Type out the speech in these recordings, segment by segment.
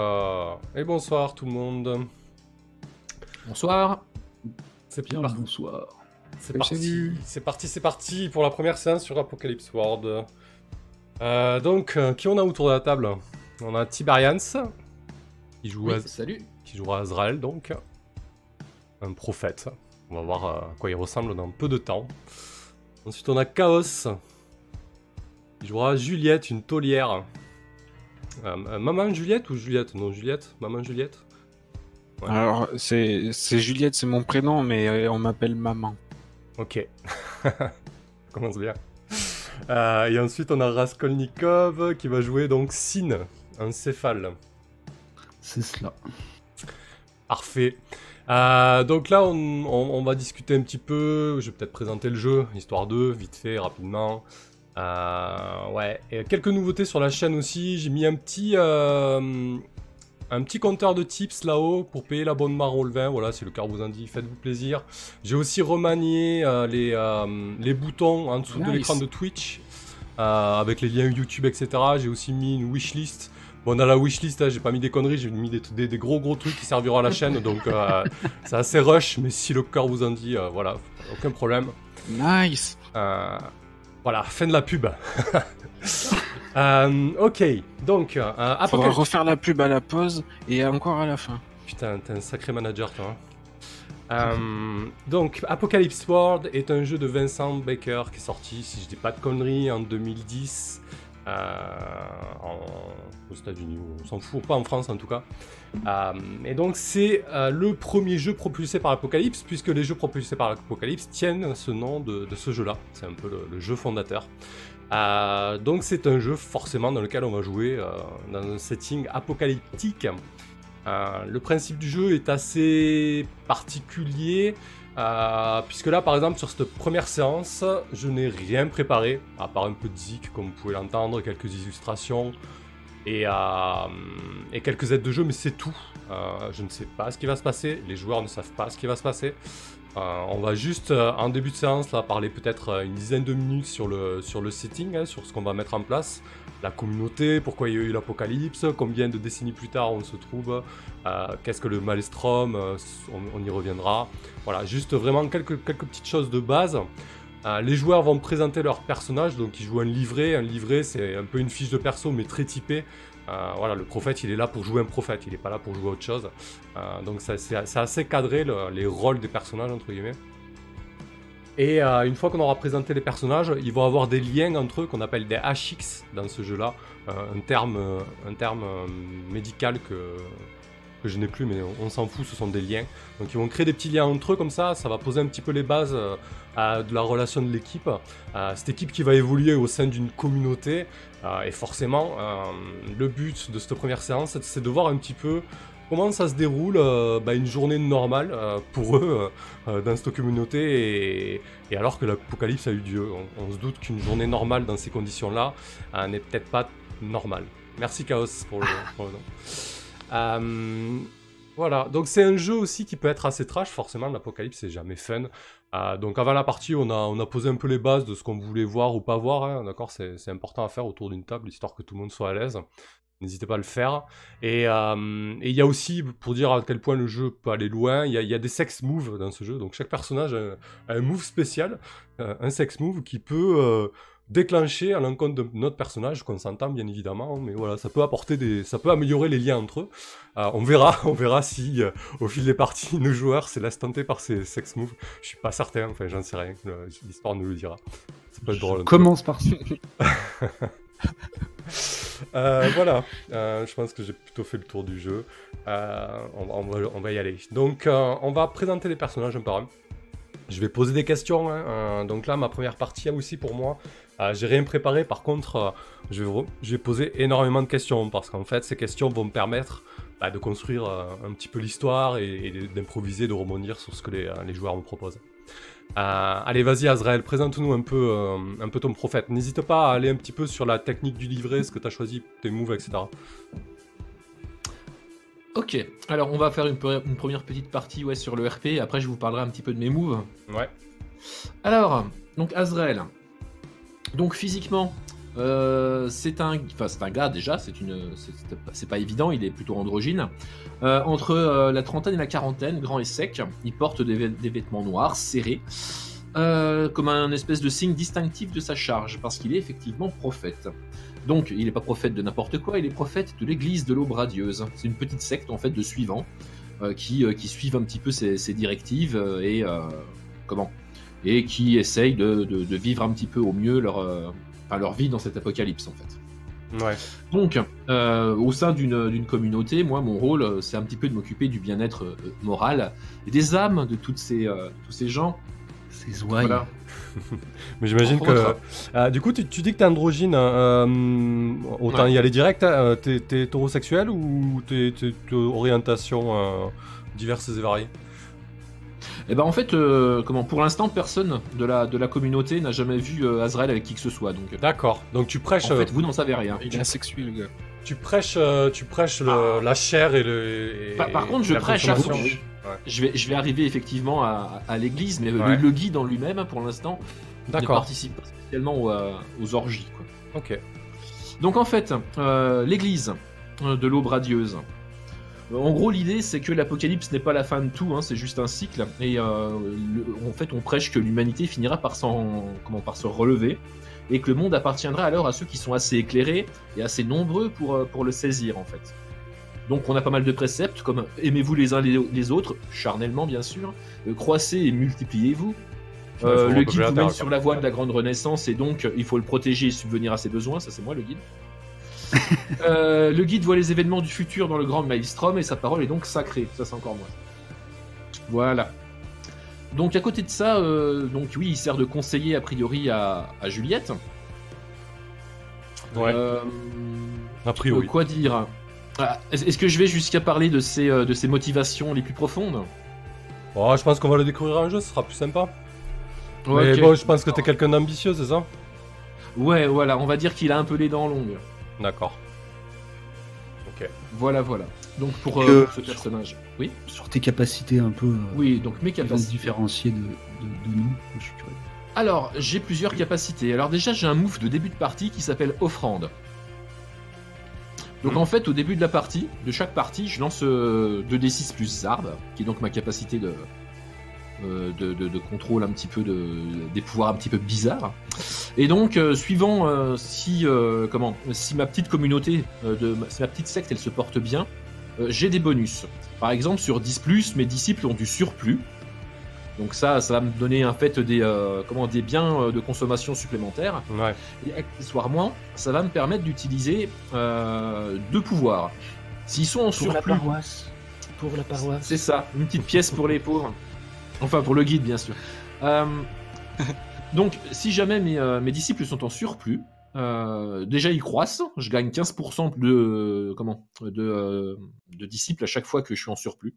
Euh, et bonsoir tout le monde. Bonsoir. C'est Bien, parti. bonsoir. C'est parti. C'est parti, c'est parti pour la première séance sur Apocalypse World. Euh, donc, euh, qui on a autour de la table? On a Tiberians, qui joue Oui, à, salut. qui jouera Azrael, donc. Un prophète. On va voir à quoi il ressemble dans peu de temps. Ensuite, on a Chaos, qui jouera Juliette, une taulière. Euh, euh, Maman Juliette ou Juliette? Non, Juliette Maman Juliette Ouais. Alors, c'est Juliette, c'est mon prénom, mais euh, on m'appelle maman. Ok. Commence bien. Euh, et ensuite, on a Raskolnikov qui va jouer donc Sin, un céphale. C'est cela. Parfait. Euh, donc là, on, on- on va discuter un petit peu. Je vais peut-être présenter le jeu, histoire 2, vite fait, rapidement. Euh, ouais, et quelques nouveautés sur la chaîne aussi. J'ai mis un petit, euh, un petit compteur de tips là-haut pour payer l'abonnement Roll 20. Voilà, si le cœur vous en dit, faites-vous plaisir. J'ai aussi remanié euh, les, euh, les boutons en dessous de l'écran de Twitch avec les liens YouTube, etc. J'ai aussi mis une wishlist. Bon, dans la wishlist, là, j'ai pas mis des conneries, j'ai mis des, des- des gros gros trucs qui serviront à la chaîne, donc c'est assez rush, mais si le cœur vous en dit, voilà, aucun problème. Nice Euh, voilà, fin de la pub. Euh, ok, donc, euh, Faudra Apocalypse... refaire la pub à la pause et encore à la fin. Putain, t'es un sacré manager, toi. hein. Euh, donc, Apocalypse World est un jeu de Vincent Baker qui est sorti, si je dis pas de conneries, en 2010 euh, en- aux États-Unis, on s'en fout, pas en France en tout cas. Euh, et donc, c'est euh, le premier jeu propulsé par Apocalypse, puisque les jeux propulsés par Apocalypse tiennent ce nom de, ce jeu-là. C'est un peu le, jeu fondateur. Euh, donc, c'est un jeu forcément dans lequel on va jouer euh, dans un setting apocalyptique. Euh, le principe du jeu est assez particulier, euh, puisque là, par exemple, sur cette première séance, je n'ai rien préparé, à part un peu de zik, comme vous pouvez l'entendre, quelques illustrations et, euh, quelques aides de jeu, mais c'est tout. Euh, je ne sais pas ce qui va se passer, les joueurs ne savent pas ce qui va se passer. Euh, on va juste, euh, en début de séance, là, parler peut-être euh, une dizaine de minutes sur le, sur le setting, hein, sur ce qu'on va mettre en place la communauté, pourquoi il y a eu l'apocalypse, combien de décennies plus tard on se trouve, qu'est-ce que le Maelstrom, on, y reviendra. Voilà, juste vraiment quelques, quelques petites choses de base. Les joueurs vont présenter leur personnage, donc ils jouent un livret. Un livret, c'est un peu une fiche de perso, mais très typée. Euh, voilà, le prophète, il est là pour jouer un prophète, il n'est pas là pour jouer autre chose. Euh, donc ça, c'est assez cadré, le- les rôles des personnages, entre guillemets. Et euh, une fois qu'on aura présenté les personnages, ils vont avoir des liens entre eux qu'on appelle des HX dans ce jeu-là. Euh, un terme, médical que, que je n'ai plus, mais on, s'en fout, ce sont des liens. Donc ils vont créer des petits liens entre eux comme ça, ça va poser un petit peu les bases euh, de la relation de l'équipe. Euh, cette équipe qui va évoluer au sein d'une communauté. Euh, et forcément, euh, le but de cette première séance, c'est de voir un petit peu comment ça se déroule euh, bah, une journée normale euh, pour eux euh, euh, dans cette communauté. Et, et alors que l'apocalypse a eu lieu, on, on se doute qu'une journée normale dans ces conditions-là euh, n'est peut-être pas normale. Merci Chaos pour le, pour le nom. Euh, voilà, donc c'est un jeu aussi qui peut être assez trash, forcément, l'apocalypse c'est jamais fun. Euh, donc avant la partie, on a, on a posé un peu les bases de ce qu'on voulait voir ou pas voir, hein, d'accord? C'est important à faire autour d'une table, histoire que tout le monde soit à l'aise. N'hésitez pas à le faire. Et euh, il y a aussi, pour dire à quel point le jeu peut aller loin, il y y a des sex moves dans ce jeu. Donc chaque personnage a, un move spécial, un sex move qui peut déclencher à l'encontre de notre personnage, qu'on s'entend bien évidemment, mais voilà, ça peut apporter des, ça peut améliorer les liens entre eux. Euh, on verra, on verra si euh, au fil des parties, nos joueurs se laissent tenter par ces sex moves. Je suis pas certain, enfin j'en sais rien, l'histoire nous le dira. Ça peut être drôle. cas. Commence par ça. Euh, voilà, Euh, je pense que j'ai plutôt fait le tour du jeu. Euh, on, va- on va, on va y aller. Donc, on va présenter les personnages un par un. Je vais poser des questions. hein. Donc là, ma première partie aussi pour moi. Euh, j'ai rien préparé. Par contre, euh, je, vais, re- je vais poser énormément de questions parce qu'en fait, ces questions vont me permettre bah, de construire euh, un petit peu l'histoire et, et d'improviser, de rebondir sur ce que les, les joueurs me proposent. Allez, vas-y, Azrael, présente-nous un peu, un peu ton prophète. N'hésite pas à aller un petit peu sur la technique du livret, ce que tu as choisi, tes moves, etc. Ok, alors on va faire une, pre- une première petite partie ouais, sur le RP, après je vous parlerai un petit peu de mes moves. Ouais. Alors, donc Azrael. Donc physiquement, Euh, c'est un, un gars déjà, c'est pas- évident, il est plutôt androgyne. Euh, entre euh, la trentaine et la quarantaine, grand et sec, il porte des, vê- des vêtements noirs, serrés, comme un espèce de signe distinctif de sa charge, parce qu'il est effectivement prophète. Donc, il n'est pas prophète de n'importe quoi, il est prophète de l'église de l'aube radieuse. C'est une petite secte en fait de suivants qui, qui suivent un petit peu ses, ses directives et comment et qui essayent de, de- de vivre un petit peu au mieux leur, euh, enfin, leur vie dans cet apocalypse en fait. Ouais. Donc, euh, au sein d'une communauté, moi, mon rôle, euh, c'est un petit peu de m'occuper du bien-être euh, moral et des âmes de toutes ces, euh, tous ces gens. C'est Zouaï. Voilà. Mais j'imagine que. Ah, du coup, tu, tu dis que t'es androgyne. hein, euh, autant Ouais. y aller direct. hein, T'es hétérosexuel ou t'es orientation euh, diverses et variées? Et ben en fait, euh, comment pour l'instant, personne de la, de la communauté n'a jamais vu euh, Azrael avec qui que ce soit. Donc, D'accord. Donc tu prêches. en euh, fait, vous n'en savez rien. Il est asexuel, le gars. Tu prêches, euh, tu prêches le- Ah. la chair et le. et- Par, par contre, je prêche à fond. Je vais, je vais arriver effectivement à, à l'église, mais Ouais. le, le guide en lui-même, pour l'instant, ne D'accord. participe pas spécialement aux, euh, aux orgies. Quoi. Ok. Donc en fait, euh, l'église euh, de l'aube radieuse. En gros, l'idée, c'est que l'apocalypse n'est pas la fin de tout, hein, c'est juste un cycle. Et euh, le- en fait, on prêche que l'humanité finira par, comment, par se relever et que le monde appartiendra alors à ceux qui sont assez éclairés et assez nombreux pour, euh, pour le saisir, en fait. Donc on a pas mal de préceptes comme aimez-vous les uns les, autres, charnellement bien sûr, euh, croissez et multipliez-vous. Euh, le guide vous mène sur la voie de la grande renaissance et donc il faut le protéger et subvenir à ses besoins, ça c'est moi le guide. Euh, le guide voit les événements du futur dans le grand maelstrom et sa parole est donc sacrée, ça c'est encore moi. Voilà. Donc à côté de ça, euh, donc oui, il sert de conseiller a priori à, à Juliette. Ouais. Euh, A priori. euh, quoi dire? Ah, Est-ce que je vais jusqu'à parler de ses, de ses motivations les plus profondes? Oh, je pense qu'on va le découvrir en jeu, ce sera plus sympa. Mais Ok. bon, je pense que t'es quelqu'un d'ambitieux, c'est ça? Ouais, voilà, on va dire qu'il a un peu les dents longues. D'accord. Ok. Voilà, voilà. Donc pour, euh, euh, ce personnage. Oui Sur tes capacités un peu. euh, Oui, donc mes capacités. différencier de, de, de nous. Je suis curieux. Alors, j'ai plusieurs capacités. Alors déjà, j'ai un move de début de partie qui s'appelle offrande. Donc Mhm. en fait, au début de la partie, de chaque partie, je lance euh, 2d6 plus zarb, qui est donc ma capacité de, euh, de, de- de contrôle un petit peu de, des pouvoirs un petit peu bizarres. Et donc, euh, suivant euh, si euh, comment si ma petite communauté, euh, de, si ma petite secte, elle se porte bien, euh, j'ai des bonus. Par exemple, sur 10+, mes disciples ont du surplus. Donc ça, ça va me donner en fait des, euh, comment, des biens euh, de consommation supplémentaires. Ouais. Et accessoirement, ça va me permettre d'utiliser euh, deux pouvoirs. S'ils sont en Pour la surplus, paroisse. Pour la paroisse. c'est ça, une petite pièce pour les pauvres. Enfin, pour le guide, bien sûr. Euh, donc, si jamais mes, euh, mes disciples sont en surplus, euh, déjà ils croissent. Je gagne 15% de, comment, de, euh, de disciples à chaque fois que je suis en surplus.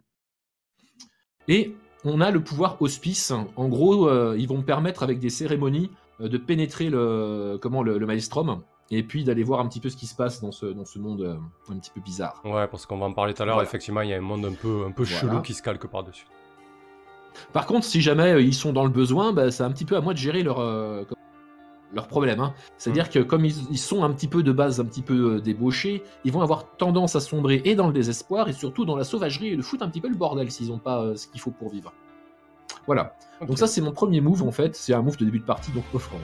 Et on a le pouvoir hospice. En gros, euh, ils vont me permettre, avec des cérémonies, euh, de pénétrer le, comment, le, le maelstrom et puis d'aller voir un petit peu ce qui se passe dans ce, dans ce monde euh, un petit peu bizarre. Ouais, parce qu'on va en parler tout à l'heure, Voilà. effectivement, il y a un monde un peu, un peu Voilà. chelou qui se calque par-dessus. Par contre, si jamais euh, ils sont dans le besoin, bah, c'est un petit peu à moi de gérer leur, euh, leur problème. hein. C'est-à-dire que comme ils, ils sont un petit peu de base, un petit peu euh, débauchés, ils vont avoir tendance à sombrer et dans le désespoir et surtout dans la sauvagerie et de foutre un petit peu le bordel s'ils n'ont pas euh, ce qu'il faut pour vivre. Voilà. Donc ça, c'est mon premier move en fait. C'est un move de début de partie, donc offrande.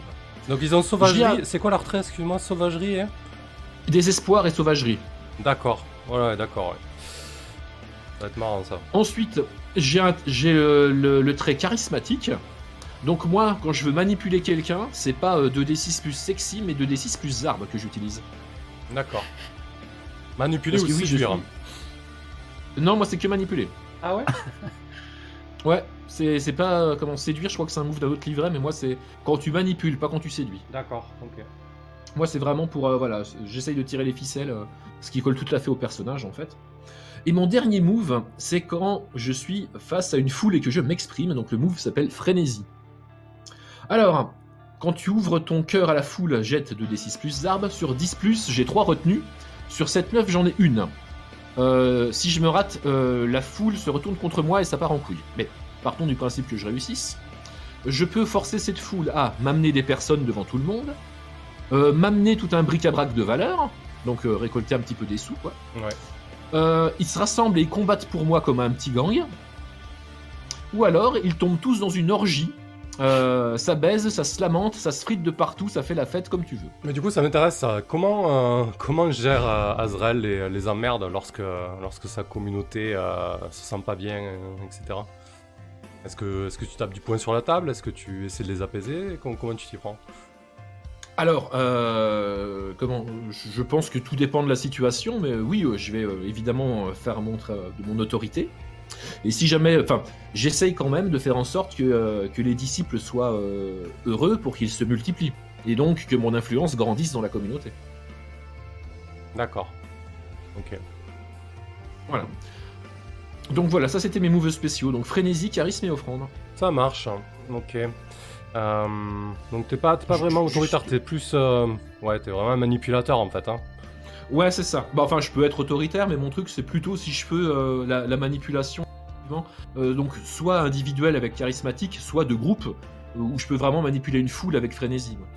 Donc ils ont sauvagerie. C'est quoi leur trait, excuse-moi Sauvagerie, hein? Désespoir et sauvagerie. D'accord. Ouais, d'accord, ouais. Ça va être marrant ça. Ensuite, j'ai j'ai le, le- le trait charismatique. Donc moi, quand je veux manipuler quelqu'un, c'est pas euh, 2d6 plus sexy, mais 2d6 plus arbre que j'utilise. D'accord. Manipuler Parce ou que oui, je séduire suis- Non, moi c'est que manipuler. Ah ouais? Ouais, c'est c'est pas euh, comment séduire, je crois que c'est un move d'un autre livret, mais moi c'est quand tu manipules, pas quand tu séduis. D'accord, ok. Moi c'est vraiment pour, euh, voilà, j'essaye de tirer les ficelles, euh, ce qui colle tout à fait au personnage en fait. Et mon dernier move, c'est quand je suis face à une foule et que je m'exprime, donc le move s'appelle frénésie. Alors, quand tu ouvres ton cœur à la foule, jette 2d6 plus sur 10 plus, j'ai 3 retenues, sur 7 9 j'en ai une. Euh, si je me rate, euh, la foule se retourne contre moi et ça part en couille. Mais partons du principe que je réussisse. Je peux forcer cette foule à m'amener des personnes devant tout le monde, euh, m'amener tout un bric-à-brac de valeur, donc récolter un petit peu des sous, quoi. Euh, ils se rassemblent et ils combattent pour moi comme un petit gang. Ou alors, ils tombent tous dans une orgie. Euh, ça baise, ça se lamente, ça se frite de partout, ça fait la fête comme tu veux. Mais du coup, ça m'intéresse. Comment, euh, comment gère Azrael les, emmerdes lorsque, lorsque sa communauté se sent pas bien, etc. Est-ce que, est que tu tapes du poing sur la table? Est-ce que tu essaies de les apaiser? Comment tu t'y prends? Alors, euh, comment je- pense que tout dépend de la situation, mais oui, euh, je vais euh, évidemment euh, faire montre euh, de mon autorité. Et si jamais, enfin, j'essaye quand même de faire en sorte que, euh, que les disciples soient euh, heureux pour qu'ils se multiplient. Et donc que mon influence grandisse dans la communauté. D'accord. Ok. Voilà. Donc voilà, ça c'était mes moves spéciaux. Donc frénésie, charisme et offrande. Ça marche. Ok. Euh, donc t'es pas, pas vraiment autoritaire, t'es plus... euh, Ouais, t'es vraiment un manipulateur en fait. Hein. Ouais, c'est ça. Bah, enfin, je peux être autoritaire, mais mon truc, c'est plutôt si je peux euh, la, la manipulation. Euh, donc, soit individuelle avec charismatique, soit de groupe, euh, où je peux vraiment manipuler une foule avec frénésie. moi.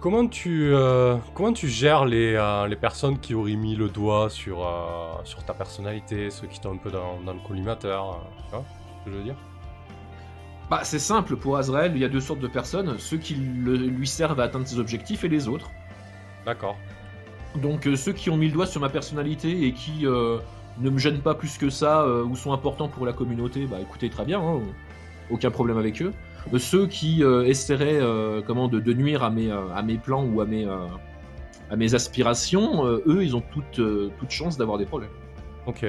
Comment tu, euh, comment tu gères les, euh, les personnes qui auraient mis le doigt sur, euh, sur ta personnalité, ceux qui t'ont un peu dans, dans le collimateur Tu vois ce que je veux dire? Bah, c'est simple pour Azrael, il y a deux sortes de personnes ceux qui le- lui servent à atteindre ses objectifs et les autres. D'accord. Donc, euh, ceux qui ont mis le doigt sur ma personnalité et qui euh, ne me gênent pas plus que ça euh, ou sont importants pour la communauté, bah écoutez, très bien, hein, aucun problème avec eux. Ceux qui essaieraient comment, de, de nuire à mes, à mes plans ou à mes, à mes aspirations, eux, ils ont toute, toute chance d'avoir des problèmes. Ok.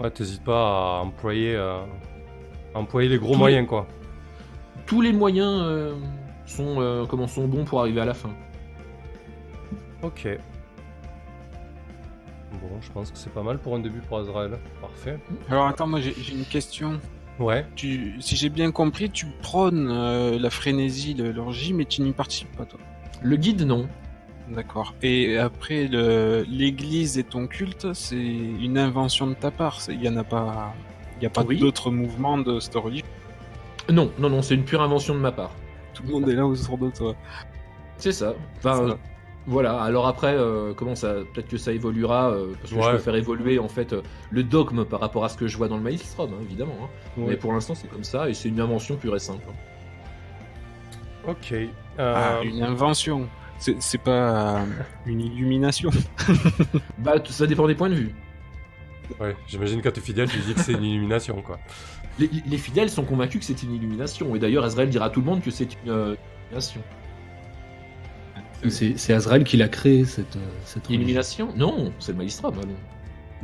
Ouais, t'hésites pas à employer, employer les gros Tous les- moyens, quoi. Tous les moyens euh, sont, euh, comment, sont bons pour arriver à la fin. Ok. Bon, je pense que c'est pas mal pour un début pour Azrael. Parfait. Alors attends, moi j'ai une question. Ouais. Tu, si j'ai bien compris, tu prônes euh, la frénésie, le- l'orgie, mais tu n'y participes pas toi. Le guide, non. D'accord. Et après, l'église et ton culte, c'est une invention de ta part. Il y en a pas, il y a pas Oui. d'autres mouvements de cette religion. Non, non, non, c'est une pure invention de ma part. Tout le monde est là autour de toi. C'est ça. Enfin, Ça. euh, voilà. Alors après, euh, comment ça Peut-être que ça évoluera euh, parce que je peux faire évoluer en fait euh, le dogme par rapport à ce que je vois dans le Maelstrom, hein, évidemment. hein. Ouais. Mais pour l'instant, c'est comme ça et c'est une invention pure et simple. Ok. Ah, une invention. C'est pas euh, une illumination. Bah, ça dépend des points de vue. Ouais, j'imagine qu'à tes fidèles, tu dis que c'est une illumination, quoi. Les, les fidèles sont convaincus que c'est une illumination et d'ailleurs, Azrael dira à tout le monde que c'est une euh, illumination. C'est Azrael qui l'a créé, cette, euh, cette religion. Illumination Non, c'est le Maelstrom. ah non.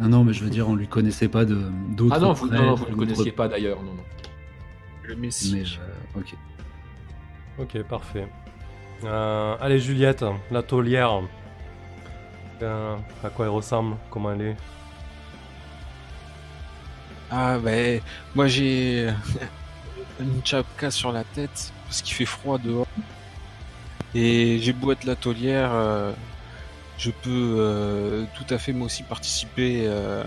Non, non, mais je veux dire, on lui connaissait pas de- d'autres. Ah non, vous, ne le connaissiez pas d'ailleurs. Non, non. Le Messie. Mais, euh, ok. Ok, parfait. Euh, allez, Juliette, la taulière. Euh, à quoi elle ressemble? Comment elle est? Ah ben, moi j'ai une chapka sur la tête parce qu'il fait froid dehors. Et j'ai beau être la taulière, euh, je peux euh, tout à fait moi aussi participer euh,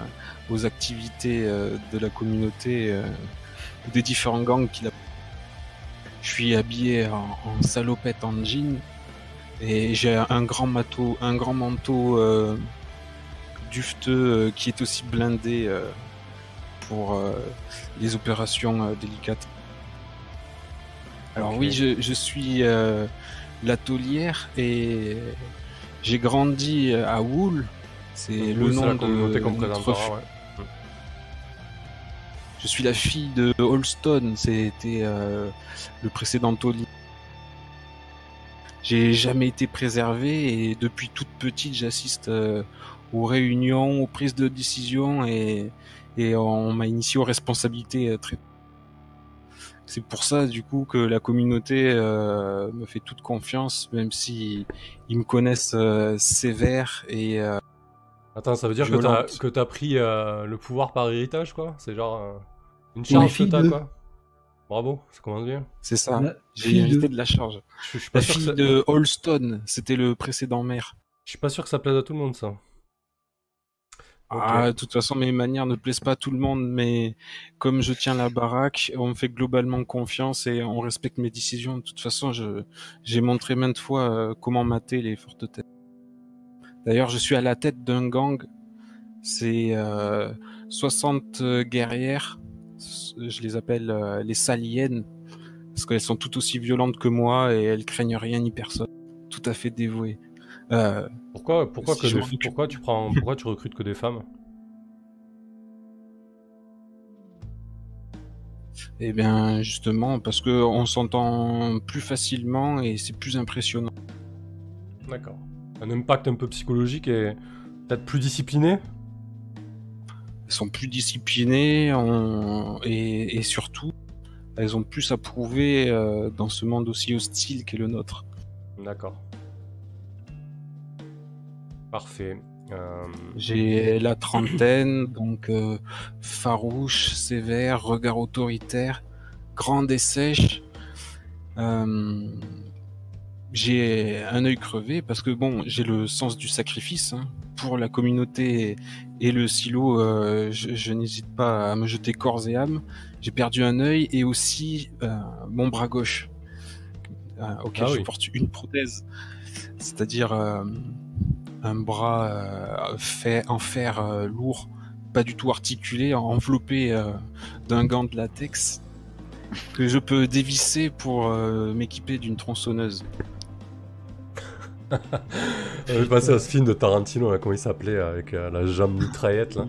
aux activités euh, de la communauté des différents gangs qui la... Je suis habillé en, salopette en jean et j'ai un grand manteau, un grand manteau dufteux qui est aussi blindé. Pour euh, les opérations euh, délicates. Alors oui, je, je suis euh, la taulière et j'ai grandi à Wool. C'est le nom de notre ouais. Je suis la fille de Holston, c'était euh, le précédent taulier. J'ai jamais été préservé et depuis toute petite j'assiste euh, aux réunions, aux prises de décision et, et on m'a initié aux responsabilités euh, très c'est pour ça du coup que la communauté euh, me fait toute confiance, même si ils me connaissent euh, sévère et euh, Attends, ça veut dire que t'as, Violente. que t'as pris euh, le pouvoir par héritage, quoi? C'est genre euh, une charge que t'as, de- quoi? Bravo, ça commence bien. c'est ça. La J'ai fille hérité de- de la charge. Je, je suis pas La sûr que fille ça... de Holston, c'était le précédent maire. Je suis pas sûr que ça plaise à tout le monde, ça. Ah, de toute façon, mes manières ne plaisent pas à tout le monde, mais comme je tiens la baraque, on me fait globalement confiance et on respecte mes décisions. De toute façon, j'ai montré maintes fois euh, comment mater les fortes têtes. D'ailleurs, je suis à la tête d'un gang. C'est euh, 60 guerrières. Je les appelle euh, les saliennes parce qu'elles sont tout aussi violentes que moi et elles craignent rien ni personne. Tout à fait dévouées. Euh, Pourquoi, pourquoi, Si que des- pourquoi, tu prends, pourquoi tu recrutes que des femmes Eh bien, justement, parce que on s'entend plus facilement et c'est plus impressionnant. D'accord. Un impact un peu psychologique et peut-être plus discipliné Elles sont plus disciplinées on- et, et surtout, elles ont plus à prouver euh, dans ce monde aussi hostile qu'est le nôtre. D'accord. Parfait. Euh, J'ai la trentaine, donc euh, farouche, sévère, regard autoritaire, grande et sèche. Euh, j'ai un œil crevé parce que bon, j'ai le sens du sacrifice hein. pour la communauté et le silo. je je n'hésite pas à me jeter corps et âme. J'ai perdu un œil et aussi mon bras gauche auquel Ah je oui. porte une prothèse, c'est-à-dire un bras euh, fait en fer euh, lourd, pas du tout articulé, enveloppé euh, d'un gant de latex que je peux dévisser pour m'équiper d'une tronçonneuse. J'ai passé à ce film de Tarantino, là, comment il s'appelait, avec euh, la jambe mitraillette, là.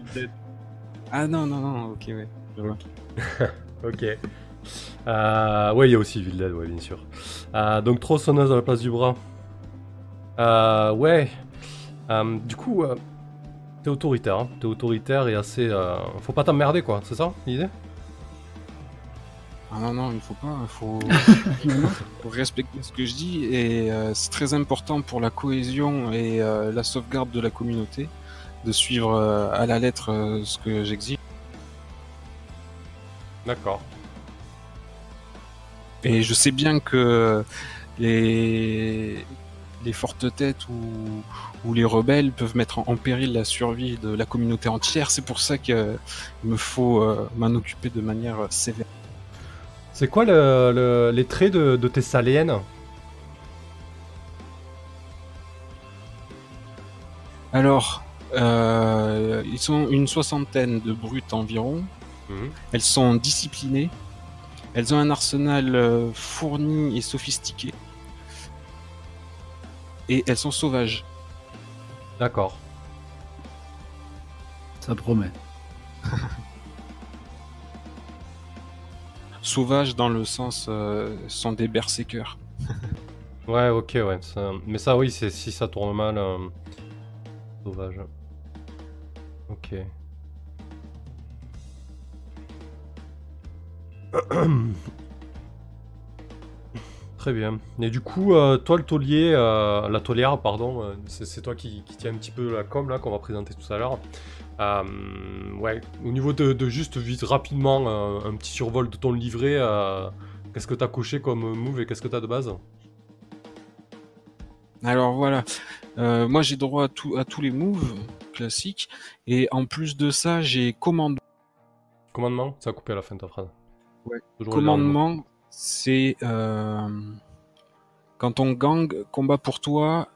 Ah non, non, non, ok, ouais. je vois. Ok. Euh, ouais, il y a aussi Evil Dead, ouais, bien sûr. Euh, donc, tronçonneuse à la place du bras. Ouais. Euh, du coup, euh, t'es autoritaire. hein. T'es autoritaire et assez... euh, Faut pas t'emmerder, quoi. C'est ça, l'idée? Ah non, non, il faut pas, il faut, faut respecter ce que je dis et c'est très important pour la cohésion et la sauvegarde de la communauté de suivre à la lettre ce que j'exige. D'accord. Et je sais bien que les, les fortes têtes ou, ou les rebelles peuvent mettre en, en péril la survie de la communauté entière. C'est pour ça qu'il me faut euh, m'en occuper de manière euh, sévère. C'est quoi le- le- les traits de, de tes saléennes Alors, euh, ils sont une soixantaine de brutes environ. Mhm. Elles sont disciplinées. Elles ont un arsenal euh, fourni et sophistiqué. Et elles sont sauvages. D'accord. Ça promet. Sauvages dans le sens euh, sont des berserkers. Ouais, ok, ouais. ça- Mais ça, oui, c'est si ça tourne mal. euh, Sauvage. Ok. Très bien. Et du coup, euh, toi, le taulier, euh, la taulière, pardon, euh, c'est toi qui, qui tiens un petit peu la com là qu'on va présenter tout à l'heure. Ouais, au niveau de, de juste vite rapidement un petit survol de ton livret, qu'est-ce que t'as coché comme move et qu'est-ce que t'as de base? Alors voilà, moi j'ai droit à, tout, à tous les moves classiques. Et en plus de ça, j'ai commande. Commandement? Ça a coupé à la fin de ta phrase. Ouais. Commandement, c'est euh, quand ton gang combat pour toi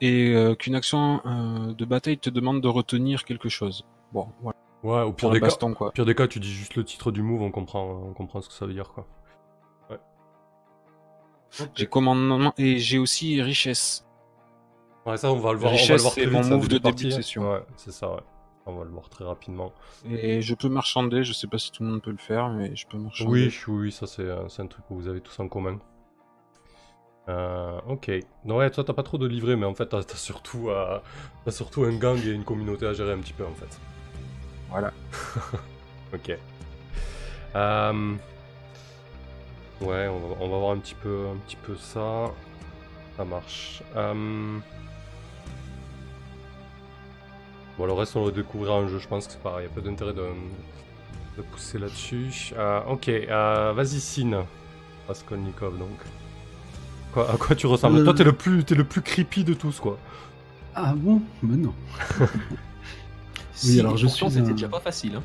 et euh, qu'une action euh, de bataille te demande de retenir quelque chose. Bon, voilà. Ouais, au pire des, cas, quoi. au pire des cas, tu dis juste le titre du move, on comprend, on comprend ce que ça veut dire, quoi. Ouais. J'ai commandement et j'ai aussi richesse. Ouais, ça, on va le voir, on va le Richesse, voir c'est mon move de début de partie. session. Ouais, c'est ça, ouais. On va le voir très rapidement. Et je peux marchander, je sais pas si tout le monde peut le faire, mais je peux marchander. Oui, oui, ça, c'est un truc que vous avez tous en commun. Euh, ok. Non, ouais, toi, t'as pas trop de livrets, mais en fait, t'as surtout, euh, surtout un gang et une communauté à gérer un petit peu, en fait. Voilà. ok. Euh, Ouais, on va, on va voir un petit peu, un petit peu ça. Ça marche. Euh, Bon, le reste, on le découvrira en jeu, je pense que c'est pareil. Il n'y a pas d'intérêt de, de pousser là-dessus. Euh, ok, euh, vas-y, Sin. Raskolnikov, donc. Quoi, à quoi tu ressembles Euh. Toi, t'es le, plus, t'es le plus creepy de tous, quoi. Ah bon? Mais non. Si, alors je pourtant, suis c'était un- déjà pas facile. hein.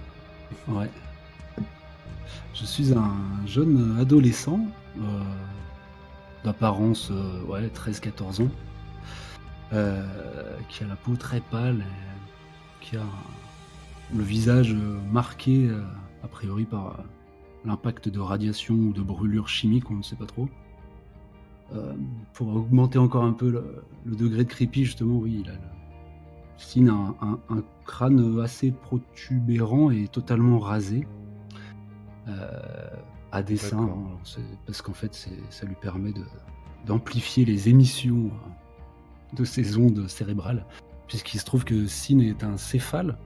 Ouais. Je suis un jeune adolescent, euh, d'apparence euh, ouais, 13-14 ans, euh, qui a la peau très pâle, et qui a le visage euh, marqué, euh, a priori, par euh, l'impact de radiation ou de brûlure chimique, on ne sait pas trop. Euh, pour augmenter encore un peu le, le degré de creepy, justement, oui, il a le, un, un- un crâne assez protubérant et totalement rasé. Euh, à dessein, D'accord. hein, parce qu'en fait ça lui permet d'amplifier les émissions de ses ondes cérébrales, puisqu'il se trouve que Sin est un céphale.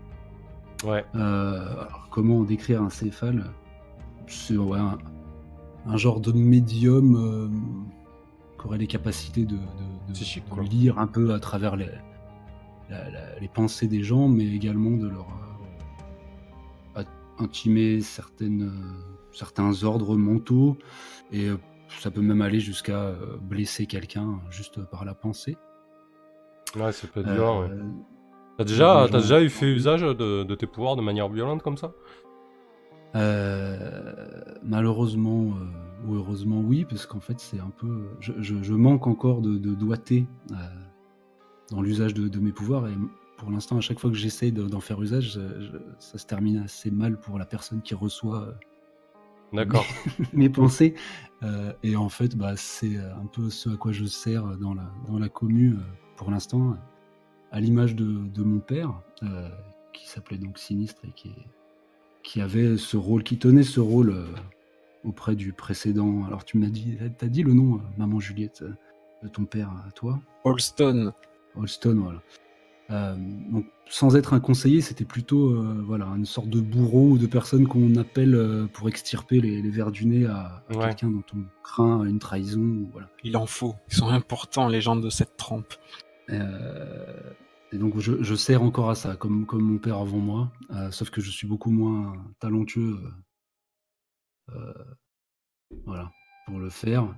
Ouais. Euh, alors, comment décrire un céphale? C'est ouais, un, un genre de médium euh, qui aurait les capacités de, de- de- Psychique, de quoi. lire un peu à travers les, la- la- les pensées des gens, mais également de leur euh, intimer certaines, euh, certains ordres mentaux. Et ça peut même aller jusqu'à blesser quelqu'un juste par la pensée. Ouais, c'est pas Euh, dur, ouais. T'as déjà, les t'as déjà eu fait usage de, de tes pouvoirs de manière violente comme ça? Euh, malheureusement euh, ou heureusement oui, parce qu'en fait c'est un peu, je, je- je manque encore de, de doigté euh, dans l'usage de, de mes pouvoirs et pour l'instant à chaque fois que j'essaie de- d'en faire usage, je- ça se termine assez mal pour la personne qui reçoit euh, D'accord. mes pensées Euh, et en fait bah, c'est un peu ce à quoi je sers dans la, dans la commu euh, pour l'instant, à l'image de, de mon père euh, qui s'appelait donc Sinistre et qui avait ce rôle, qui tenait ce rôle euh, auprès du précédent. Alors tu m'as dit, t'as dit le nom, euh, maman Juliette, de ton père à toi, Holston. Holston, voilà. Donc, sans être un conseiller, c'était plutôt voilà une sorte de bourreau ou de personne qu'on appelle pour extirper les, les vers du nez à, à Ouais. quelqu'un dont on craint une trahison. Voilà. Il en faut. Ils sont importants, les gens de cette trempe. Euh, et donc je, je sers encore à ça, comme, comme mon père avant moi, euh, sauf que je suis beaucoup moins talentueux euh, voilà, pour le faire.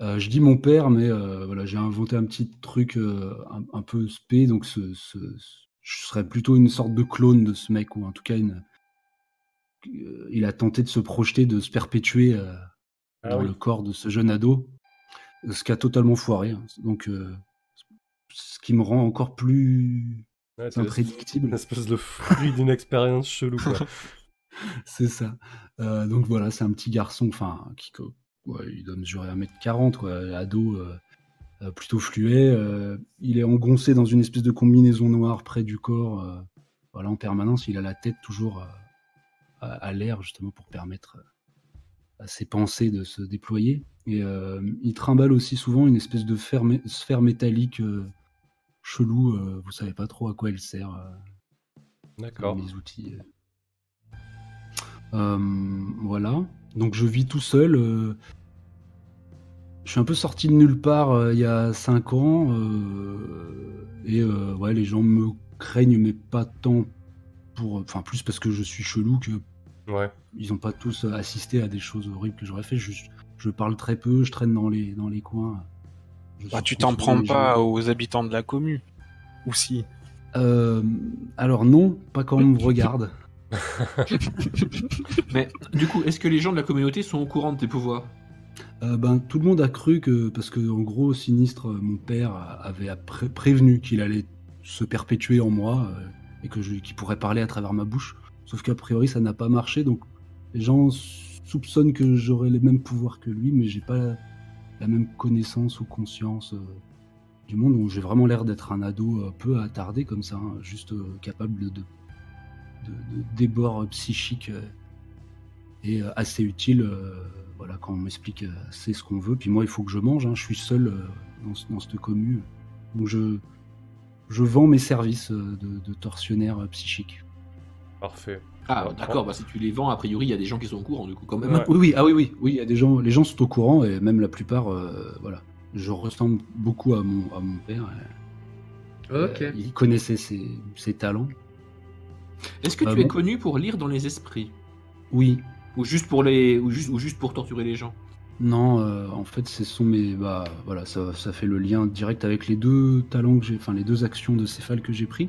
Euh, je dis mon père, mais euh, voilà, j'ai inventé un petit truc euh, un, un peu spé, donc ce, ce- ce- je serais plutôt une sorte de clone de ce mec, ou en tout cas une, il a tenté de se projeter, de se perpétuer Ah dans oui. le corps de ce jeune ado, ce qui a totalement foiré. hein. Donc, ce qui me rend encore plus Ouais, c'est une imprédictible. espèce de fruit d'une expérience chelou. C'est ça. Euh, donc voilà, c'est un petit garçon, enfin, qui ouais, il doit mesurer 1m40, quoi, ado euh, euh, plutôt fluet. euh, il est engoncé dans une espèce de combinaison noire près du corps, voilà, en permanence. Il a la tête toujours à, à l'air, justement, pour permettre à ses pensées de se déployer. Et il trimballe aussi souvent une espèce de fer sphère métallique chelou. euh, vous savez pas trop à quoi elle sert. euh, D'accord. mes outils. euh. Euh, voilà. Donc je vis tout seul. euh, Je suis un peu sorti de nulle part euh, il y a 5 ans. euh, Et euh, ouais, les gens me craignent, mais pas tant pour. Enfin, plus parce que je suis chelou que Ouais. ils n'ont pas tous euh, assisté à des choses horribles que j'aurais fait. Je, je parle très peu, je traîne dans les, dans les coins. Bah, tu t'en prends gens. pas aux habitants de la commune. Ou si. Euh, alors non, pas quand on me regarde. Mais du coup, est-ce que les gens de la communauté sont au courant de tes pouvoirs? Euh, ben, tout le monde a cru que, parce que en gros, Sinistre, euh, mon père, avait pré- prévenu qu'il allait se perpétuer en moi euh, et que je, qu'il pourrait parler à travers ma bouche. Sauf qu'a priori, ça n'a pas marché, donc les gens soupçonnent que j'aurais les mêmes pouvoirs que lui, mais j'ai pas la, même connaissance ou conscience euh, du monde. Donc j'ai vraiment l'air d'être un ado un peu attardé comme ça, hein, juste euh, capable de, de, de, débords psychiques euh, et euh, assez utile. euh, voilà, quand on m'explique euh, c'est ce qu'on veut. Puis moi, il faut que je mange. hein, Je suis seul euh, dans, dans cette commune. Donc je, je vends mes services euh, de, de tortionnaire euh, psychique. Parfait. Ah, Ouais, d'accord, bah si tu les vends, a priori, il y a des gens qui sont au courant, du coup, quand même. Ouais. Oui, oui, ah oui, oui, oui. Il y a des gens, les gens sont au courant et même la plupart, euh, voilà. Je ressemble beaucoup à mon, à mon père. euh, Ok. euh, il connaissait ses, ses talents. Est-ce que Ah tu es connu pour lire dans les esprits? Oui, Ou juste pour les. Ou juste, ou juste pour torturer les gens? Non, euh, en fait, ce sont mes. Bah, voilà, ça, ça fait le lien direct avec les deux talents que j'ai. Enfin, les deux actions de céphale que j'ai pris.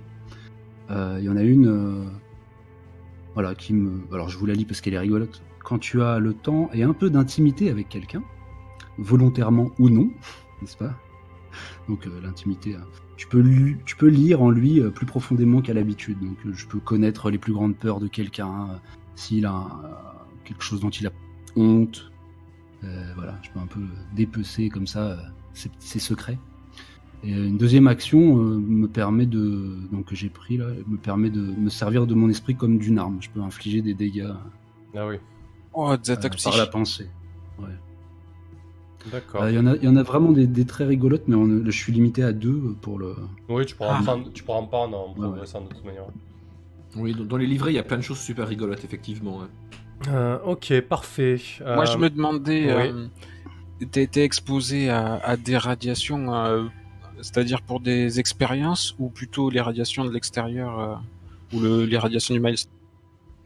Euh, Il y en a une, euh, voilà, qui me. Alors je vous la lis parce qu'elle est rigolote. Quand tu as le temps et un peu d'intimité avec quelqu'un, volontairement ou non, n'est-ce pas? Donc euh, l'intimité, hein, tu peux, lu- tu peux lire en lui euh, plus profondément qu'à l'habitude. Donc euh, je peux connaître les plus grandes peurs de quelqu'un, euh, s'il a quelque chose dont il a honte. Euh, voilà, je peux un peu dépecer comme ça euh, ses secrets. Et euh, une deuxième action euh, me permet de, donc que j'ai pris là, me permet de me servir de mon esprit comme d'une arme. Je peux infliger des dégâts euh, Ah oui, Oh, des attaques par la pensée. d'accord. Euh, Il y en a, il y en a vraiment des, des très rigolotes, mais on- je suis limité à deux pour le. Oui, tu pourras, en Ah. prendre, tu pourras en prendre en Ouais, ouais. progressant de toute manière. Oui, dans dans les livrets, il y a plein de choses super rigolotes, effectivement. ouais. Euh, ok, parfait. Moi, je Euh, me demandais, oui. euh, t'as été exposé à, à des radiations, euh, c'est-à-dire pour des expériences ou plutôt les radiations de l'extérieur euh, ou le- les radiations du milestone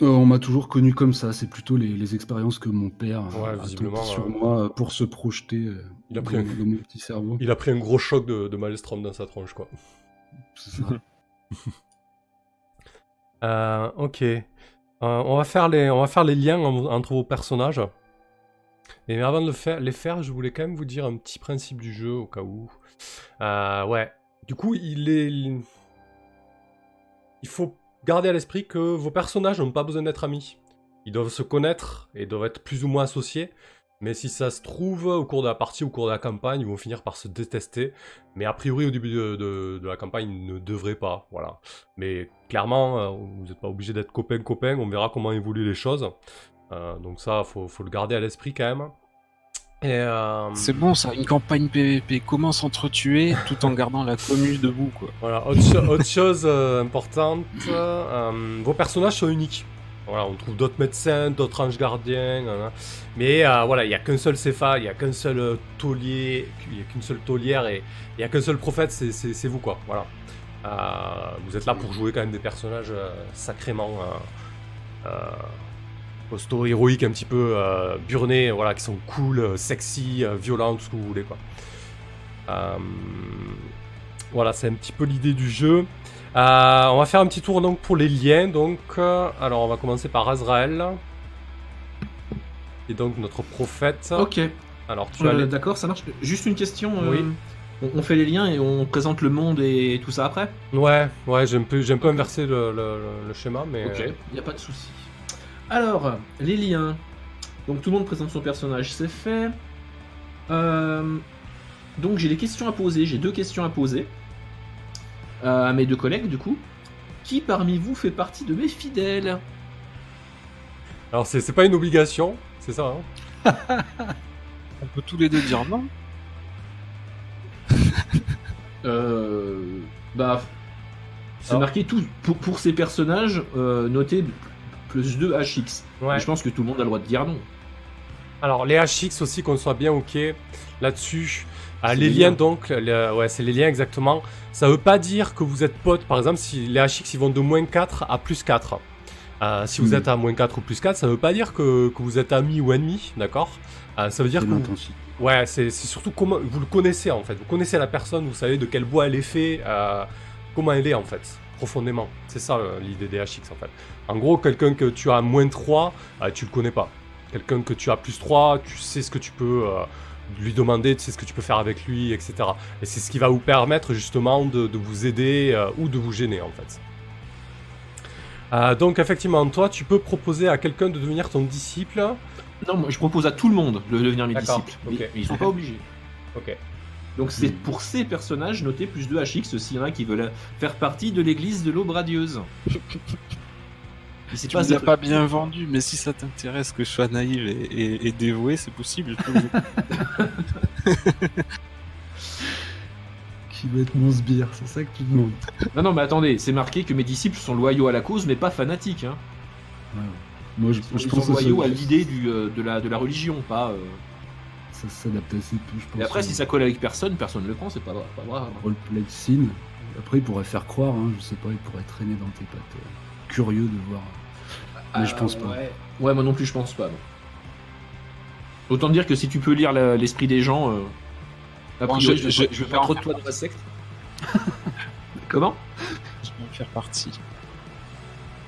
Euh, on m'a toujours connu comme ça. C'est plutôt les, les expériences que mon père Ouais, a visiblement, sur euh, moi pour se projeter euh, Il a dans, pris un- dans mon petit cerveau. Il a pris un gros choc de, de Maelstrom dans sa tronche, quoi. C'est ça. Euh, ok. Euh, on, va faire les, on va faire les liens en- entre vos personnages. Et avant de le faire, les faire, je voulais quand même vous dire un petit principe du jeu au cas où. Euh, ouais. Du coup, il est. Il faut garder à l'esprit que vos personnages n'ont pas besoin d'être amis. Ils doivent se connaître et doivent être plus ou moins associés. Mais si ça se trouve, au cours de la partie, au cours de la campagne, ils vont finir par se détester. Mais a priori, au début de, la campagne, ils ne devraient pas. Voilà. Mais clairement, euh, vous n'êtes pas obligé d'être copain-copain, on verra comment évoluent les choses. Euh, donc ça, faut, faut le garder à l'esprit quand même. Euh, C'est bon ça, une campagne PVP, comment s'entretuer tout en gardant la commune debout quoi. voilà, autre, cho- autre chose euh, importante, euh, vos personnages sont uniques. Voilà, on trouve d'autres médecins, d'autres anges gardiens, mais voilà, il n'y a qu'un seul Cépha, il n'y a qu'un seul taulier, il n'y a qu'une seule taulière et il n'y a qu'un seul prophète, c'est- vous quoi. Voilà. Vous êtes là pour jouer quand même des personnages sacrément costauds, héroïques, un petit peu euh, burnés, voilà, qui sont cool, euh, sexy, euh, violents, tout ce que vous voulez quoi. Euh, voilà, c'est un petit peu l'idée du jeu. Euh, on va faire un petit tour donc pour les liens. Donc, alors on va commencer par Azrael. Et donc notre prophète. Ok, Alors tu as les... d'accord, ça marche. Juste une question. Oui. on, on fait les liens et on présente le monde et tout ça après? Ouais, ouais, j'ai un peu, j'ai un peu inversé le, le- le schéma, mais. Ok, il n'y a pas de souci. Alors, les liens. Donc tout le monde présente son personnage, c'est fait. Euh, donc j'ai des questions à poser, j'ai deux questions à poser euh, à mes deux collègues du coup. Qui parmi vous fait partie de mes fidèles? Alors c'est, c'est pas une obligation, c'est ça. Hein? On peut tous les deux dire non Euh, Bah, c'est Alors- marqué tout pour, pour ces personnages euh, noté plus 2 HX. ouais. Je pense que tout le monde a le droit de dire non. Alors les HX aussi, qu'on soit bien ok là-dessus. Ah, les les liens liens. donc, ouais, c'est les liens exactement. Ça veut pas dire que vous êtes potes, par exemple, si les HX ils vont de moins 4 à plus 4. Euh, si vous êtes à moins 4 ou plus 4, ça veut pas dire que, que vous êtes amis ou ennemis, d'accord? Euh, Ça veut dire C'est que vous-. Ouais, c'est c'est surtout comment vous le connaissez en fait. Vous connaissez la personne, vous savez de quel bois elle est faite, euh, comment elle est en fait, profondément. C'est ça euh, l'idée des HX en fait. En gros, quelqu'un que tu as moins 3, euh, tu le connais pas. Quelqu'un que tu as plus 3, tu sais ce que tu peux euh, lui demander, tu sais ce que tu peux faire avec lui, etc. Et c'est ce qui va vous permettre justement de, de vous aider euh, ou de vous gêner en fait. Euh, donc effectivement, toi, tu peux proposer à quelqu'un de devenir ton disciple. Non, moi je propose à tout le monde de devenir mes disciples. mais ils sont pas obligés. Ok. Donc c'est Hmm. pour ces personnages notés plus 2 HX s'il y en a qui veulent faire partie de l'église de l'aube radieuse. Tu ça. pas bien vendu, mais si ça t'intéresse que je sois naïf et, et- et dévoué, c'est possible. je peux vous- Qui va être mon sbire, c'est ça que tu demandes. Non, non, mais attendez, c'est marqué que mes disciples sont loyaux à la cause, mais pas fanatiques. Hein. Ouais, ouais. Moi, je, Ils je sont pense que loyaux à l'idée du, euh, de, la, de la religion, pas. euh, ça s'adapte assez peu, je pense. Et après, si ça colle avec personne, personne ne le prend, c'est pas, pas grave. Roleplay scene. Après, il pourrait faire croire, hein, je sais pas, il pourrait traîner dans tes pattes. euh, curieux de voir. Mais je pense pas. Ouais. Ouais, moi non plus, je pense pas. non. Autant dire que si tu peux lire l'esprit des gens. euh, a Bon, priori, je- je, je- je je veux vais pas trop de faire toi dans la secte. Comment? En faire partie.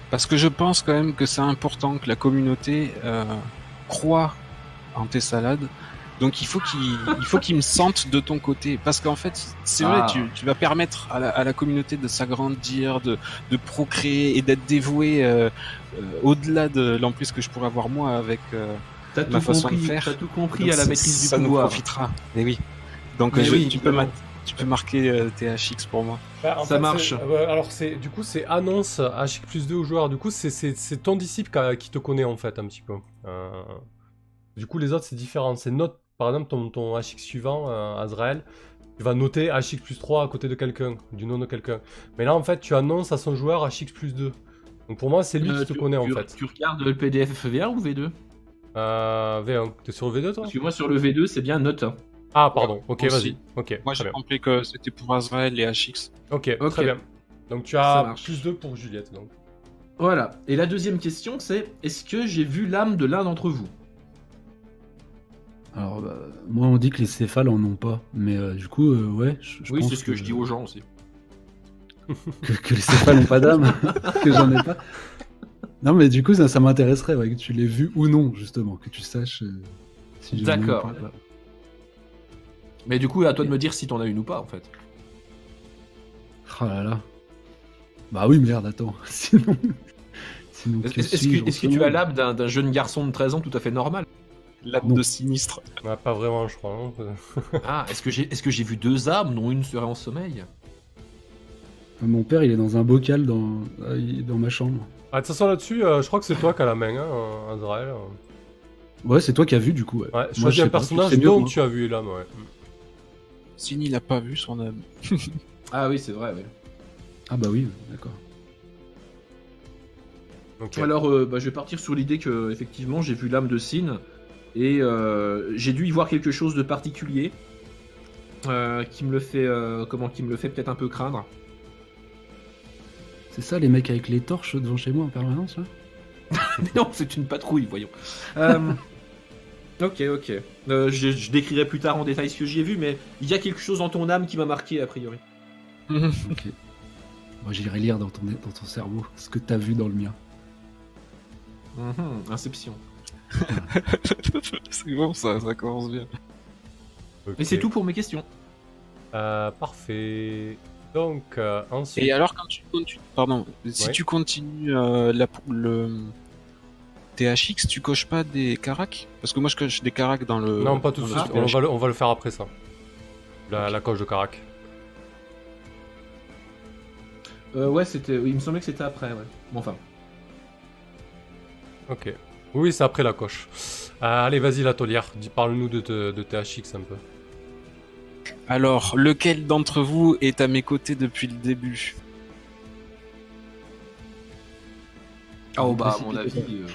Parce que je pense quand même que c'est important que la communauté euh, croit en tes salades. Donc il faut qu'il il faut qu'ils me sentent de ton côté. Parce qu'en fait, c'est vrai, Ah. tu, tu vas permettre à la, à la communauté de s'agrandir, de, de procréer et d'être dévoué euh, euh, au-delà de l'emprise que je pourrais avoir moi avec euh, ma tout façon de faire. t'as tout compris Donc à la ça- maîtrise ça du nous pouvoir. profitera. Mais oui. Donc Mais je- oui, tu, peux ma- tu peux marquer euh, THX pour moi. Bah, Ça fait, marche. euh, alors, c'est, du coup, c'est annonce HX plus 2 aux joueurs. Du coup, c'est, c'est, c'est ton disciple qui, te connaît, en fait, un petit peu. Euh, Du coup, les autres, c'est différent. C'est note, par exemple, ton, ton HX suivant, euh, Azrael, tu vas noter HX plus 3 à côté de quelqu'un, du nom de quelqu'un. Mais là, en fait, tu annonces à son joueur HX plus 2. Donc, pour moi, c'est lui Euh, qui te tu- connaît, en tu- fait. Tu regardes le PDF FVR ou V2 Euh, V1. T'es sur V2, toi? Parce que moi sur le V2 c'est bien note. hein. Ah, pardon. Ok, vas-y. Ok, Moi très j'ai compris que c'était pour Azrael et HX. Ok, Ok. très bien. Donc, tu Ça as marche. plus 2 pour Juliette, donc. Voilà. Et la deuxième question c'est est-ce que j'ai vu l'âme de l'un d'entre vous? Alors, bah, moi, on dit que les céphales en ont pas. Mais euh, du coup, euh, ouais. Je, Oui c'est ce que, je dis aux gens aussi. que, que les céphales n'ont pas d'âme, que j'en ai pas. Non, mais du coup, ça, ça m'intéresserait, ouais, que tu l'aies vu ou non, justement, que tu saches euh, si D'accord. Mais du coup à toi de me dire si t'en as une ou pas en fait. Oh là là. Bah oui, merde, attends. Sinon. Sinon, Est-ce que suis-je que, tu as l'âme d'un d'un jeune garçon de 13 ans tout à fait normal? L'âme Non. de sinistre. Ouais, pas vraiment, je crois. hein. Ah est-ce que j'ai est-ce que j'ai vu deux âmes dont une serait en sommeil? Mon père, il est dans un bocal dans, ah, est dans ma chambre. Ah, de toute façon, là-dessus, euh, je crois que c'est toi qui as la main, hein, Azrael. Ouais, c'est toi qui as vu, du coup. Ouais, Ouais, Moi, choisis un sais pas, tu personnage dont as vu l'âme, ouais. Sini il a pas vu son âme. Ah oui c'est vrai oui. Ah bah oui, d'accord. Ok. Alors, euh, bah, je vais partir sur l'idée que effectivement j'ai vu l'âme de Sin et euh, j'ai dû y voir quelque chose de particulier euh, qui me le fait, euh, comment, qui me le fait peut-être un peu craindre. C'est ça, les mecs avec les torches devant chez moi en permanence, là? Mais non, c'est une patrouille, voyons. Euh, ok, ok. Euh, je, je décrirai plus tard en détail ce que j'y ai vu, mais il y a quelque chose dans ton âme qui m'a marqué a priori. Ok. Moi, j'irai lire dans ton, dans ton cerveau ce que t'as vu dans le mien. Mhm, Inception. c'est bon ça, ça commence bien. Ok. Et c'est tout pour mes questions. Euh, parfait. Donc, euh, ensuite. Et alors quand tu continues, pardon, si Ouais. tu continues euh, la, le THX, tu coches pas des caracs Parce que moi je coche des caracs dans le. non, pas tout de suite, on va, le, on va le faire après ça. La, la coche de Carac. Euh, ouais, c'était. Il me semblait que c'était après, ouais. Bon, enfin. Ok. Oui, c'est après la coche. Euh, allez, vas-y, la taulière. Dis- Parle-nous de, THX un peu. Alors, lequel d'entre vous est à mes côtés depuis le début? Oh bah, à mon avis, euh,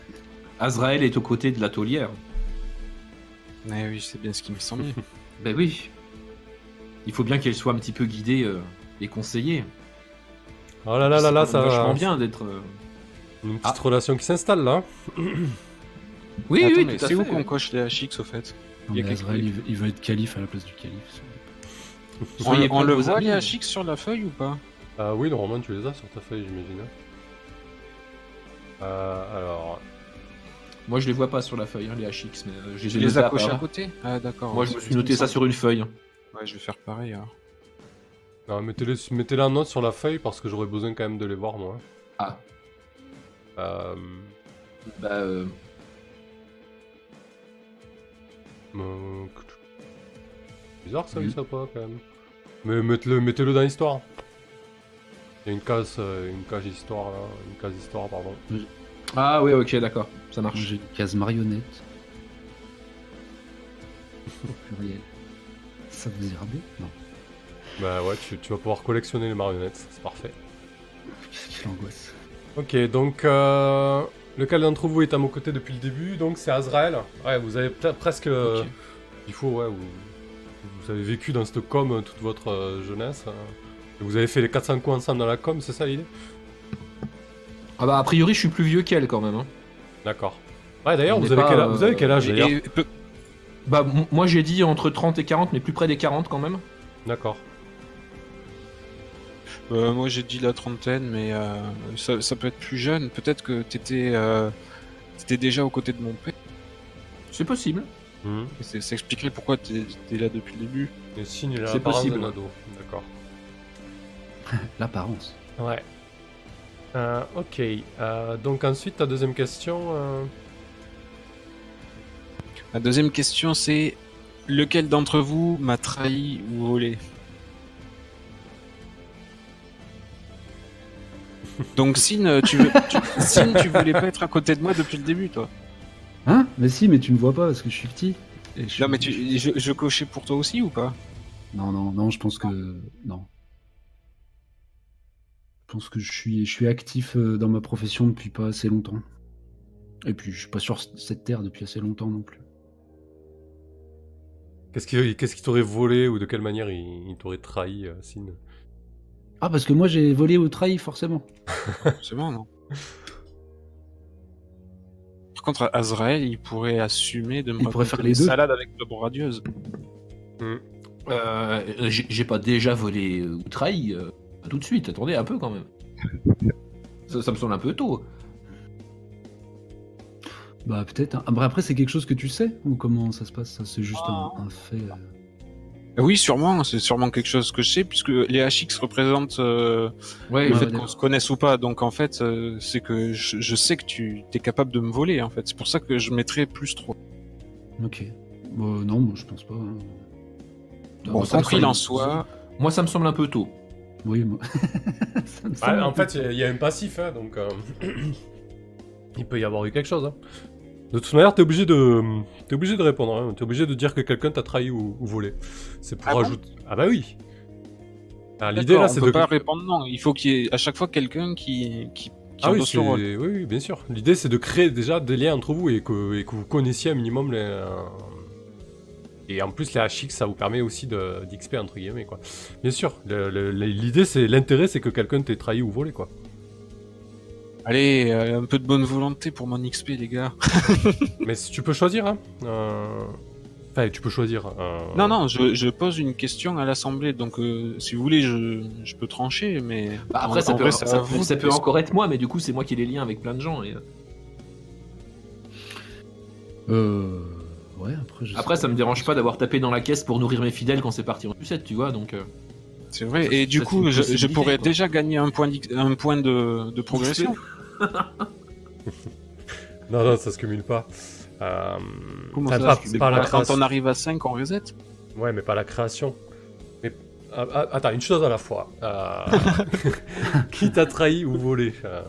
Azrael est aux côtés de la taulière. Eh oui, c'est bien ce qui me semblait. Ben oui. Il faut bien qu'elle soit un petit peu guidée euh, et conseillée. Oh là là là là, C'est ça vachement va. bien d'être. euh, Une petite Ah. relation qui s'installe là. Oui, Attends, oui, mais tout à c'est où qu'on coche les HX au fait Non, Il y a mais quelque- Azrael, il veut, il veut être calife à la place du calife. On, le voit amis. les HX sur la feuille ou pas? Euh, oui, normalement, tu les as sur ta feuille, j'imagine. Euh, alors. Moi, je les vois pas sur la feuille, hein, les HX, mais euh, je les les as à cochés part. à côté? Ah d'accord. Moi, je me suis noté ça sur une feuille. Ouais, je vais faire pareil alors. Non, mettez-les mettez en note sur la feuille parce que j'aurais besoin quand même de les voir, moi. Ah. Euh, Bah, euh, euh, Bizarre que ça, Oui. il soit pas quand même. Mais mettez-le mettez dans l'histoire. Il y a une case, euh, une case histoire là, une case histoire, pardon. Ah, oui, ok, d'accord. Ça marche. J'ai une case marionnette. Au pluriel. Ça vous ira bien Non. Bah ouais, tu, tu vas pouvoir collectionner les marionnettes, c'est parfait. Quelle angoisse? Ok, donc euh, lequel d'entre vous est à mon côté depuis le début Donc c'est Azrael. Ouais, vous avez peut-être presque. euh. Il faut, ouais, vous, vous avez vécu dans cette com euh, toute votre euh, jeunesse. et vous avez fait les 400 coups ensemble dans la com, c'est ça l'idée? Ah, bah, a priori, je suis plus vieux qu'elle quand même. hein. D'accord. Ouais, d'ailleurs, vous, n'est avez pas, quel a- euh, vous avez quel âge Et- d'ailleurs? et peu- Bah, moi, j'ai dit entre 30 et 40, mais plus près des 40 quand même. D'accord. Euh, moi j'ai dit la trentaine, mais euh, ça, ça peut être plus jeune. Peut-être que t'étais euh, t'étais déjà aux côtés de mon père. C'est possible. Et c'est- Ça expliquerait pourquoi t'es t'es là depuis le début. Le signe, C'est l'apparence possible. ado. D'accord. L'apparence. Ouais. Euh, ok. Euh, donc ensuite, ta deuxième question. euh, La deuxième question c'est lequel d'entre vous m'a trahi ou volé? Donc Sin, tu, veux, tu, Sin, tu voulais pas être à côté de moi depuis le début, toi Hein? Mais si, mais tu me vois pas parce que je suis petit. Et je suis- Non, mais tu, je, je cochais pour toi aussi ou pas? Non, non, non, je pense que non. Je pense que je suis, je suis actif euh, dans ma profession depuis pas assez longtemps. Et puis, je suis pas sur cette terre depuis assez longtemps non plus. Qu'est-ce qui qu'est-ce qui t'aurait volé ou de quelle manière il, il t'aurait trahi, euh, Sin? Ah, parce que moi j'ai volé ou trahi forcément. C'est bon, non? Par contre, Azrael, il pourrait assumer de me pourrait faire les des deux. salades avec la radieuse. Euh, j'ai j'ai pas déjà volé ou trahi euh, tout de suite. Attendez un peu quand même. Ça, ça me semble un peu tôt. Bah peut-être. hein. Ah, bah, après, c'est quelque chose que tu sais ou comment ça se passe Ça, c'est juste un, un fait. euh. Oui, sûrement, c'est sûrement quelque chose que je sais, puisque les HX représentent euh, Ouais, le Ouais, fait qu'on se connaisse ou pas. Donc en fait, euh, c'est que je, je sais que tu es capable de me voler, en fait. C'est pour ça que je mettrais plus 3. Ok. Bah, non, moi je pense pas. hein. Bon, ça qu'il en soit, Moi, ça me semble un peu tôt. Oui, moi. Ça me Ouais, semble un En peu- fait, il y a- il y, a un passif, hein, donc euh, il peut y avoir eu quelque chose. hein. De toute manière, t'es obligé de, t'es obligé de répondre. Hein. T'es obligé de dire que quelqu'un t'a trahi ou, ou volé. C'est pour Ah bon ajouter. ah bah oui. Ah, L'idée là, c'est de. pas répondre non. Il faut qu'il y ait à chaque fois quelqu'un qui, qui, Ah oui, oui, oui, bien sûr. L'idée, c'est de créer déjà des liens entre vous et que, et que vous connaissiez un minimum les. euh, Et en plus, les HX, ça vous permet aussi d'XP entre guillemets, quoi. Bien sûr. L'idée, c'est l'intérêt, c'est que quelqu'un t'ait trahi ou volé, quoi. Allez, euh, un peu de bonne volonté pour mon XP, les gars. Mais si tu peux choisir, hein. euh, Enfin, tu peux choisir. euh, Non, non, je, je pose une question à l'Assemblée, donc euh, si vous voulez, je, je peux trancher, mais... Bah, après, en- ça, en peut, vrai, ça, vous ça encore être moi, mais du coup, c'est moi qui ai les liens avec plein de gens. Et... euh. Ouais, après, je Après, ça me dérange pas d'avoir tapé dans la caisse pour nourrir mes fidèles quand c'est parti en sucette, tu vois. Donc, euh, C'est vrai, Ça, et du coup, je, pourrais quoi. déjà gagner un point, d'X- un point de, de progression. Non, non, ça se cumule pas. Euh... Comment enfin, ça, pas, pas la Quand on arrive à 5, on reset Ouais, mais pas la création. Mais ah, ah, attends, une chose à la fois. Euh, Qui t'a trahi ou volé euh,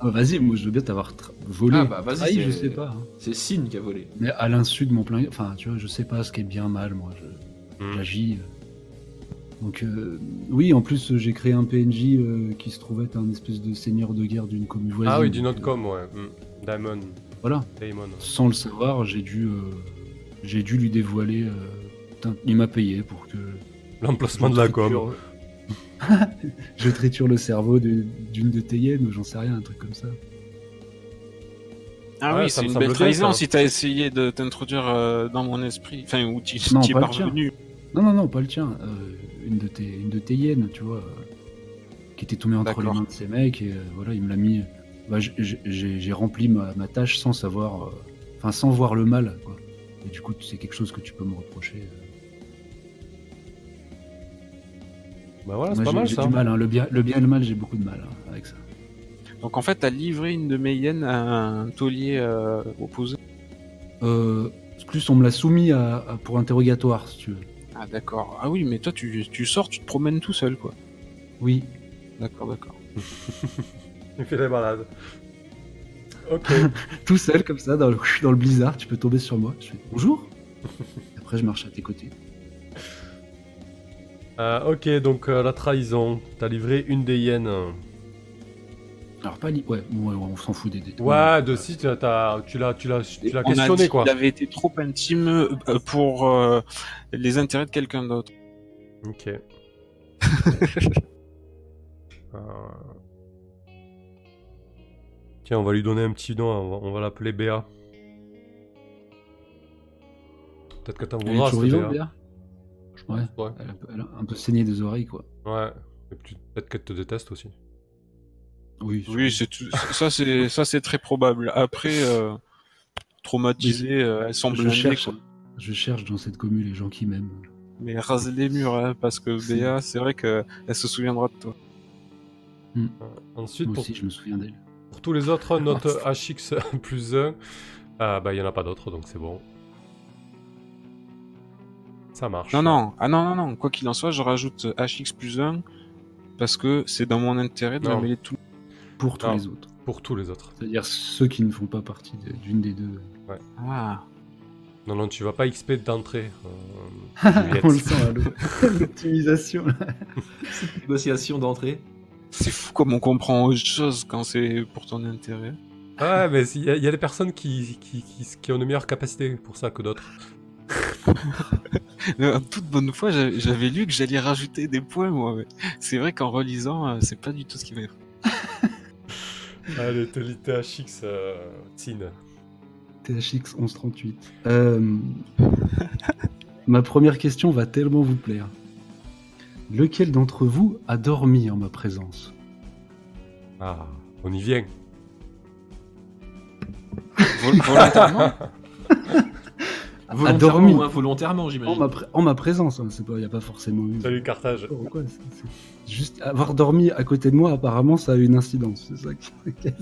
Ah, vas-y, moi je veux bien t'avoir tra- volé. Ah, bah, vas-y, trahi, je sais pas. hein. c'est Sin qui a volé. Mais à l'insu de mon plein. Enfin, tu vois, je sais pas ce qui est bien mal, moi. Je- hmm. Euh. Donc, euh, oui, en plus, j'ai créé un PNJ euh, qui se trouvait être un espèce de seigneur de guerre d'une commune voisine. Ah oui, d'une autre euh, com, ouais. hmm. Diamond. Voilà. Damon. Sans le savoir, j'ai dû, euh, j'ai dû lui dévoiler. euh, il m'a payé pour que L'emplacement de la com. je triture le cerveau de- d'une de tes hyènes ou j'en sais rien, un truc comme ça. Ah Ouais, oui, ça c'est une belle trahison si t'as essayé de t'introduire euh, dans mon esprit, enfin, où tu Non, tu es parvenu. Non, non, non, pas le tien. euh, une, de tes, une de tes hyènes, tu vois, euh, qui était tombée entre les mains de ces mecs, et euh, voilà, il me l'a mis. Bah, j'ai rempli ma, ma tâche sans savoir. euh, Enfin, sans voir le mal, quoi. Et du coup, c'est quelque chose que tu peux me reprocher. Bah voilà, c'est pas mal j'ai ça. du mal, hein. le, bien, le bien et le mal, j'ai beaucoup de mal hein, avec ça. Donc en fait, t'as livré une de mes hyènes à un taulier euh, opposé? Euh, plus, on me l'a soumis à, à- pour interrogatoire, si tu veux. Ah d'accord. Ah oui, mais toi, tu, tu sors, tu te promènes tout seul, quoi. Oui. D'accord, d'accord. Il fait des balades. Ok. Tout seul, comme ça, dans le, dans le blizzard, tu peux tomber sur moi. Je fais bonjour. Après, je marche à tes côtés. Euh, ok, donc euh, la trahison. T'as livré une des hyènes. Alors, pas li- ouais, ouais, ouais, on s'en fout des détails. Ouais, de si tu l'as, tu l'as, tu l'as, tu l'as On a questionné dit quoi. qu'il avait été trop intime euh, pour euh, les intérêts de quelqu'un d'autre. Ok. Euh, Tiens, on va lui donner un petit nom, on va, on va l'appeler Béa. Peut-être que t'en Elle est voudras, toujours Béa. Béa? Je pense, ouais. elle a, un peu, elle a un peu saigné des oreilles, quoi. Ouais. Et puis, Peut-être qu'elle te déteste aussi. Oui, Oui, c'est tout- ça, c'est ça, c'est très probable. Après, euh, traumatisée, euh, elles sont je blindées, cherche, quoi. je cherche dans cette commune les gens qui m'aiment. Mais rase les murs, hein, parce que Béa, c'est vrai qu'elle se souviendra de toi. Ensuite, Moi pour, aussi, je me souviens d'elle. pour tous les autres, note HX plus 1. Ah, bah, il n'y en a pas d'autres, donc c'est bon. Ça marche. Non, non, ah non, non, non, quoi qu'il en soit, je rajoute HX plus 1 parce que c'est dans mon intérêt de Non. la mêler tout. Pour tous Non. les autres. Pour tous les autres. C'est-à-dire ceux qui ne font pas partie de- d'une des deux. Ah, Non, non, tu vas pas XP d'entrée. euh. On le sent. L'optimisation. Négociation d'entrée. c'est fou comme on comprend autre chose quand c'est pour ton intérêt. Ouais, mais il y, a- il y a des personnes qui, qui, qui, qui ont de meilleures capacités pour ça que d'autres. Mais en toute bonne foi, j'avais lu que j'allais rajouter des points, moi. mais C'est vrai qu'en relisant, euh, c'est pas du tout ce qui va te lis THX, euh, Tine. THX 1138. Euh, ma première question va tellement vous plaire. Lequel d'entre vous a dormi en ma présence? Ah, on y vient. Vol- volontairement? Volontairement dormi. ou involontairement, en j'imagine. ma, en ma présence, hein, c'est pas, y a pas forcément eu. Salut, Carthage. Oh, Juste avoir dormi à côté de moi, apparemment, ça a eu une incidence. C'est ça qui.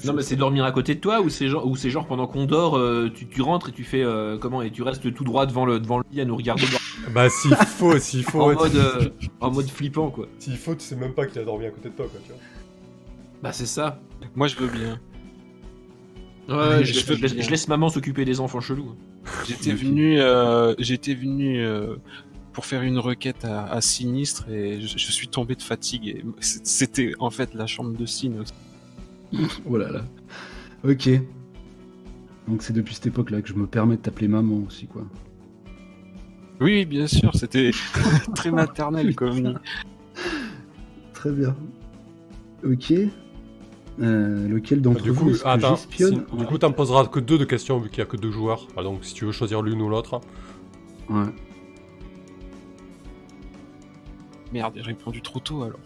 Non, mais c'est dormir à côté de toi ou c'est genre, ou genre pendant qu'on dort, euh, tu, tu rentres et tu fais euh, comment et tu restes tout droit devant le, devant le lit à nous regarder Bah, s'il faut, s'il faut. en, ouais, mode, euh, en mode flippant quoi. S'il faut, tu sais même pas qu'il a dormi à côté de toi, quoi, tu vois. Bah c'est ça. Moi, je veux bien. Ouais, je, je laisse- je maman s'occuper des enfants chelous. J'étais venu, euh, j'étais venu euh, pour faire une requête à, à Sinistre et je, je suis tombé de fatigue. C'était en fait la chambre de aussi. Oh là là. Ok. Donc c'est depuis cette époque-là que je me permets de t'appeler maman aussi, quoi. Oui, bien sûr, c'était très maternel comme. Très bien. Ok. Euh, lequel d'entre du vous coup, est-ce que attends, j'espionne si- du coup, t'en poseras que deux de questions vu qu'il y a que deux joueurs. Ah, donc, si tu veux choisir l'une ou l'autre. Ouais. Merde, j'ai répondu trop tôt alors.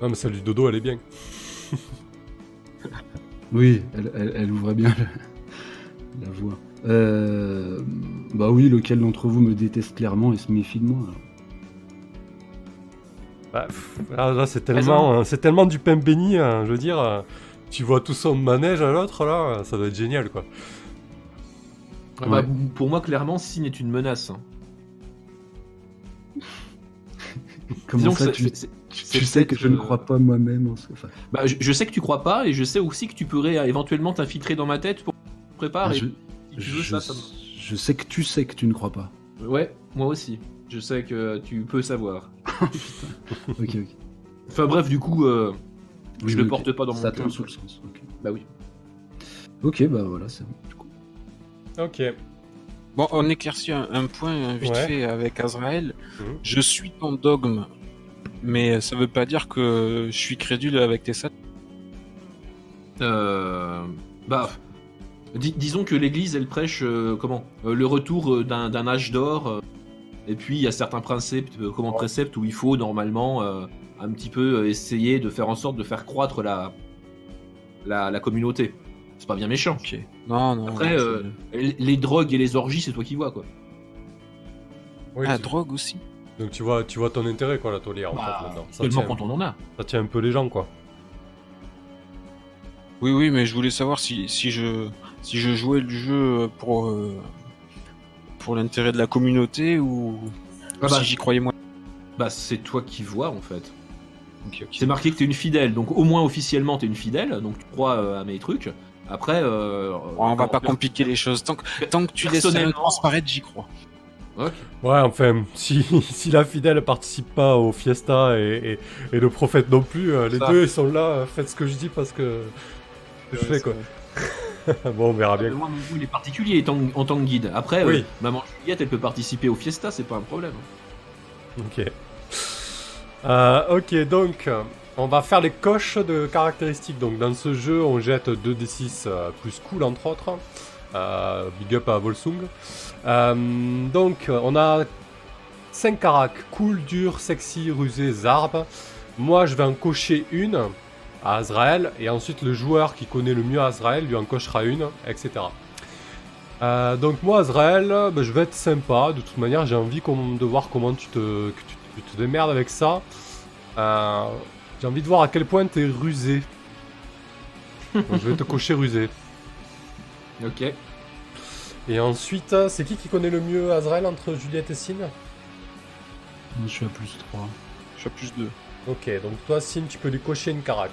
Non, mais celle du dodo, elle est bien. Oui, elle, elle- elle ouvrait bien le- la voie. Euh, bah oui, lequel d'entre vous me déteste clairement et se méfie de moi alors? Bah, pff, là, là, c'est tellement, euh, c'est tellement du pain béni, hein, je veux dire. euh, tu vois tout son manège à l'autre, là, ça doit être génial, quoi. Ah Ouais. bah, pour moi, clairement, Signe est une menace. hein. Comment Disons ça, que tu, sais que je ne crois pas moi-même en ce... enfin, Bah, je, je sais que tu crois pas et je sais aussi que tu pourrais euh, éventuellement t'infiltrer dans ma tête pour préparer. je, si tu veux je- ça, ça me- je sais que tu sais que tu ne crois pas. Ouais, moi aussi. Je sais que tu peux savoir. Ok, ok. Enfin bref, du coup, euh, Oui, je le porte pas dans mon Ça tombe sous le sens. Bah oui. Ok, bah voilà, c'est bon. du coup. Ok. Bon, on éclaircit un, un point vite Ouais. fait avec Azrael. Mhm. Je suis ton dogme, mais ça veut pas dire que je suis crédule avec tes stats. Euh, bah, dis- disons que l'Église, elle prêche euh, comment Euh, le retour euh, d'un âge d'or. euh, et puis il y a certains euh, comment préceptes où il faut normalement euh, un petit peu euh, essayer de faire en sorte de faire croître la la, la communauté. C'est pas bien méchant. Non, non. Après, non, euh, Les drogues et les orgies, c'est toi qui vois quoi. Oui, tu- drogue aussi. donc tu vois, tu vois ton intérêt, quoi, la tolière, en Bah, fait, maintenant. Ça Seulement tient, quand on en a. ça tient un peu les gens, quoi. Oui, oui, mais je voulais savoir si, si je si je jouais le jeu pour euh, pour l'intérêt de la communauté ou Ah bah, si j'y croyais moi. bah, c'est toi qui vois en fait. C'est marqué que t'es une fidèle, donc au moins officiellement t'es une fidèle, donc tu crois euh, à mes trucs. Après, euh, on va pas compliquer les choses. Tant que, tant que tu laisses transparaître, j'y crois. Ok. Ouais, enfin, si, si la fidèle participe pas au fiesta et, et, et le prophète non plus, euh, les Ça. deux ils sont là, faites ce que je dis parce que je fais quoi. bon, on verra bien. Moi, mon goût, il est particulier en tant, en tant que guide. Après, Oui. euh, maman Juliette, elle peut participer au fiesta, c'est pas un problème. Ok. Euh, ok, donc on va faire les coches de caractéristiques. Donc dans ce jeu, on jette 2d6 euh, plus cool entre autres. Euh, big up à Volsung. Donc on a 5 caracs cool, dur, sexy, rusé, zarb. Moi, je vais en cocher une à Azrael, et ensuite le joueur qui connaît le mieux Azrael lui en cochera une, etc. Donc moi, Azrael, ben, je vais être sympa. De toute manière, j'ai envie de voir comment tu te, tu, tu te démerdes avec ça. Euh, j'ai envie de voir à quel point tu es rusé. Donc, je vais te cocher rusé. Ok. Et ensuite, euh, c'est qui qui connaît le mieux Azrael entre Juliette et Sin? Moi, je suis à plus 3. Je suis à plus 2. Ok, donc toi, Sin, tu peux lui cocher une carac.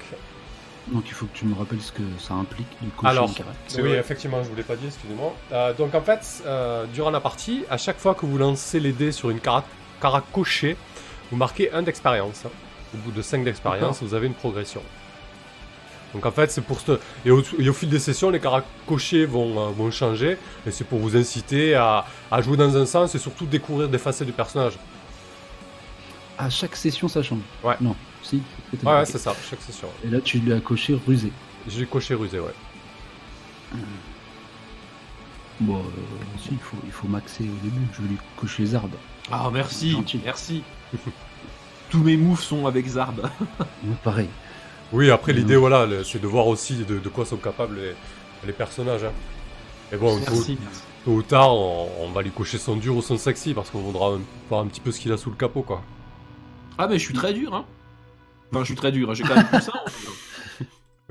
Donc il faut que tu me rappelles ce que ça implique de cocher Alors, une carac. Oui, vrai. effectivement, je vous l'ai pas dit, excusez-moi. Euh, donc en fait, euh, durant la partie, à chaque fois que vous lancez les dés sur une carac, cochée, vous marquez un d'expérience. hein. Au bout de 5 d'expérience, vous avez une progression. Donc en fait, c'est pour ce... Et au, et au fil des sessions, les caracs cochés vont, euh, vont changer. Et c'est pour vous inciter à, à jouer dans un sens et surtout découvrir des facettes du personnage. À chaque session, ça change. Ouais. Non, si. Ouais, c'est ça, chaque session. Et là, tu lui as coché rusé. J'ai coché rusé, ouais. Bon, euh, si, il faut, il faut maxer au début. Je vais lui cocher les arbres. Ah, merci. Gentil. Merci. Tous mes moves sont avec Zarb. Moi, pareil. Oui, après l'idée, voilà, c'est de voir aussi de, de quoi sont capables les, les personnages. hein. Et bon, tôt, Merci. tôt ou tard, on, on va lui cocher son dur ou son sexy parce qu'on voudra un- voir un petit peu ce qu'il a sous le capot, quoi. Ah, mais je suis très dur, hein. Enfin, je suis très dur. hein. J'ai quand même plus ça.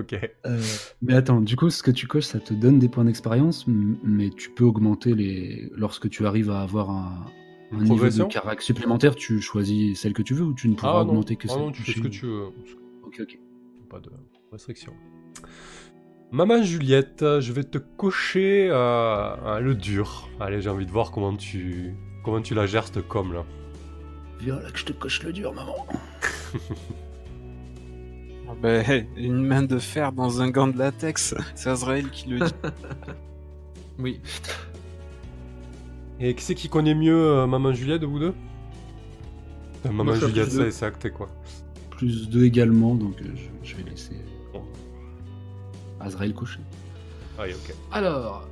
Ok. Euh, mais attends, du coup, ce que tu coches, ça te donne des points d'expérience, mais tu peux augmenter les. Lorsque tu arrives à avoir un, un niveau de carac supplémentaire, tu choisis celle que tu veux ou tu ne pourras Ah non, augmenter que ah celle non, tu fais ce que tu veux. Ok, ok. Pas de restriction. Maman Juliette, je vais te cocher euh, le dur. Allez, j'ai envie de voir comment tu comment tu la gères cette com là. Viens là que je te coche le dur, maman. Ah ben, une main de fer dans un gant de latex, c'est Azrael qui le dit. Oui. Et qui c'est qui connaît mieux euh, Maman Juliette de vous deux? Euh, Maman Moi, Juliette, ça deux. c'est acté quoi. Plus 2 également, donc euh, je, je vais laisser Bon. Azrael cocher. Allez, ok. Alors,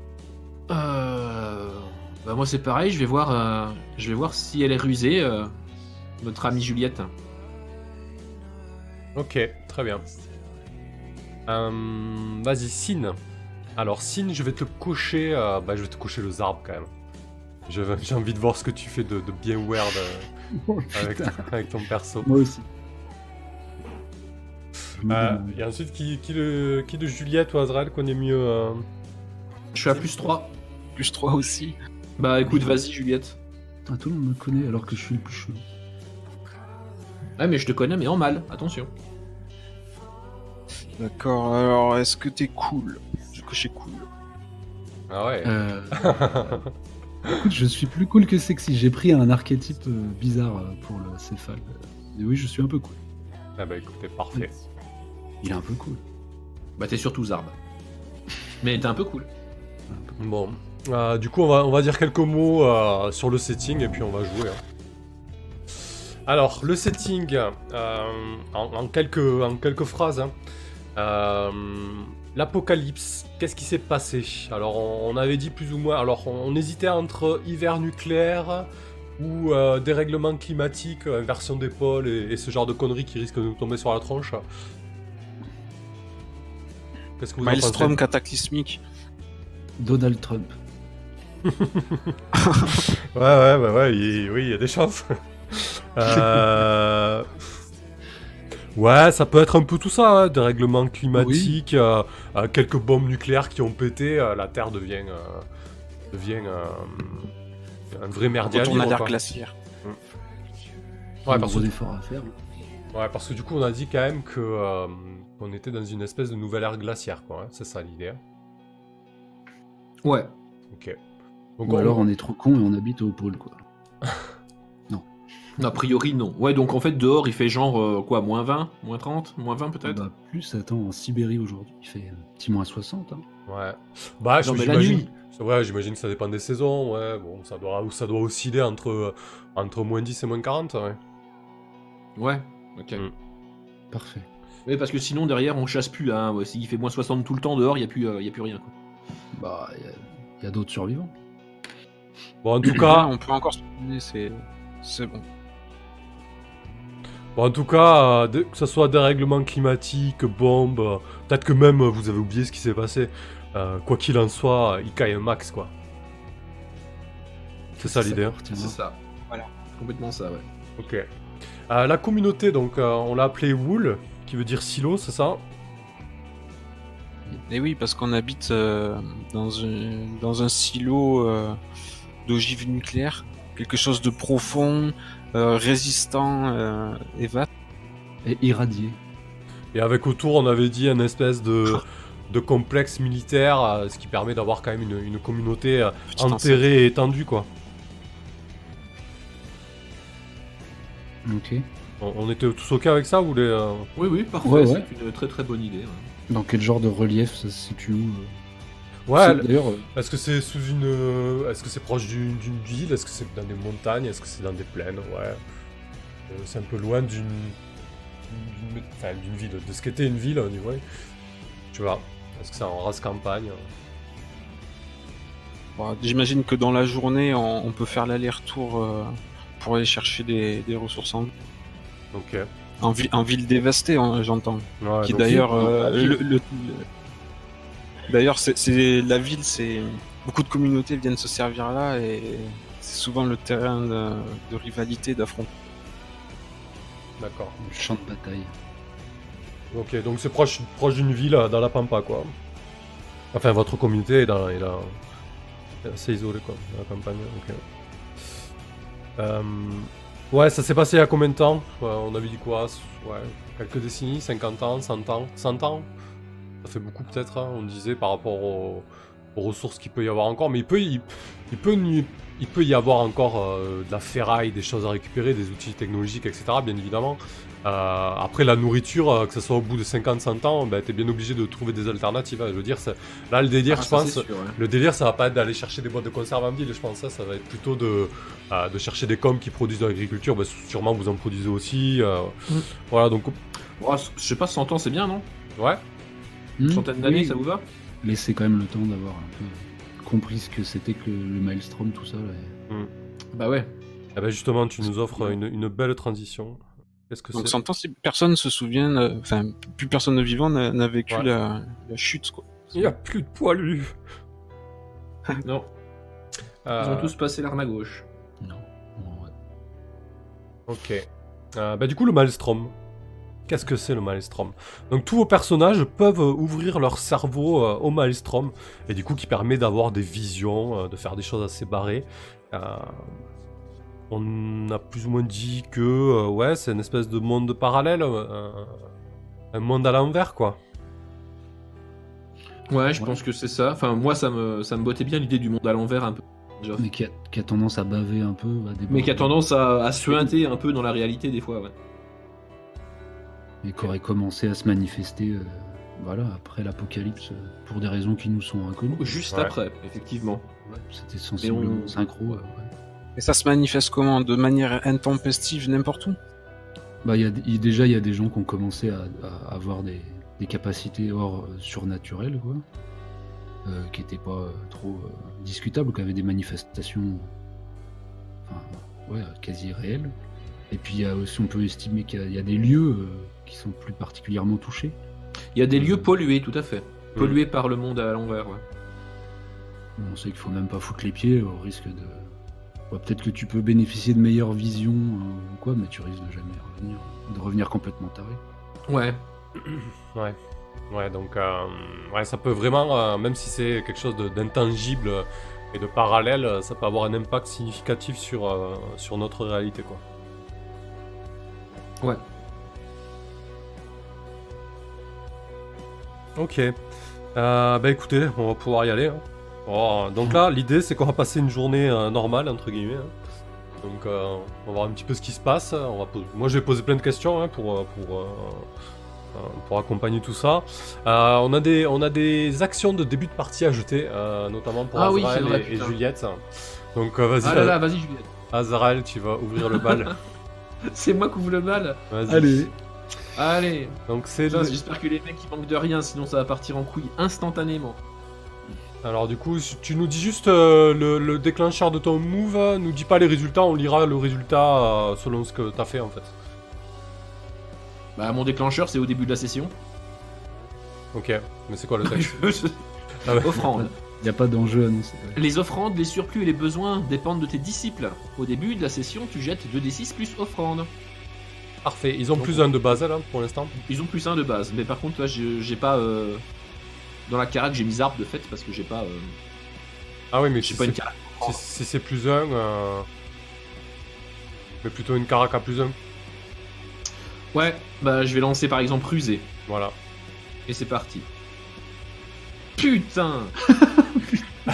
euh, bah moi c'est pareil. Je vais voir, euh, je vais voir si elle est rusée, euh, notre amie Juliette. Ok, très bien. Euh, Vas-y, Sin. Alors, Sin, je vais te cocher. euh, bah, je vais te cocher le zarbe quand même. Je J'ai envie de voir ce que tu fais de, de bien weird euh, avec, avec ton perso. Moi aussi. Je Euh, et ensuite, qui, qui, de, qui de Juliette ou Azrael connaît mieux euh, Je suis à plus 3. Plus 3 aussi. Bah écoute, vas-y Juliette. Ah, tout le monde me connaît alors que je suis le plus chelou. Ouais, mais je te connais, mais en mal. Attention. D'accord, alors est-ce que t'es cool? Je vais cocher cool? Ah ouais. Euh, écoute, je suis plus cool que sexy. J'ai pris un archétype euh, bizarre euh, pour le céphale. Et oui, je suis un peu cool. ah bah écoutez, parfait. Il est un peu cool. Bah t'es surtout Zarb. Mais t'es un peu cool. Bon. Euh, du coup, on va, on va dire quelques mots euh, sur le setting et puis on va jouer. hein. Alors, le setting, euh, en, en quelques, en quelques phrases. hein. L'apocalypse, qu'est-ce qui s'est passé? Alors, on, on avait dit plus ou moins. Alors, on, on hésitait entre hiver nucléaire ou euh, dérèglement climatique, inversion des pôles et, et ce genre de conneries qui risquent de nous tomber sur la tronche. Qu'est-ce que vous en pensez? Maelstrom cataclysmique. Donald Trump. Ouais, ouais, bah ouais, il- oui, il y a des chances. Euh, Ouais, ça peut être un peu tout ça, hein, des règlements climatiques, euh, euh, quelques bombes nucléaires qui ont pété, euh, la Terre devient, euh, devient euh, un vrai merdier Retourne à l'ère glaciaire. Ouais, un parce que, à faire. ouais, parce que du coup, on a dit quand même que euh, qu'on était dans une espèce de nouvelle ère glaciaire, quoi. hein, C'est ça l'idée. hein. Ouais. Ok. Donc, Ou on- alors on est trop con et on habite au pôle, quoi. A priori, non. Ouais, donc en fait, dehors, il fait genre euh, quoi, moins 20, moins 30, moins 20 peut-être Bah, plus, attends, en Sibérie aujourd'hui, il fait un petit moins 60. Hein. Ouais. Bah, Non, je- mais la j'imagine- nuit. c'est- Ouais, j'imagine que ça dépend des saisons, ouais. Bon, ça doit, ça doit osciller entre, entre moins 10 et moins 40, ouais. Ouais, ok. Mm. Parfait. Oui, parce que sinon, derrière, on chasse plus. Hein. Ouais, S'il fait moins 60 tout le temps dehors, il n'y a, plus, euh, y a plus rien. Quoi. Bah, il y a- a, d'autres survivants. Bon, en tout cas, on peut encore se c'est bon. Bon, en tout cas, euh, de- que ce soit dérèglement climatique, bombe, euh, peut-être que même euh, vous avez oublié ce qui s'est passé. Euh, quoi qu'il en soit, il caille un max, quoi. C'est ça l'idée. hein. C'est ça. Voilà. Complètement ça, ouais. Ok. Euh, la communauté, donc, euh, on l'a appelée Wool, qui veut dire silo, c'est ça? Et oui, parce qu'on habite euh, dans, un, dans un silo euh, d'ogives nucléaires, quelque chose de profond, euh, résistant euh, et vaste. Et irradié. Et avec autour, on avait dit un espèce de, de complexe militaire, euh, ce qui permet d'avoir quand même une, une communauté euh, enterrée et étendue, quoi. Ok. On, on était tous ok avec ça, vous voulez euh, Oui, oui, parfait. Ouais, ouais. C'est une très très bonne idée. ouais. Dans quel genre de relief ça se situe où euh Ouais, D'ailleurs, euh, Est-ce que c'est sous une. euh, Est-ce que c'est proche d'une d'une ville Est-ce que c'est dans des montagnes? Est-ce que c'est dans des plaines? Ouais. Euh, c'est un peu loin d'une. d'une- Enfin, d'une ville. De ce qu'était une ville, du ouais. Tu vois. Est-ce que c'est en race campagne? Bon, J'imagine que dans la journée, on, on peut faire l'aller-retour euh, pour aller chercher des, des ressources en, Ok. en, vi- en ville dévastée, hein, j'entends. Ouais, qui d'ailleurs, euh, donc, le, le- le- d'ailleurs, c'est la ville, c'est beaucoup de communautés viennent se servir là et c'est souvent le terrain de, de rivalité, d'affrontement. D'accord. le champ de bataille. Ok, donc c'est proche, proche d'une ville euh, dans la Pampa, quoi. Enfin, votre communauté est, dans, est, dans- est assez isolée, quoi, dans la campagne. ok. Euh, ouais, ça s'est passé il y a combien de temps? Ouais, On avait dit quoi? Ouais, quelques décennies, 50 ans, 100 ans 100 ans? Ça fait beaucoup, peut-être, hein, on disait, par rapport aux, aux ressources qu'il peut y avoir encore. Mais il peut y, il peut, il peut y avoir encore euh, de la ferraille, des choses à récupérer, des outils technologiques, etc., bien évidemment. Euh, après, la nourriture, euh, que ce soit au bout de 50-100 ans, ben, t'es bien obligé de trouver des alternatives. hein. Je veux dire, là, le délire, Ah, je pense, c'est sûr, ouais. le délire, ça va pas être d'aller chercher des boîtes de conserve en ville, je pense. Ça, ça va être plutôt de, de chercher des coms qui produisent de l'agriculture. Ben, sûrement, vous en produisez aussi. Mm. Voilà, donc, Oh, je sais pas, 100 ans c'est bien, non? Ouais. Une Hmm, centaine d'années, oui. ça vous va? Laissez quand même le temps d'avoir un peu compris ce que c'était que le Maelstrom, tout ça. là. Bah ouais. Eh ben, justement, tu nous offres une, une belle transition. Qu'est-ce que Donc c'est? 100 ans, si personne se souvient, euh, enfin, plus personne ne vivant n'a n'a vécu Ouais. la, la chute, quoi. Il y a plus de poilus. Non, ils Euh, ont tous passé l'arme à gauche. Non. non, ouais. Ok. Euh, bah, du coup, le Maelstrom. Qu'est-ce que c'est le Maelstrom? Donc, tous vos personnages peuvent euh, ouvrir leur cerveau euh, au Maelstrom, et du coup, qui permet d'avoir des visions, euh, de faire des choses assez barrées. Euh, on a plus ou moins dit que, euh, ouais, c'est une espèce de monde parallèle, euh, un monde à l'envers, quoi. Ouais, je Ouais. pense que c'est ça. Enfin, moi, ça me, ça me bottait bien l'idée du monde à l'envers un peu. Mais qui a, qui a tendance à baver un peu. Mais qui a tendance à, à suinter un peu dans la réalité des fois, ouais. Et qui aurait commencé à se manifester euh, voilà, après l'apocalypse, euh, pour des raisons qui nous sont inconnues. Juste Ouais. après, effectivement. Ouais, C'était sensiblement on- synchro. euh, ouais. Et ça se manifeste comment? De manière intempestive n'importe où? Bah, y a, déjà, il y a des gens qui ont commencé à, à avoir des, des capacités hors surnaturelles, quoi, euh, qui n'étaient pas trop euh, discutables, qui avaient des manifestations enfin, ouais, quasi réelles. Et puis, y a aussi, on peut estimer qu'il y a- il y, a des lieux euh, qui sont plus particulièrement touchés. Il y a des lieux pollués, tout à fait. Pollués par le monde à l'envers, ouais. On sait qu'il faut même pas foutre les pieds au risque de. Ouais, Peut-être que tu peux bénéficier de meilleures visions euh, ou quoi, mais tu risques de jamais revenir, de revenir complètement taré. Ouais. Ouais. Ouais, donc euh, ouais, ça peut vraiment, euh, même si c'est quelque chose d'intangible et de parallèle, euh, ça peut avoir un impact significatif sur, euh, sur notre réalité, quoi. Ouais. Ok. Euh, bah écoutez, on va pouvoir y aller. hein. Oh, donc là, l'idée c'est qu'on va passer une journée euh, normale, entre guillemets. hein. Donc euh, on va voir un petit peu ce qui se passe. On va poser- Moi je vais poser plein de questions hein, pour, euh, pour, euh, euh, pour accompagner tout ça. Euh, on, a des, on a des actions de début de partie à jeter, euh, notamment pour Ah oui, Azrael c'est vrai, et, et putain. Juliette. Donc euh, vas-y, Ah là là, vas-y, Juliette. Azrael, tu vas ouvrir le bal. C'est moi qui ouvre le mal. Vas-y. Allez. Donc c'est le- J'espère que les mecs ils manquent de rien, sinon ça va partir en couille instantanément. Alors du coup, si tu nous dis juste euh, le, le déclencheur de ton move, nous dis pas les résultats, on lira le résultat euh, selon ce que t'as fait en fait. Bah, mon déclencheur, c'est au début de la session. Ok, mais c'est quoi le texte Ah ouais. Offrande. Il n'y a pas d'enjeu annoncé. Les offrandes, les surplus et les besoins dépendent de tes disciples. Au début de la session, tu jettes 2d6 plus offrande. Parfait, ils ont plus un de base là pour l'instant. Ils ont plus un de base, mais par contre, là, j'ai pas. euh, Dans la carac, j'ai mis arbre de fait parce que j'ai pas. euh, Ah oui, mais J'ai pas une c'est carac. si- si c'est plus un. euh, Mais plutôt une carac à plus un. Ouais, bah je vais lancer par exemple rusé. Voilà. Et c'est parti. Putain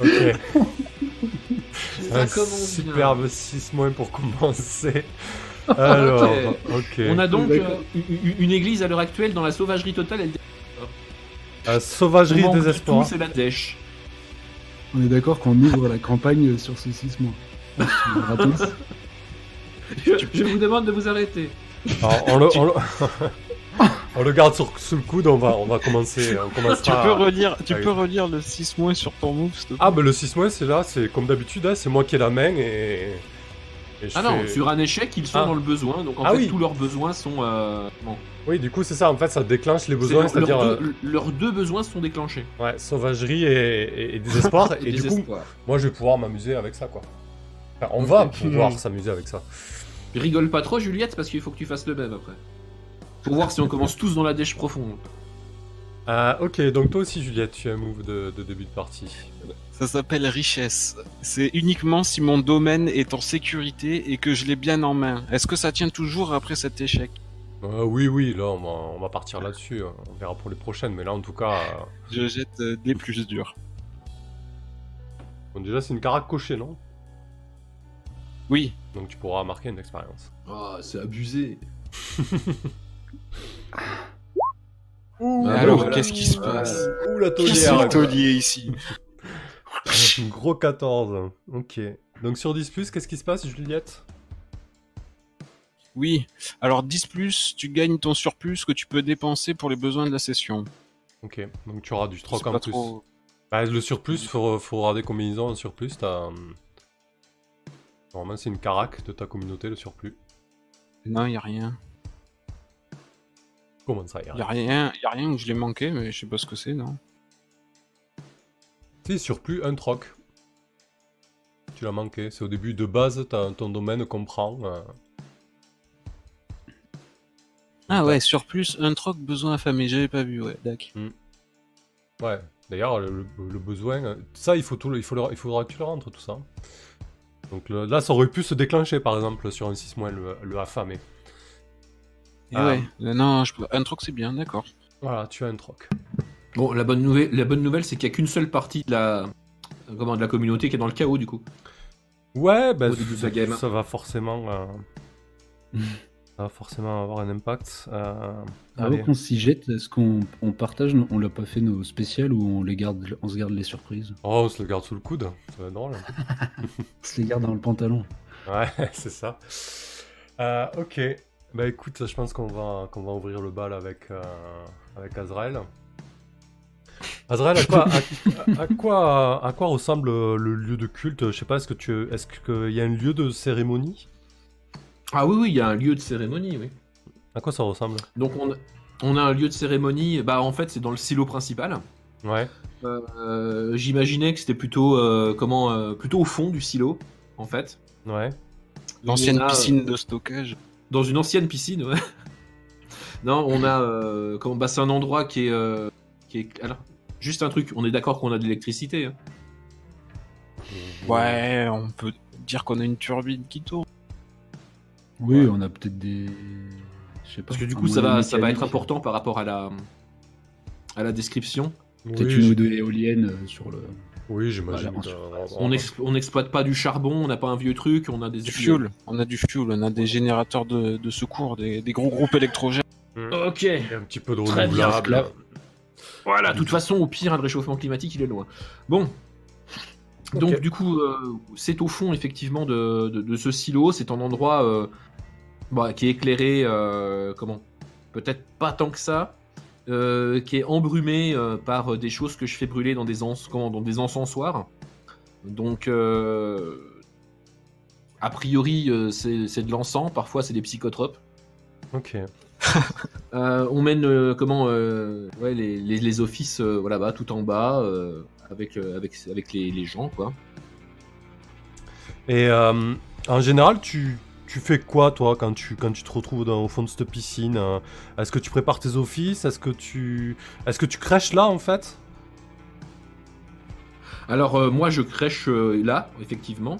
Ok. Un commence bien. superbe 6 moins pour commencer. Alors, ok. On a donc euh, une église à l'heure actuelle dans la sauvagerie totale. Elle... Euh, sauvagerie On désespoir. C'est la dèche. On est d'accord qu'on ouvre la campagne sur ces 6 mois. Je, je vous demande de vous arrêter. Alors, on, le, on, le... on le garde sur, sous le coude, on va, on va commencer. On commencera... Tu peux relire, tu Ah peux relire le 6 mois sur ton move, s'il te plaît. Ah, bah le 6 mois, c'est là, c'est comme d'habitude, hein, c'est moi qui ai la main et. et je Ah non, fais- sur un échec, ils sont Ah. dans le besoin. Donc en Ah fait, oui. tous leurs besoins sont. euh, bon. Oui, du coup, c'est ça, en fait, ça déclenche les besoins, leur- c'est-à-dire. leurs, euh, deux, leurs deux besoins sont déclenchés. Ouais, sauvagerie et, et, et désespoir. et du coup, Désespoir. moi, je vais pouvoir m'amuser avec ça, quoi. Enfin, on va pouvoir s'amuser avec ça. Rigole pas trop, Juliette, parce qu'il faut que tu fasses le même après. Pour voir si on commence tous dans la dèche profonde. Euh, ok, donc toi aussi, Juliette, tu as un move de, de début de partie. Ça s'appelle richesse. C'est uniquement si mon domaine est en sécurité et que je l'ai bien en main. Est-ce que ça tient toujours après cet échec? Euh, oui, oui, là, on va, on va partir là-dessus. hein. On verra pour les prochaines, mais là, en tout cas, euh, Je jette euh, des plus durs. bon, déjà, c'est une carac cochée, non? Oui. Donc, tu pourras marquer une expérience. Ah, c'est abusé. Ouh, Ah, Alors, voilà. qu'est-ce qui se passe ouh, la Qui taulière taulier ici Un Gros 14. Ok. Donc sur 10, qu'est-ce qui se passe, Juliette? Oui. Alors 10 plus, tu gagnes ton surplus que tu peux dépenser pour les besoins de la session. Ok. Donc tu auras du troc en plus. trop- Bah, le surplus, faut, faudra des combinaisons en surplus. T'as. hum, Normalement, c'est une carac de ta communauté, le surplus. Non, y a rien. Comment ça, y a rien, y a rien où je l'ai manqué, mais je sais pas ce que c'est, non Si, surplus, un troc. Tu l'as manqué. C'est au début de base, ton domaine comprend. euh, Ah ouais, surplus, un troc, besoin affamé, j'avais pas vu, ouais, d'accord. Ouais. D'ailleurs, le, le- besoin. euh, Ça, il, faut tout, il, faut le- il faudra que tu le rentres, tout ça. Donc le- là, ça aurait pu se déclencher, par exemple, sur un 6 mois, le, le affamé. Et Ah. ouais, euh, non, je... un troc c'est bien, d'accord. Voilà, tu as un troc. Bon, la bonne nouvelle, la bonne nouvelle, c'est qu'il y a qu'une seule partie de la, comment, de la communauté qui est dans le chaos du coup. Ouais, bah, ça, game. ça va forcément, euh, ça va forcément avoir un impact. Euh, Avant qu'on s'y jette, est-ce qu'on on partage, on l'a pas fait nos spéciales ou on les garde, on se garde les surprises? Oh, on se le garde sous le coude, ça va être drôle. On se les garde dans le pantalon. Ouais, c'est ça. Euh, ok, bah écoute, je pense qu'on va, qu'on va ouvrir le bal avec, euh, avec Azrael. Azrael, à quoi, à, à quoi, à quoi ressemble le lieu de culte? Je sais pas, est-ce que tu, est-ce qu'il y a un lieu de cérémonie? Ah oui, oui, il y a un lieu de cérémonie, oui. À quoi ça ressemble? Donc on, on a un lieu de cérémonie, bah en fait c'est dans le silo principal. Ouais. Euh, J'imaginais que c'était plutôt, euh, comment, euh, plutôt au fond du silo, en fait. Ouais. L'ancienne piscine de stockage. Dans une ancienne piscine, ouais. non, on a, euh, bah c'est un endroit qui est, euh, qui est, alors, juste un truc, on est d'accord qu'on a de l'électricité. hein. Ouais, on peut dire qu'on a une turbine qui tourne. Oui, Ouais. on a peut-être des. Je sais pas. Parce que du coup ça va, ça va être important par rapport à la, à la description. Peut-être Oui, une ou deux éoliennes euh, sur le. Oui, j'imagine. Voilà, On ex- on n'exploite pas du charbon, on n'a pas un vieux truc, on a des Du fuel, on a du fuel, on a des générateurs de, de secours, des, des gros groupes électrogènes. Ok. Et un petit peu de renouvelable. Voilà, de toute façon, au pire, hein, le réchauffement climatique, il est loin. Bon. Donc, Ok. du coup, euh, c'est au fond, effectivement, de, de- de ce silo. C'est un endroit euh, bah, qui est éclairé, euh, comment? Peut-être pas tant que ça. Euh, qui est embrumé euh, par des choses que je fais brûler dans des, comment, dans des encensoirs. Donc, euh, A priori, euh, c'est c'est de l'encens, parfois c'est des psychotropes. Ok. Euh, on mène euh, comment euh, ouais, les, les- les offices euh, voilà, bah, tout en bas euh, avec, euh, avec, avec les, les gens quoi. Et euh, en général, tu, tu fais quoi, toi, quand tu, quand tu te retrouves dans, au fond de cette piscine euh, Est-ce que tu prépares tes offices? Est-ce que tu, est-ce que tu crèches là, en fait? Alors euh, moi je crèche euh, là effectivement.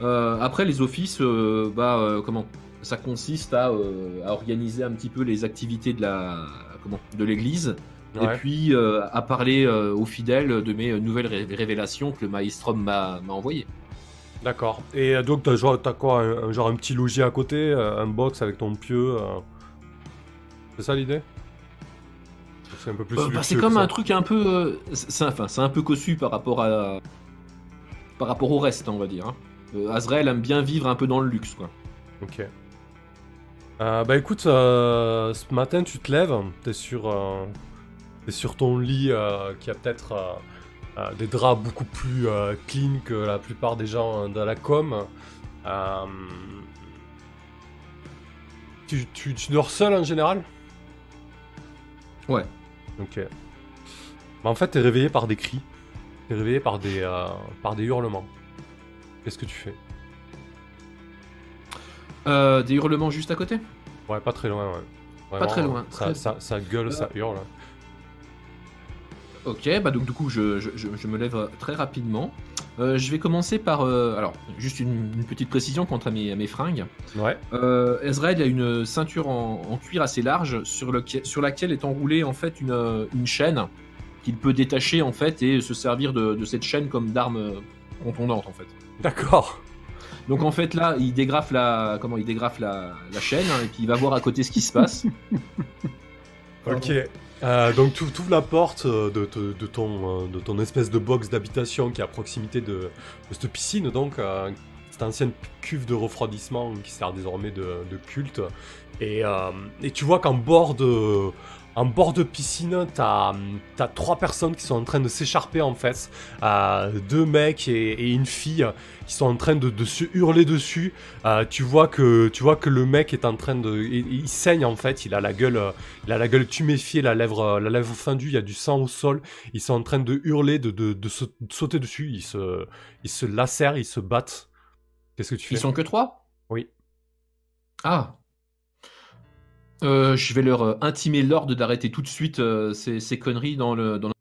Euh, après les offices, bah comment? Ça consiste à, à organiser un petit peu les activités de la comment? De l'église. Ouais. Et puis à parler aux fidèles de mes nouvelles ré- révélations que le maestrom m'a m'a envoyées. D'accord. Et euh, donc, t'as, genre, t'as quoi un, Genre un petit logis à côté euh, Un box avec ton pieu euh, C'est ça l'idée? C'est un peu plus Euh, bah, c'est comme un truc un peu, euh, c'est enfin, un peu cossu par rapport à, par rapport au reste, on va dire. hein. Azrael aime bien vivre un peu dans le luxe, quoi. Ok. Bah écoute, ce matin tu te lèves, t'es sur, t'es sur ton lit qui a peut-être euh, des draps beaucoup plus euh, clean que la plupart des gens euh, dans la com. Euh, tu, tu, tu dors seul en général? Ouais. Ok. Bah en fait t'es réveillé par des cris, t'es réveillé par des, par des hurlements. Qu'est-ce que tu fais? Des hurlements juste à côté? Ouais, pas très loin, ouais. Pas très loin, Ça, très- ça, ça gueule, ça hurle. Ok, bah donc du coup je, je- me lève très rapidement. Euh, je vais commencer par, euh, alors juste une, une petite précision quant à mes, à mes fringues. Ouais. Euh, Ezrael a une ceinture en, en cuir assez large sur, lequel- sur laquelle est enroulée en fait une, euh, une chaîne qu'il peut détacher en fait et se servir de, de cette chaîne comme d'arme euh, contondante en fait. D'accord. Donc en fait là il dégrafe la comment il dégrafe la, la chaîne hein, et puis il va voir à côté ce qui se passe. Ok. Euh, donc tu ouvres la porte euh, de, de- ton, euh, de ton espèce de box d'habitation qui est à proximité de, de cette piscine, donc euh, cette ancienne cuve de refroidissement qui sert désormais de, de culte. Et, euh, et tu vois qu'en bord de, en bord de piscine, t'as as trois personnes qui sont en train de s'écharper en fait. Euh, deux mecs et, et une fille qui sont en train de, de se hurler dessus. Euh, tu vois que tu vois que le mec est en train de, il, il saigne en fait. Il a la gueule, il a la gueule tuméfiée, la lèvre, la lèvre fendue. Il y a du sang au sol. Ils sont en train de hurler, de, de, de, sa- de sauter dessus. Ils se, ils se lacèrent, ils se battent. Qu'est-ce que tu fais? Ils sont que trois? Oui. Ah. Euh, je vais leur euh, intimer l'ordre d'arrêter tout de suite euh, ces, ces conneries dans le. Dans le-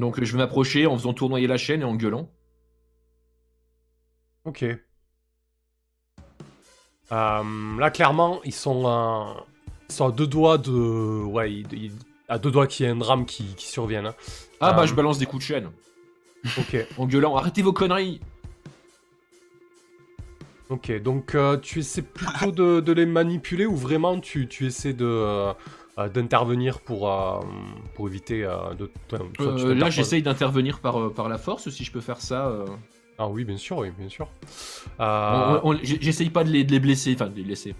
Donc je vais m'approcher en faisant tournoyer la chaîne et en gueulant. Ok. Euh, là, clairement, ils sont, euh, ils sont à deux doigts de, ouais, ils- à deux doigts qu'il y ait un drame qui, qui survienne. hein. Ah bah je balance des coups de chaîne Ok. en gueulant. Arrêtez vos conneries Ok, donc euh, tu essaies plutôt de, de les manipuler ou vraiment tu, tu essaies de euh, euh, d'intervenir pour, euh, pour éviter de. enfin, Là j'essaye d'intervenir par, par la force si je peux faire ça. Ah oui, bien sûr, oui, bien sûr. J'essaye pas de les, de les blesser, enfin de les laisser.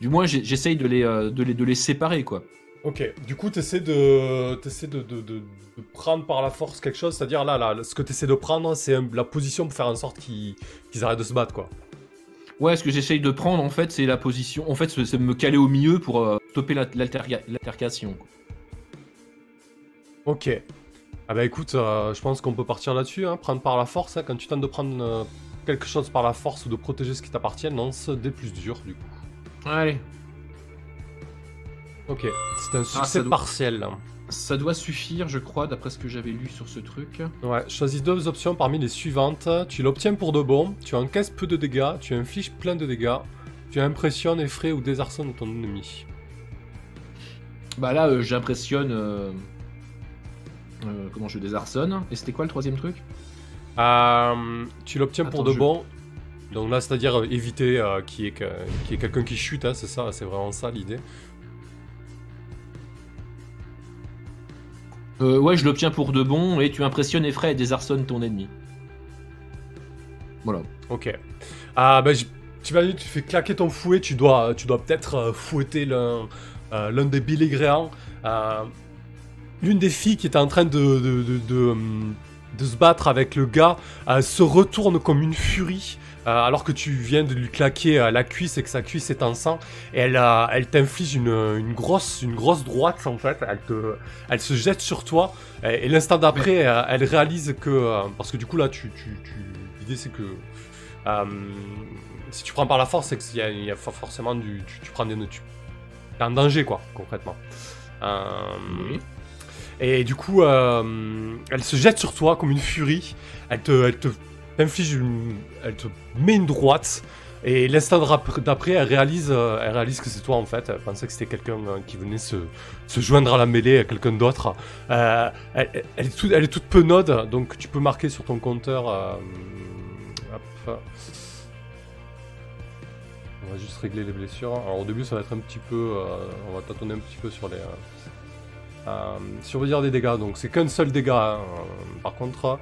Du moins j'essaye de les, de, les, de les séparer quoi. Ok, du coup, tu essaies, de, t'essaies de, de, de, de prendre par la force quelque chose, c'est-à-dire là, là, ce que tu essaies de prendre, c'est la position pour faire en sorte qu'ils qu'ils arrêtent de se battre, quoi. Ouais, ce que j'essaye de prendre en fait, c'est la position. En fait, c'est me caler au milieu pour euh, stopper l'altercation. Ok. Ah bah écoute, euh, je pense qu'on peut partir là-dessus, hein, prendre par la force, hein, quand tu tentes de prendre euh, quelque chose par la force ou de protéger ce qui t'appartient, lance des plus durs, du coup. Allez, Ok, c'est un succès ça doit- partiel. Ça doit suffire, je crois, d'après ce que j'avais lu sur ce truc. Ouais, choisis deux options parmi les suivantes. Tu l'obtiens pour de bon, tu encaisses peu de dégâts, tu infliges plein de dégâts, tu impressionnes, effraies ou désarçonnes ton ennemi. Bah là, euh, j'impressionne. euh, euh, comment je désarçonne Et c'était quoi le troisième truc? Tu l'obtiens pour de je- bon. Donc là, c'est-à-dire éviter qu'il y ait, que- qu'il y ait quelqu'un qui chute, hein, c'est ça, c'est vraiment ça l'idée. Euh, Ouais, je l'obtiens pour de bon et tu impressionnes, effraies et désarçonnes ton ennemi. Voilà. Ok. Ah bah, j- tu vas tu fais claquer ton fouet, tu dois, tu dois peut-être euh, fouetter l'un euh, l'un des belligérants. Euh, L'une des filles qui était en train de, de, de, de, hum, de se battre avec le gars euh, se retourne comme une furie. Euh, alors que tu viens de lui claquer euh, la cuisse et que sa cuisse est en sang, elle, euh, elle t'inflige une, une grosse, une grosse droite en fait. Elle te, elle se jette sur toi, et, et l'instant d'après, elle réalise que, parce que du coup là, tu, tu, tu- l'idée c'est que euh, si tu prends par la force, c'est qu'il y a, y forcément du, tu, tu prends des, tu es en danger quoi, concrètement. Euh, Oui. et du coup, euh, elle se jette sur toi comme une furie. Elle te, elle te t'inflige une, elle te met une droite. Et l'instant d'ap- d'après, elle réalise, euh, elle réalise que c'est toi en fait. Elle pensait que c'était quelqu'un euh, qui venait se, se joindre à la mêlée à quelqu'un d'autre. Euh, elle, est toute, elle est toute penaude, donc tu peux marquer sur ton compteur. On va juste régler les blessures. Alors au début, ça va être un petit peu, on va tâtonner un petit peu sur les. Euh, surveiller des dégâts, donc c'est qu'un seul dégât. hein. Par contre,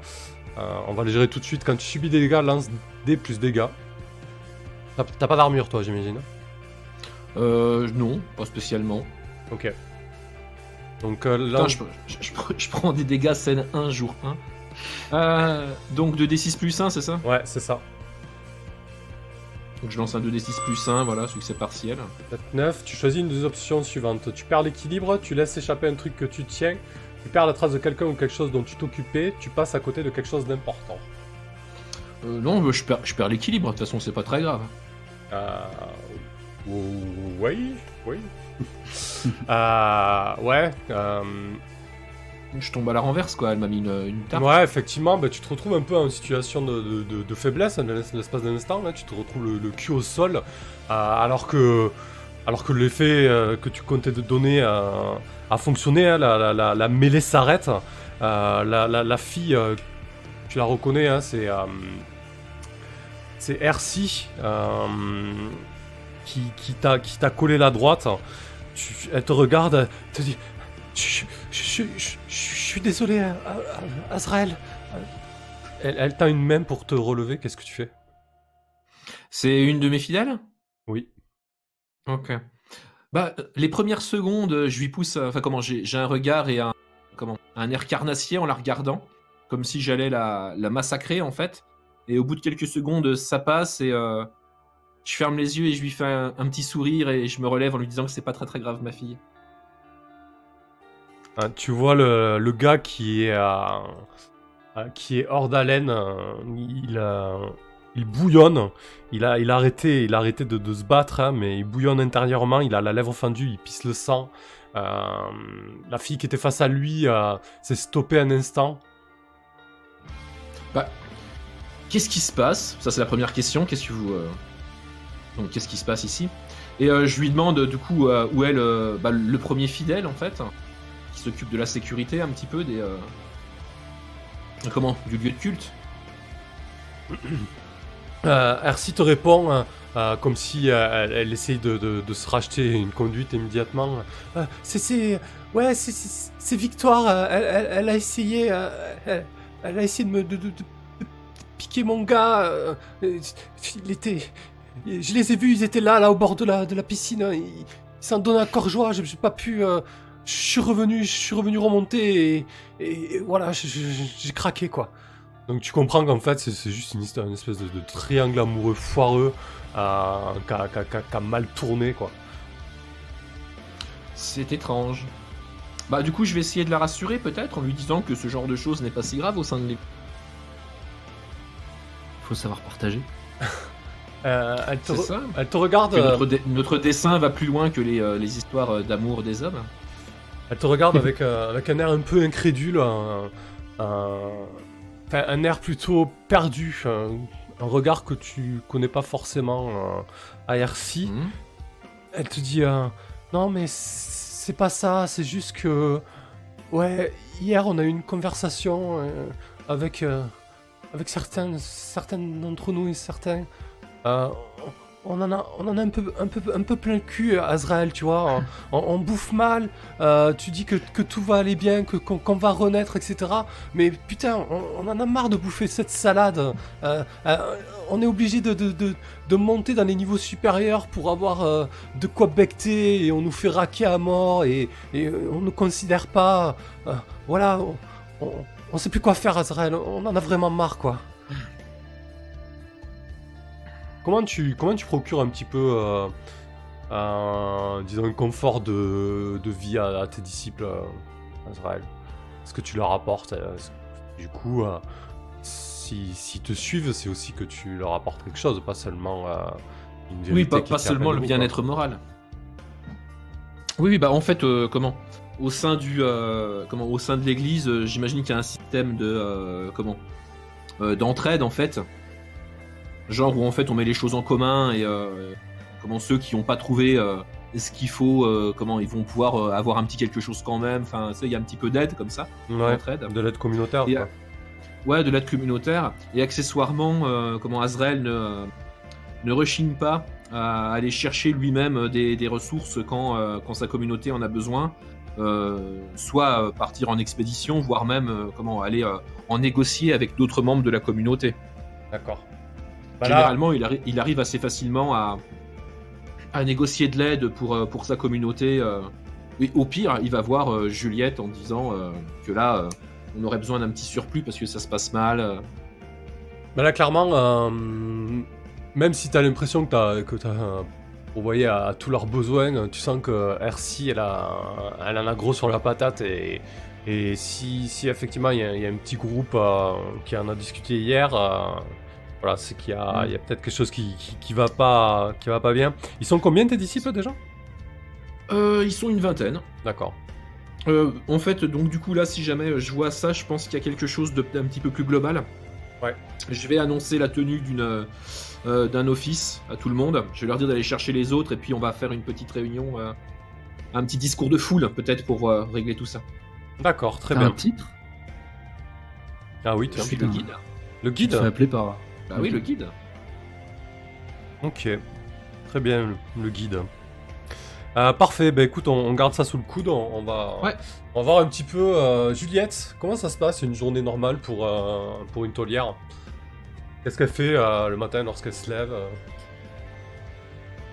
euh, on va les gérer tout de suite. Quand tu subis des dégâts, lance des plus dégâts. T'as pas d'armure, toi, j'imagine. Euh, non, pas spécialement. Ok. Donc euh, là, Putain, je, je- je prends- je prends des dégâts scène 1 jour 1. Euh, donc 2d6 plus 1, c'est ça? Ouais, c'est ça. Donc je lance un 2d6 plus 1, voilà, succès partiel. 9, tu choisis une des options suivantes. Tu perds l'équilibre, tu laisses échapper un truc que tu tiens, tu perds la trace de quelqu'un ou quelque chose dont tu t'occupais, tu passes à côté de quelque chose d'important. Euh, non, mais je perds, je perds l'équilibre, de toute façon c'est pas très grave. Euh... Oui, oui. euh, ouais, euh... Je tombe à la renverse quoi, elle m'a mis une, une tarte. ouais, effectivement, bah, tu te retrouves un peu en situation de, de- de- de faiblesse l'espace d'un instant. Là, tu te retrouves le, le cul au sol, euh, alors que, alors que l'effet euh, que tu comptais de donner euh, a fonctionné. hein, la, la- la- la mêlée s'arrête. Euh, la, fille, euh, tu la reconnais, hein, c'est euh, c'est Ercy euh, qui, qui t'a collé la droite. Tu- elle te regarde, elle te dit je, je- je- je- je suis désolé, euh, Azrael. Elle, elle t'a une main pour te relever, qu'est-ce que tu fais? C'est une de mes fidèles? Oui. Ok. Bah, euh, les premières secondes, euh, je lui pousse. euh, Enfin, comment J'ai un regard et un. Comment Un air carnassier en la regardant. Comme si j'allais la, massacrer, en fait. Et au bout de quelques secondes, ça passe et. je ferme les yeux et je lui fais un, petit sourire et je me relève en lui disant que c'est pas très très grave, ma fille. Hein, Tu vois le, gars qui est, qui est hors d'haleine, il, euh, il bouillonne, il a, il a arrêté, il a arrêté de, de se battre, hein, mais il bouillonne intérieurement, il a la lèvre fendue, il pisse le sang. Euh, la fille qui était face à lui euh, s'est stoppée un instant. Qu'est-ce qui se passe? Ça, c'est la première question. Qu'est-ce que vous. euh, Donc, qu'est-ce qui se passe ici? Et je lui demande, du coup, où est le, bah, le premier fidèle, en fait, qui s'occupe de la sécurité un petit peu des. Comment? Du lieu de culte? Euh, Ercy te répond euh, euh, comme si euh, elle, essaye de, se racheter une conduite immédiatement. Euh, c'est, ouais, c'est, Victoire. euh, elle, a essayé, euh, elle, a essayé de me, piquer mon gars. euh, euh, il je les ai vus, ils étaient là, là au bord de la, piscine. Ils, ils s'en donnaient à corps joie. J'ai, pas pu. euh, je suis revenu, je suis revenu remonter et, voilà, j'ai craqué quoi. Donc tu comprends qu'en fait c'est juste une histoire, une espèce de, de triangle amoureux foireux euh, qui a, mal tourné quoi. C'est étrange. Bah, du coup, je vais essayer de la rassurer, peut-être, en lui disant que ce genre de choses n'est pas si grave au sein de l'équipe. Faut savoir partager. Euh, elle, te ça elle te regarde, euh, notre, dessin va plus loin que les, euh, les histoires euh, d'amour des hommes. elle te regarde avec, euh, avec un air un peu incrédule, un, un- air plutôt perdu, un, un regard que tu connais pas forcément euh, à Ercy. Mhm. Elle te dit euh, non mais c'est pas ça, c'est juste que ouais hier on a eu une conversation euh, avec avec certains certains d'entre nous et certains on en a on en a un peu un peu un peu plein le cul Azrael tu vois on, on bouffe mal euh, tu dis que, que tout va aller bien que qu'on qu'on va renaître etc mais putain on, on en a marre de bouffer cette salade Euh, euh, on est obligé de, de, de, de monter dans les niveaux supérieurs pour avoir euh, de quoi becter et on nous fait raquer à mort et, et euh, on ne considère pas. euh, voilà, on, on- on sait plus quoi faire, Azrael. On en a vraiment marre, quoi. Comment tu, comment tu procures un petit peu, euh, un, disons, un confort de, de vie à, à tes disciples, euh, Azrael Est-ce que tu leur apportes euh, Du coup, euh, si- s'ils te suivent, c'est aussi que tu leur apportes quelque chose, pas seulement une vérité Oui, pas, qui pas seulement à le bien-être moral. Oui, oui, bah en fait, euh, comment? Au sein du, euh, comment? Au sein de l'Église, euh, j'imagine qu'il y a un système de, comment? D'entraide en fait, genre où en fait on met les choses en commun et euh, comment ceux qui n'ont pas trouvé euh, ce qu'il faut, euh, comment ils vont pouvoir euh, avoir un petit quelque chose quand même. Enfin, ça, il y a un petit peu d'aide comme ça. Ouais, de l'aide communautaire. Et, quoi. Ouais, de l'aide communautaire. Et accessoirement, euh, comment Azrael ne, ne rechigne pas à aller chercher lui-même des, des ressources quand, quand sa communauté en a besoin. Soit partir en expédition, voire même comment aller en négocier avec d'autres membres de la communauté. D'accord. Bah Généralement, il, arri- il arrive assez facilement à, à négocier de l'aide pour, euh, pour sa communauté. euh. Et au pire, il va voir euh, Juliette en disant que là, on aurait besoin d'un petit surplus parce que ça se passe mal. Bah là, clairement, euh, même si t'as l'impression que t'as que euh, pourvoyé à, à tous leurs besoins, tu sens que RC, elle, a, elle en a gros sur la patate. Et, et si, si effectivement il y, a- il y a un petit groupe euh, qui en a discuté hier, euh, voilà, c'est qu'il y a, il y a peut-être quelque chose qui, qui, qui va pas, qui va pas bien. Ils sont combien tes disciples déjà? Euh, ils sont une vingtaine. D'accord. Euh, en fait, donc du coup là, si jamais je vois ça, je pense qu'il y a quelque chose de- d'un petit peu plus global. Ouais. Je vais annoncer la tenue d'une euh, d'un office à tout le monde. Je vais leur dire d'aller chercher les autres et puis on va faire une petite réunion, euh, un petit discours de foule peut-être pour euh, régler tout ça. D'accord, très bien. un titre? Ah oui, Je tu suis suis le guide. le guide te fais appeler par. Bah oui, le guide. Ok, très bien, le, guide. Euh, parfait, bah écoute, on, on garde ça sous le coude, on, on va, Ouais. on va voir un petit peu. euh, Juliette, comment ça se passe une journée normale pour, euh, pour une taulière? Qu'est-ce qu'elle fait euh, le matin lorsqu'elle se lève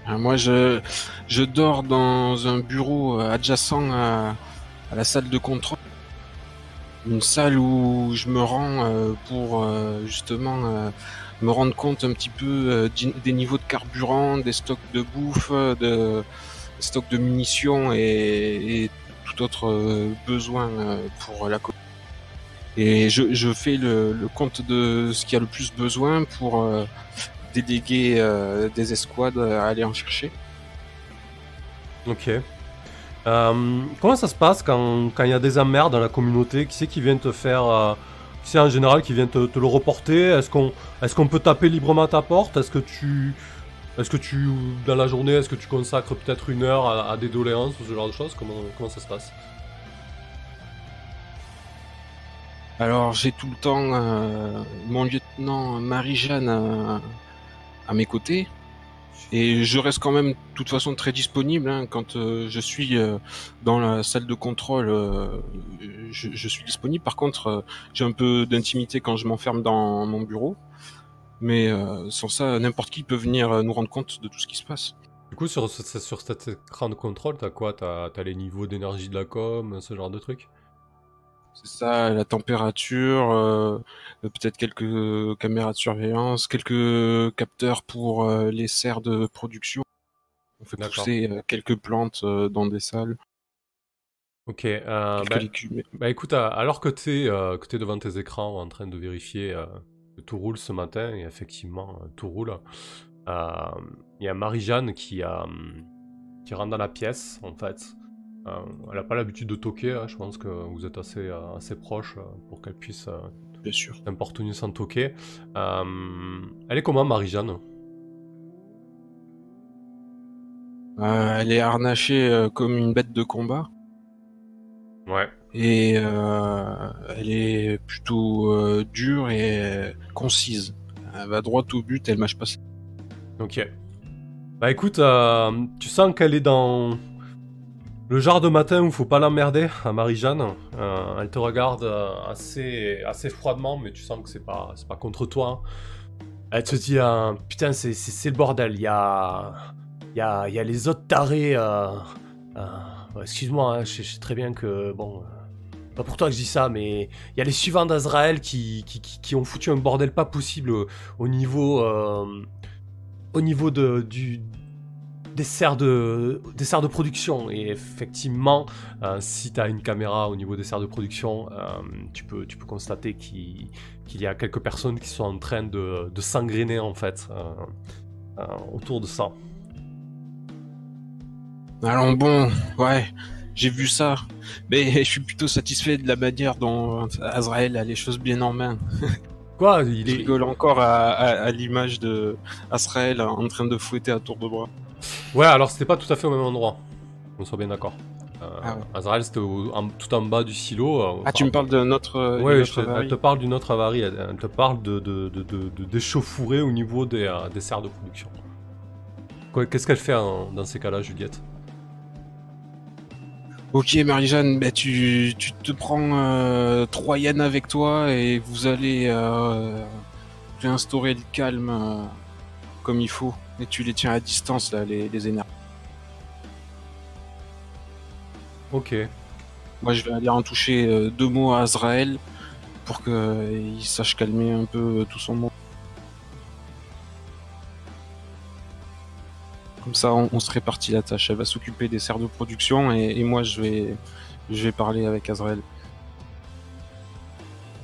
Moi, je, je dors dans un bureau adjacent à, à la salle de contrôle. Une salle où je me rends euh, pour euh, justement euh, me rendre compte un petit peu euh, des niveaux de carburant, des stocks de bouffe, de stocks de munitions et, tout autre euh, besoin euh, pour la co- Et je, fais le, compte de ce qu'il y a le plus besoin pour euh, déléguer des escouades à aller en chercher. Ok. Comment ça se passe quand quand il y a des emmerdes dans la communauté? Qui c'est qui vient te faire Qui c'est en général qui vient te, le reporter. Est-ce qu'on est peut taper librement à ta porte? Est-ce que tu est-ce que tu dans la journée est-ce que tu consacres peut-être une heure à, à des doléances ou ce genre de choses? Comment comment ça se passe? Alors j'ai tout le temps euh, mon lieutenant Marie-Jeanne euh, à mes côtés. Et je reste quand même de toute façon très disponible hein, quand euh, je suis euh, dans la salle de contrôle. euh, je, je suis disponible. Par contre, euh, j'ai un peu d'intimité quand je m'enferme dans mon bureau. Mais euh, sans ça, n'importe qui peut venir euh, nous rendre compte de tout ce qui se passe. Du coup, sur, sur cet écran de contrôle, t'as quoi? T'as as les niveaux d'énergie de la com, ce genre de trucs C'est ça, la température, euh, peut-être quelques caméras de surveillance, quelques capteurs pour euh, les serres de production. On fait pousser euh, quelques plantes euh, dans des salles, Ok. Euh, bah, bah écoute, euh, alors que euh, que t'es devant tes écrans en train de vérifier euh, que tout roule ce matin, et effectivement, euh, tout roule, euh, il y a Marie-Jeanne qui, qui rentre dans la pièce, en fait. Euh, elle n'a pas l'habitude de toquer, hein, je pense que vous êtes assez, euh, assez proches euh, pour qu'elle puisse Bien sûr. t'importuner sans toquer. Elle est comment, Marie-Jeanne? Euh, elle est harnachée euh, comme une bête de combat Ouais. et euh, elle est plutôt dure et concise. Elle va droit au but, elle mâche pas. Ok. Bah écoute, tu sens qu'elle est dans le genre de matin où faut pas l'emmerder, à Marie-Jeanne. Euh, elle te regarde euh, assez, assez froidement, mais tu sens que c'est pas, c'est pas contre toi. Elle te dit, euh, putain, c'est, c'est, le bordel. Il y a, y, a, y a les autres tarés. excuse-moi, hein, je sais- très bien que bon, pas pour toi que je dis ça, mais il y a les suivants d'Azrael qui, qui, qui- qui ont foutu un bordel pas possible au, au niveau, au niveau de, du, des serres de, des serres de production. Et effectivement, euh, si tu as une caméra au niveau des serres de production, euh, tu, peux, tu peux constater qu'il qu'il y a quelques personnes qui sont en train de, de s'engrainer en fait euh, autour de ça. Alors bon, ouais, j'ai vu ça, mais je suis plutôt satisfait de la manière dont Azrael a les choses bien en main. Quoi il Je est... rigole encore à, à- à l'image de Azrael en train de fouetter à tour de bras. Ouais, alors c'était pas tout à fait au même endroit. On soit bien d'accord. Euh, Ah ouais. Azrael, c'était tout en bas du silo. euh, Ah, tu me parles de notre. euh, Ouais, d'une je te- autre avarie elle te parle d'une autre avarie. Elle, elle te parle de, de, de, de- de- d'échauffourées au niveau des, euh, des serres de production. Quoi, Qu'est-ce qu'elle fait dans ces cas-là, Juliette? Ok, Marie-Jeanne, bah, tu, tu te prends euh, trois yens avec toi et vous allez euh, réinstaurer le calme euh, comme il faut. Et tu les tiens à distance, là, les, les énerves. Ok. Moi, je vais aller en toucher euh, deux mots à Azrael pour qu'il sache calmer un peu euh, tout son monde. Comme ça, on, on se répartit la tâche. Elle va s'occuper des serres de production et, et moi, je vais, je vais parler avec Azrael.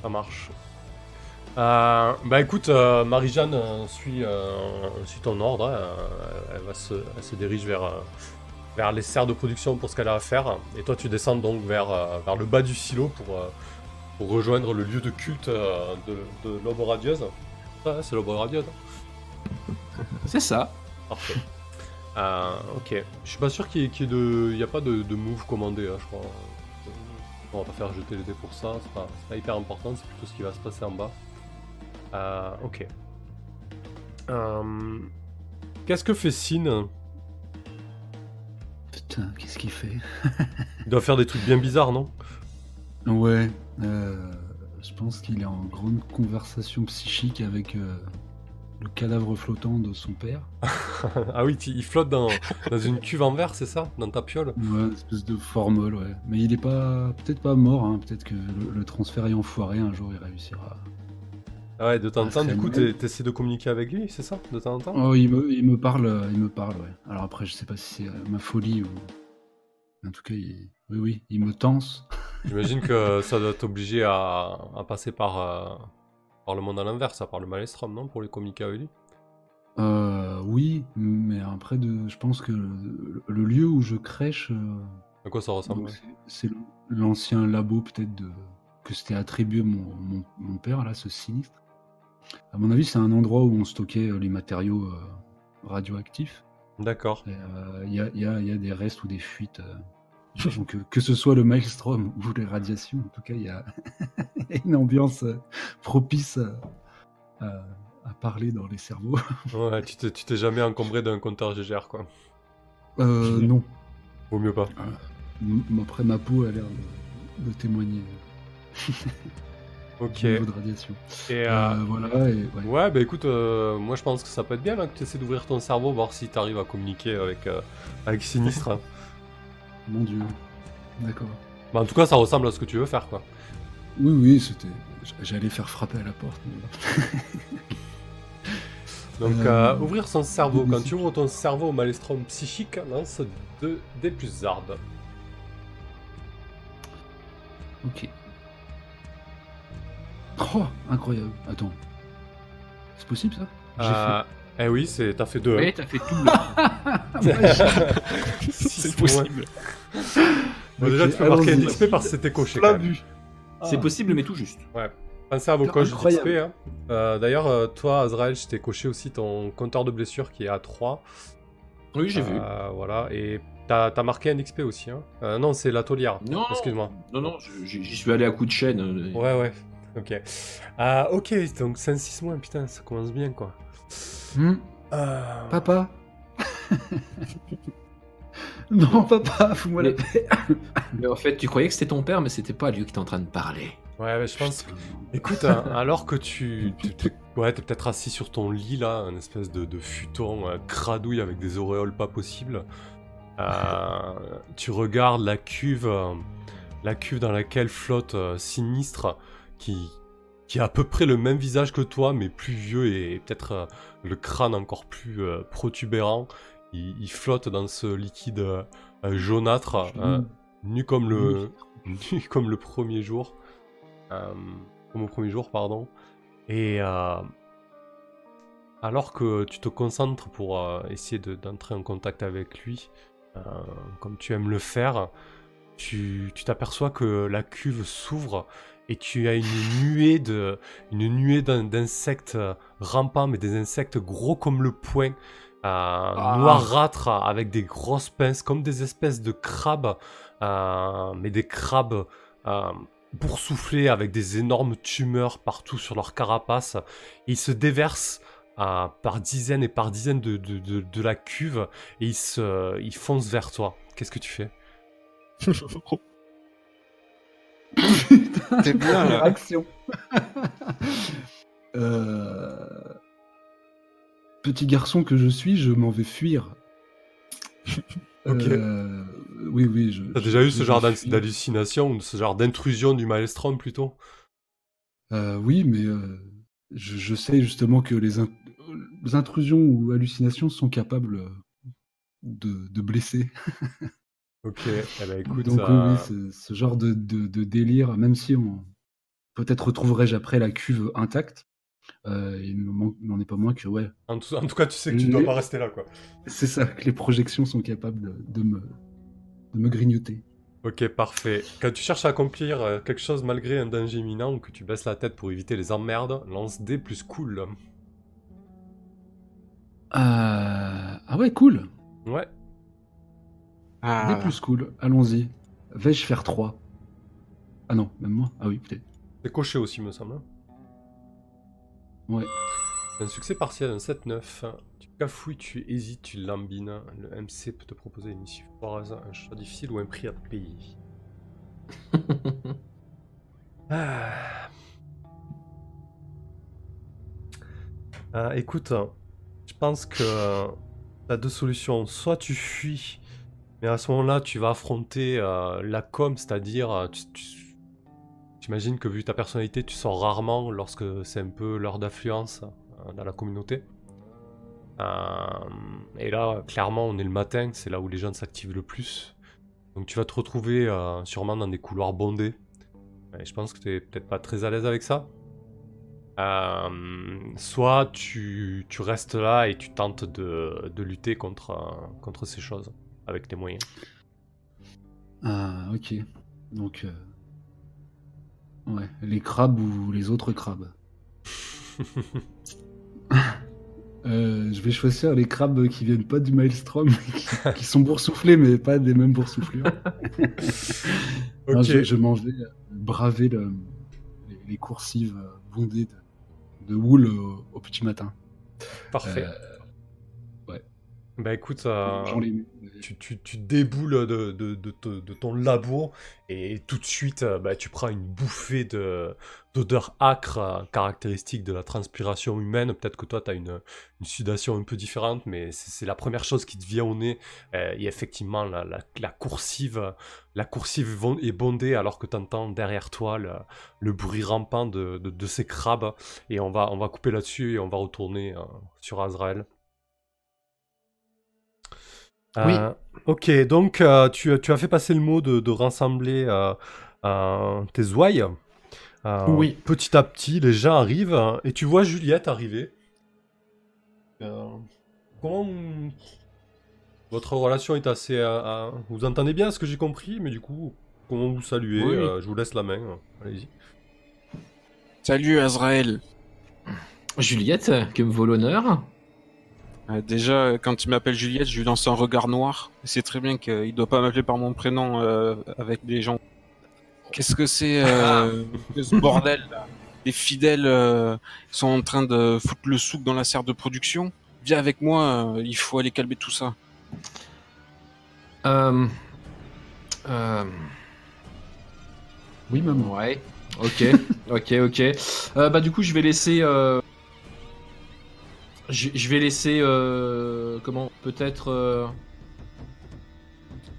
Ça marche. Euh, bah écoute, euh, Marie-Jeanne euh, suit, suit ton ordre. hein. Elle, va se, elle se dirige vers, vers les serres de production pour ce qu'elle a à faire. Et toi, tu descends donc vers, vers le bas du silo pour, pour rejoindre le lieu de culte de, de l'aube radieuse. Ah, c'est l'aube radieuse. hein. C'est ça. Parfait. Ok. Je suis pas sûr qu'il y, ait- qu'il y n'y a pas de, de move commandé, hein, je crois. On va pas faire jeter les dés pour ça, c'est pas, c'est pas hyper important, c'est plutôt ce qui va se passer en bas. Euh, ok. Euh, Qu'est-ce que fait Sin Putain, qu'est-ce qu'il fait Il doit faire des trucs bien bizarres, non? Ouais, euh, je pense qu'il est en grande conversation psychique avec euh, le cadavre flottant de son père. Ah oui, il flotte dans, dans une cuve en verre, c'est ça? Dans ta piole? Ouais, une espèce de formol, ouais. Mais il est pas, peut-être pas mort, hein. peut-être que le, le transfert ayant foiré, un jour il réussira. Ah Ouais, de temps en temps, du coup, t'essaies de communiquer avec lui, c'est ça De temps en temps? Oh, il me, il me parle, il me parle, ouais. Alors après, je sais pas si c'est euh, ma folie ou. En tout cas, il... oui, oui, il me tense. J'imagine que ça doit t'obliger à, à passer par, euh, par le monde à l'inverse, à par le Maelstrom, non Pour les communiquer avec lui? Euh, oui, mais après, de, je pense que le, le lieu où je crèche, euh, À quoi ça ressemble? c'est l'ancien labo peut-être de que c'était attribué mon, mon, mon père là, ce sinistre. À mon avis, c'est un endroit où on stockait euh, les matériaux euh, radioactifs. D'accord. Euh, Il y, a, y a- y a des restes ou des fuites. que ce soit le maelstrom ou les radiations, en tout cas, il y a une ambiance propice à, à- à parler dans les cerveaux. Ouais, tu t'es, jamais encombré d'un compteur GGR, quoi. Euh, non. Vaut mieux pas. Après, ma peau a l'air de, de témoigner Ok. du niveau de radiation. Et, Euh, euh, voilà, et, ouais. ouais, bah écoute, euh, moi je pense que ça peut être bien là, que tu essaies d'ouvrir ton cerveau, voir si tu arrives à communiquer avec, euh, avec Sinistre. Mon dieu. D'accord. bah, en tout cas, ça ressemble à ce que tu veux faire, quoi. Oui, oui, c'était. J'allais faire frapper à la porte. mais- Donc, Euh, euh, ouvrir son cerveau. Quand tu ouvres ton cerveau au Maelstrom psychique, lance 2 des plus. Ok. Oh, incroyable. Attends. C'est possible ça? J'ai Euh, eh oui, c'est, t'as fait 2. Oui, t'as fait tout le. C'est possible. Bon, déjà, tu peux marquer un. XP parce que c'était coché. quand même. C'est possible, mais tout juste. Pensez à vos coches d'XP. Incroyable. Hein. Euh, D'ailleurs, euh, toi, Azrael, je t'ai coché aussi ton compteur de blessures qui est à 3. Oui, j'ai vu. Euh, Voilà, et t'as as marqué un XP aussi. Hein. Euh, non, c'est la taulière. Non, Excuse-moi. Non, non, j'y suis allé à coup de chaîne. Ouais, ouais. Ok. Euh, ok, donc 5-6 mois, putain, ça commence bien quoi. Hmm, Euh, Papa Non, papa, fous-moi la Mais- paix. Mais en fait, tu croyais que c'était ton père, mais c'était pas lui qui était en train de parler. Ouais, mais je pense. Écoute, hein, alors que tu. ouais, t'es peut-être assis sur ton lit là, un espèce de, de futon euh, cradouille avec des auréoles pas possibles. Euh, tu regardes la cuve euh, la cuve dans laquelle flotte euh, Sinistre, qui, qui a à peu près le même visage que toi, mais plus vieux et, peut-être euh, le crâne encore plus euh, protubérant. Il, il flotte dans ce liquide euh, jaunâtre, nu comme le, nu comme le premier jour. Comme au premier jour, pardon. Et alors que tu te concentres pour essayer de- d'entrer en contact avec lui, comme tu aimes le faire, tu t'aperçois que la cuve s'ouvre et tu as une nuée de une nuée d'in- d'insectes rampants, mais des insectes gros comme le poing, euh, noirâtres avec des grosses pinces, comme des espèces de crabes, euh, mais des crabes euh, boursouflés avec des énormes tumeurs partout sur leur carapace. Ils se déversent par dizaines et par dizaines de, de, de, de la cuve et ils, se, ils foncent vers toi. Qu'est-ce que tu fais? T'es bien là. Action. Euh, Petit garçon que je suis, je m'en vais fuir. Ok. Euh, Oui, oui. je- T'as je- déjà eu ce genre d'hallucination, ou ce genre d'intrusion du maelstrom plutôt? Euh, oui, mais euh, je, je sais justement que les, in- les intrusions ou hallucinations sont capables de, de blesser. Ok, eh ben écoute, Donc oui, oui, ce, ce genre de, de- de délire, même si on peut-être retrouverai-je après la cuve intacte, euh, il n'en est pas moins que ouais, en, tout, en tout cas, tu sais que tu dois Les- pas rester là, quoi. c'est ça que les projections sont capables de, de me, de me grignoter. Ok, parfait. Quand tu cherches à accomplir euh, quelque chose malgré un danger imminent ou que tu baisses la tête pour éviter les emmerdes, lance D plus cool. Euh, Ah ouais, cool. Ouais, Ah, Des plus cool. Allons-y. Vais-je faire 3 Ah non, même moi? Ah oui, peut-être. c'est coché aussi, me semble. hein. Ouais. Un succès partiel, un 7-9. Tu cafouilles, tu hésites, tu lambines. Le MC peut te proposer une issue foireuse, un choix difficile ou un prix à payer. Ah. Euh, écoute, je pense que tu as deux solutions. Soit tu fuis, mais à ce moment-là, tu vas affronter euh, la com, c'est-à-dire, euh, j'imagine que vu ta personnalité, tu sors rarement lorsque c'est un peu l'heure d'affluence euh, dans la communauté. Euh, et là, clairement, on est le matin, c'est là où les gens s'activent le plus. Donc tu vas te retrouver euh, sûrement dans des couloirs bondés. Et je pense que tu peut-être pas très à l'aise avec ça. Euh, soit tu, restes là et tu tentes de, de lutter contre, euh, contre ces choses avec tes moyens. Ah, ok. Donc. euh, Ouais, les crabes ou les autres crabes Euh, Je vais choisir les crabes qui viennent pas du maelstrom, qui, qui sont boursouflés, mais pas des mêmes boursouflures. Non, je je m'en vais euh, braver le- les, les coursives bondées de, de wool au, au petit matin. parfait. Euh, Bah écoute, tu, tu, tu déboules de, de, de, ton labo et tout de suite euh, bah, tu prends une bouffée de, d'odeur âcre euh, caractéristique de la transpiration humaine. Peut-être que toi tu as une, une sudation un peu différente, mais c'est, la première chose qui te vient au nez. Euh, et effectivement, la, la, la coursive, la coursive est bondée alors que tu entends derrière toi le, le bruit rampant de, ces crabes. Et on va, on va couper là-dessus et on va retourner sur Azrael. Oui. Euh, ok, donc euh, tu, tu as fait passer le mot de, de rassembler euh, euh, tes ouailles. Euh, Oui. Petit à petit, les gens arrivent hein, et tu vois Juliette arriver. Euh, comment votre relation est assez. euh, euh, vous entendez bien ce que j'ai compris, mais du coup, comment vous saluez Oui, oui. Euh, Je vous laisse la main. Allez-y. Salut Azrael. Juliette, que me vaut l'honneur. Euh, déjà, quand il m'appelle Juliette, je lui lance un regard noir. C'est très bien qu'il doit pas m'appeler par mon prénom euh, avec des gens. Qu'est-ce que c'est euh, que ce bordel là? Les fidèles euh, sont en train de foutre le souk dans la serre de production? Viens avec moi, il faut aller calmer tout ça. Euh... Euh... Oui, maman. Ouais. Ok, ok, ok. Euh, bah du coup, je vais laisser. Je, je vais laisser. Euh... Comment Peut-être. euh,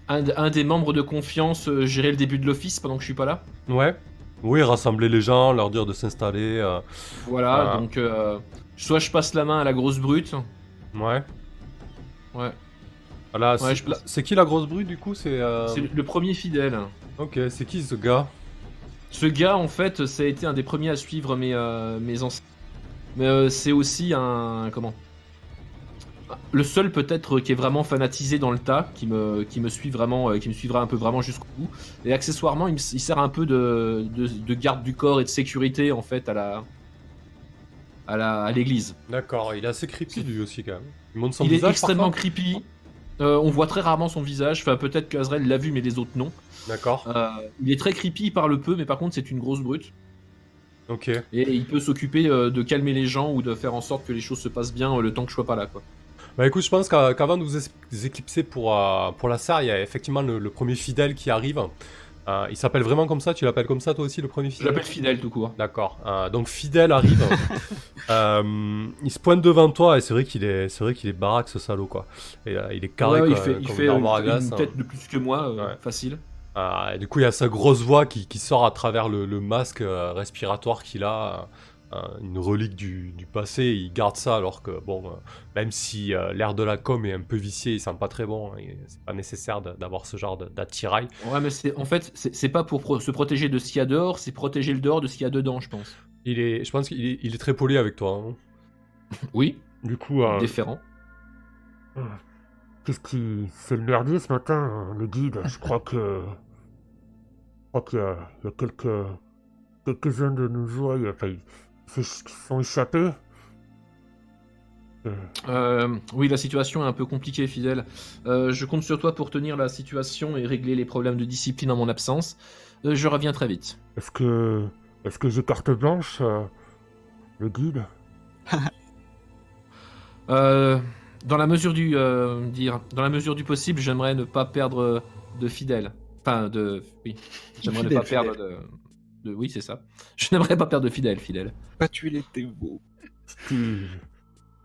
un, un des membres de confiance euh, gérer le début de l'office pendant que je suis pas là. Ouais. Oui, rassembler les gens, leur dire de s'installer. Voilà, donc soit je passe la main à la grosse brute. Ouais. Ouais. Voilà, Ouais, c'est pla- qui la grosse brute du coup C'est. le- premier fidèle. Ok, c'est qui ce gars? Ce gars, en fait, ça a été un des premiers à suivre mes, euh, mes anciens. Mais euh, c'est aussi un. Comment? Le seul, peut-être, qui est vraiment fanatisé dans le tas, qui me, qui me suit vraiment, euh, qui me suivra un peu vraiment jusqu'au bout. Et accessoirement, il, me- il sert un peu de, de, de garde du corps et de sécurité, en fait, à la. à la- à l'église. D'accord, il est assez creepy lui aussi quand même. Il montre son Il est extrêmement creepy. Euh, on voit très rarement son visage. Enfin, peut-être qu'Azrael l'a vu, mais les autres non. D'accord, il est très creepy, il parle peu, mais par contre, c'est une grosse brute. Ok. Et il peut s'occuper euh, de calmer les gens ou de faire en sorte que les choses se passent bien euh, le temps que je sois pas là. Quoi. Bah écoute, je pense qu'avant de vous éclipser pour, euh, pour la serre, il y a effectivement le, le premier fidèle qui arrive. Euh, il s'appelle vraiment comme ça, tu l'appelles comme ça toi aussi le premier Je fidèle l'appelle fidèle tout court. D'accord. Euh, donc fidèle arrive. Il se pointe devant toi et c'est vrai qu'il est, c'est vrai qu'il est baraque ce salaud quoi. Et, il est carré Ouais, il quoi, fait, il comme fait une euh, armoire à une, hein. tête de plus que moi, Ouais. facile. Euh, et du coup, il y a sa grosse voix qui, qui sort à travers le, le masque euh, respiratoire qu'il a, euh, une relique du, du passé. Il garde ça alors que, bon, euh, même si euh, l'air de la com est un peu vicié, il sent pas très bon, c'est pas nécessaire d'avoir ce genre d'attirail. Ouais, mais c'est en fait, c'est c'est pas pour pro- se protéger de ce qu'il y a dehors, c'est protéger le dehors de ce qu'il y a dedans, je pense. Il est, je pense qu'il est, il est très poli avec toi. hein. Oui, Du coup, euh, déférent. Qu'est-ce qui. C'est le merdier ce matin, le guide? Je crois que. Je crois qu'il y a, il y a quelques. Quelques-uns de nos joueurs enfin, qui sont échappés. Euh, Euh, oui, la situation est un peu compliquée, fidèle. Euh, je compte sur toi pour tenir la situation et régler les problèmes de discipline en mon absence. Euh, je reviens très vite. Est-ce que. Est-ce que j'ai carte blanche, euh, le guide? Euh, dans la mesure du euh, dire, dans la mesure du possible, j'aimerais ne pas perdre de fidèles. Enfin, de oui, j'aimerais ne Fidèle, pas perdre de, de- oui, c'est ça. Je n'aimerais pas perdre de fidèles, fidèles. Pas tuer les dévots.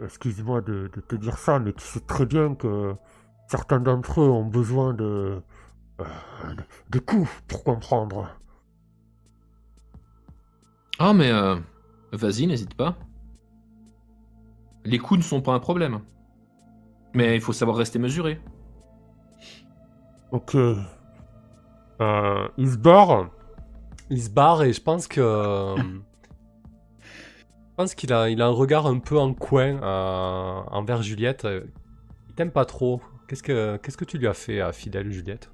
Excuse-moi de, de te dire ça, mais tu sais très bien que certains d'entre eux ont besoin de. euh, de- de coups pour comprendre. Ah, mais euh, vas-y, n'hésite pas. Les coups ne sont pas un problème, mais il faut savoir rester mesuré. Ok. Euh, il se barre. il se barre et je pense que. euh, je pense qu'il a, il a un regard un peu en coin euh, envers Juliette. Euh, Il t'aime pas trop. Qu'est-ce que, qu'est-ce que tu lui as fait à Fidèle, Juliette?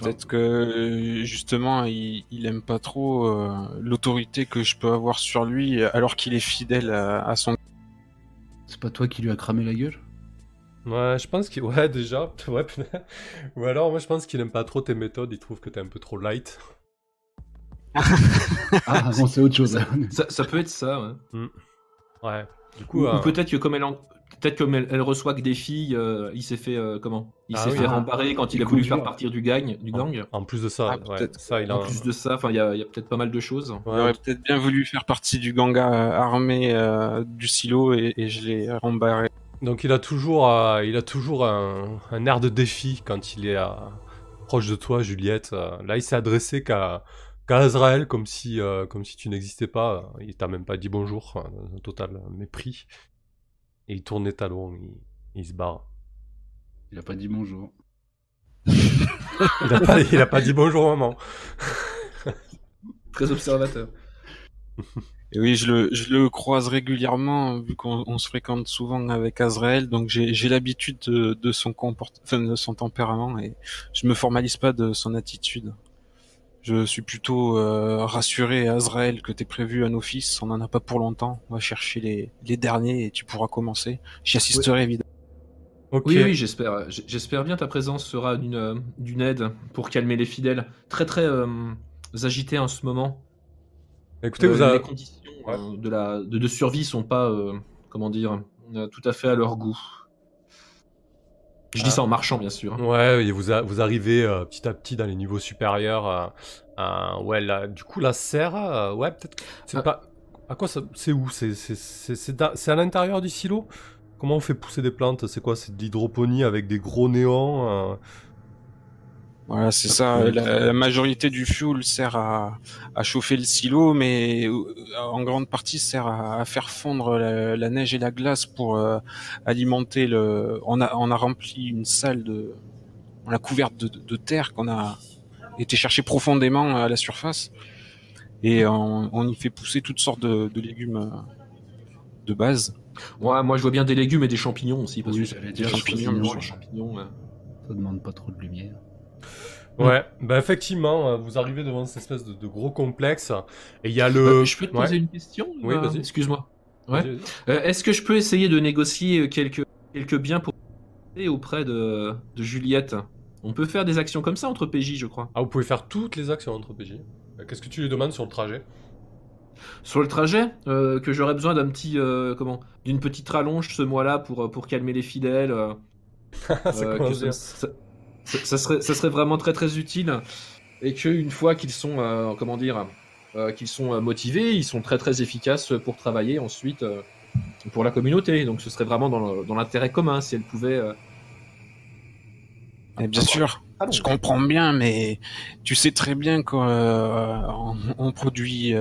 Peut-être que euh, justement il, il aime pas trop euh, l'autorité que je peux avoir sur lui alors qu'il est fidèle à, à son. C'est pas toi qui lui a cramé la gueule? Ouais, je pense qu'il. Ouais, déjà. Ouais. Ou alors, moi, je pense qu'il aime pas trop tes méthodes. Il trouve que t'es un peu trop light. Ah non, c'est autre chose. Ça, ça peut être ça. ouais. Ouais. Du Ou, coup, euh, ou peut-être que comme elle, en- peut-être comme elle, elle reçoit que des filles, euh, il s'est fait euh, comment? Il Ah s'est oui. fait Ah. rembarrer quand il a voulu faire partir du gang, du gang. en plus de ça, Ah, ouais, peut-être. ça, il a. En plus de ça, enfin, il y a, peut-être pas mal de choses. Ouais, J'aurais peut-être bien voulu faire partie du gang euh, armé euh, du silo et, et je l'ai rembarré. Donc il a toujours, euh, il a toujours un, un air de défi quand il est euh, proche de toi, Juliette. Là, il s'est adressé qu'à qu'à Azrael, comme si, euh, comme si tu n'existais pas. Il t'a même pas dit bonjour, un total mépris. Et il tourne les talons, il, il se barre. Il a pas dit bonjour. Il a pas, il a pas dit bonjour, maman. Très observateur. Et oui, je le, je le croise régulièrement vu qu'on on se fréquente souvent avec Azrael, donc j'ai j'ai l'habitude de, de son comport... enfin, de son tempérament et je me formalise pas de son attitude. Je suis plutôt euh, rassuré, Azrael, que t'es prévu un office. On n'en a pas pour longtemps. On va chercher les, les derniers et tu pourras commencer. J'y assisterai évidemment. Oui, oui, j'espère. J'espère bien ta présence sera d'une euh, d'une aide pour calmer les fidèles. Très, très euh, agités en ce moment. Écoutez, Euh, vous avez... Les conditions euh, de, la, de, de survie sont pas, euh, comment dire, euh, tout à fait à leur goût. Je dis ça en marchant, bien sûr. Ouais, et vous, a- vous arrivez euh, petit à petit dans les niveaux supérieurs. euh, euh, ouais, là, du coup, la serre, euh, ouais, peut-être. C'est Ah. pas. À quoi ça C'est où? C'est c'est- c'est- c'est da- c'est à l'intérieur du silo? Comment on fait pousser des plantes? C'est quoi? C'est de l'hydroponie avec des gros néons euh, Voilà, c'est ça. La, la majorité du fuel sert à, à chauffer le silo, mais euh, en grande partie sert à, à faire fondre la, la neige et la glace pour euh, alimenter le. On a, on a rempli une salle de, on l'a couverte de, de terre qu'on a été chercher profondément à la surface, et on, on y fait pousser toutes sortes de, de légumes euh, de base. Ouais, moi je vois bien des légumes et des champignons aussi. Parce Oui, que j'allais des dire champignons, champignons, les champignons. ouais. Ça demande pas trop de lumière. Ouais, bah effectivement, euh, vous arrivez devant cette espèce de, de gros complexe et il y a le. Euh, je peux te Ouais. poser une question Oui, euh, vas-y. Excuse-moi. Ouais. Euh, Est-ce que je peux essayer de négocier quelques, quelques biens pour auprès de, de Juliette? On peut faire des actions comme ça entre PJ, je crois. Ah, vous pouvez faire toutes les actions entre PJ. Qu'est-ce que tu lui demandes sur le trajet? Sur le trajet, euh, que j'aurais besoin d'un petit, euh, comment, d'une petite rallonge ce mois-là pour, pour calmer les fidèles. euh, Ça commence que bien. ça, ça- ça serait, ça serait vraiment très très utile et que une fois qu'ils sont, euh, comment dire, euh, qu'ils sont euh, motivés, ils sont très très efficaces pour travailler ensuite euh, pour la communauté. Donc ce serait vraiment dans l'intérêt commun si elle pouvait. euh, Et bien sûr, Ah bon. je comprends bien, mais tu sais très bien qu'on on, on produit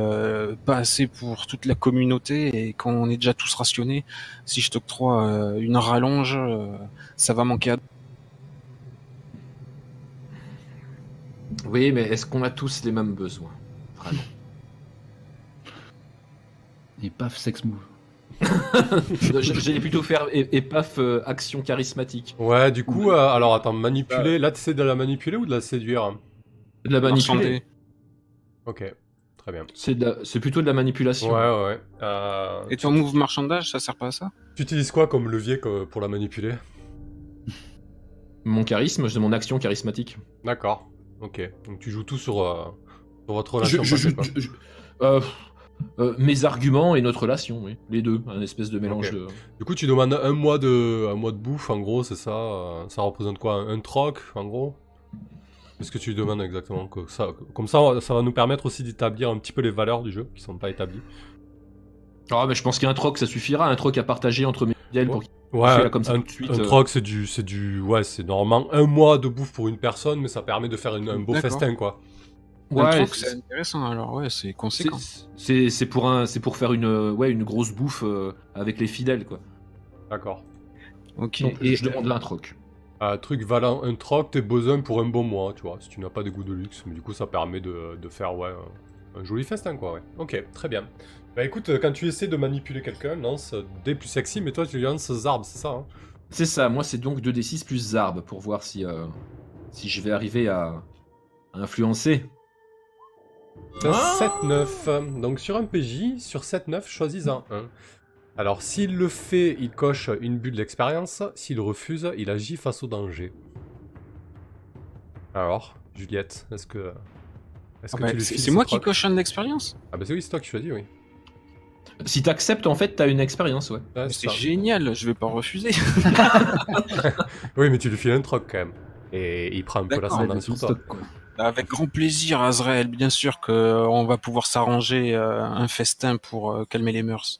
pas assez pour toute la communauté et qu'on est déjà tous rationnés. Si je t'octroie une rallonge, ça va manquer à... Oui, mais est-ce qu'on a tous les mêmes besoins Vraiment? Et paf, sex move. J'allais plutôt faire et, et paf euh, action charismatique. Ouais, du coup, euh, alors attends, manipuler. Là, t'essaies de la manipuler ou de la séduire? De la manipuler. Ok, très bien. C'est de la- c'est plutôt de la manipulation. Ouais, ouais, ouais. Euh, Et ton move marchandage, ça sert pas à ça? Tu utilises quoi comme levier que- pour la manipuler? Mon charisme, c'est mon action charismatique. D'accord. Ok. Donc tu joues tout sur, euh, sur votre relation. je- je- je- euh, euh, mes arguments et notre relation, oui. Les deux, un espèce de mélange de. Du coup, tu demandes un mois de, un mois de bouffe, en gros, c'est ça Ça représente quoi un, un troc, en gros? Qu'est-ce que tu demandes exactement que ça, Comme ça, ça va nous permettre aussi d'établir un petit peu les valeurs du jeu qui sont pas établies. Ah, mais je pense qu'un troc, ça suffira. Un troc à partager entre mes fidèles pour qu'ils Ouais, Fais-la comme ça un, tout de suite, un euh. troc, c'est du, c'est du, ouais, c'est normalement un mois de bouffe pour une personne, mais ça permet de faire une- un beau festin, quoi. Un Ouais, c'est- intéressant alors, ouais, c'est conséquent. c'est c'est pour un, c'est pour faire une, ouais, une grosse bouffe euh, avec les fidèles, quoi. D'accord. Ok. Donc, Et je demande là un troc. Un truc valant un troc, t'es besoin pour un bon mois, tu vois, si tu n'as pas de goût de luxe, mais du coup, ça permet de, de faire, ouais, un, un joli festin, quoi, ouais. Ok, très bien. Bah écoute, euh, quand tu essaies de manipuler quelqu'un, lance des plus sexy, mais toi, tu lui lances Zarb, c'est ça, hein C'est ça. Moi, c'est donc 2d6 plus Zarb pour voir si, euh, si je vais arriver à, à influencer. Ah 7-9. Donc sur un PJ, sur 7-9, choisis-en un. Alors s'il le fait, il coche une bulle d'expérience. S'il refuse, il agit face au danger. Alors, Juliette, est-ce que... Est-ce Ah que bah, tu lui c'est moi qui coche un d'expérience Ah bah c'est oui, c'est toi qui choisis, oui. Si t'acceptes, en fait, t'as une expérience, ouais. C'est génial, je vais pas refuser. Oui, mais tu lui files un troc quand même. Et il prend un peu l'ascendant Ouais, sur toi. quoi. Avec grand plaisir, Azrael, bien sûr que euh, on va pouvoir s'arranger euh, un festin pour euh, calmer les mœurs.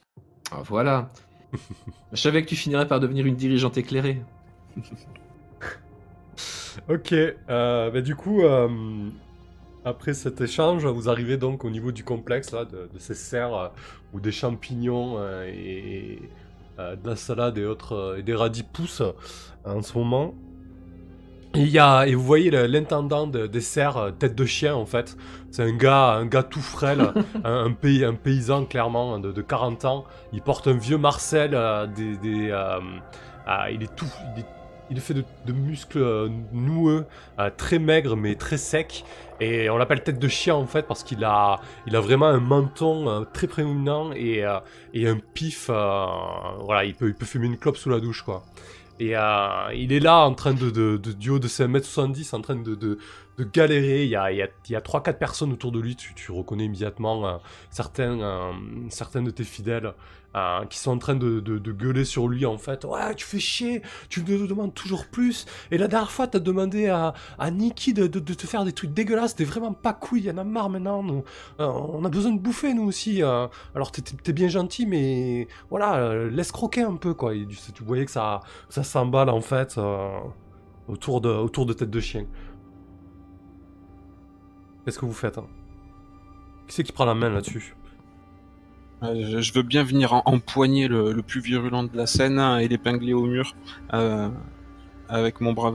Ah, voilà. je savais que tu finirais par devenir une dirigeante éclairée. Ok, euh, bah du coup, euh, après cet échange, vous arrivez donc au niveau du complexe là, de, de ces serres euh, où des champignons euh, et euh, de la salade et autres euh, et des radis poussent en ce moment. Et, il y a, et vous voyez l'intendant de- des serres, tête de chien en fait. C'est un gars, un gars tout frêle, un, un pays, un paysan clairement de, de 40 ans. Il porte un vieux Marcel, des, des, il est tout, il est il fait de, muscles euh, noueux, euh, très maigre mais très sec. Et on l'appelle tête de chien en fait parce qu'il a, il a vraiment un menton euh, très prédominant et, et un pif. voilà, il peut, il peut fumer une clope sous la douche quoi. Et il est là en train de, de, de- du haut de ses 1m70, en train de, de, galérer. Il y a, a, a 3-4 personnes autour de lui, tu, tu reconnais immédiatement certains de tes fidèles euh, qui sont en train de, gueuler sur lui en fait. Ouais, tu fais chier, tu me demandes toujours plus. Et la dernière fois, t'as demandé à, à Nikki de, te faire des trucs dégueulasses, t'es vraiment pas couille, y en a marre maintenant. Euh, on a besoin de bouffer nous aussi. euh. alors t'es- bien gentil, mais voilà, laisse croquer un peu quoi. Et tu, voyais que ça, ça s'emballe en fait autour, de, autour de tête de chien. Qu'est-ce que vous faites hein? Qui c'est qui prend la main là-dessus? Euh, je- veux bien venir en- empoigner le, le plus virulent de la scène hein, et l'épingler au mur euh, avec mon bras.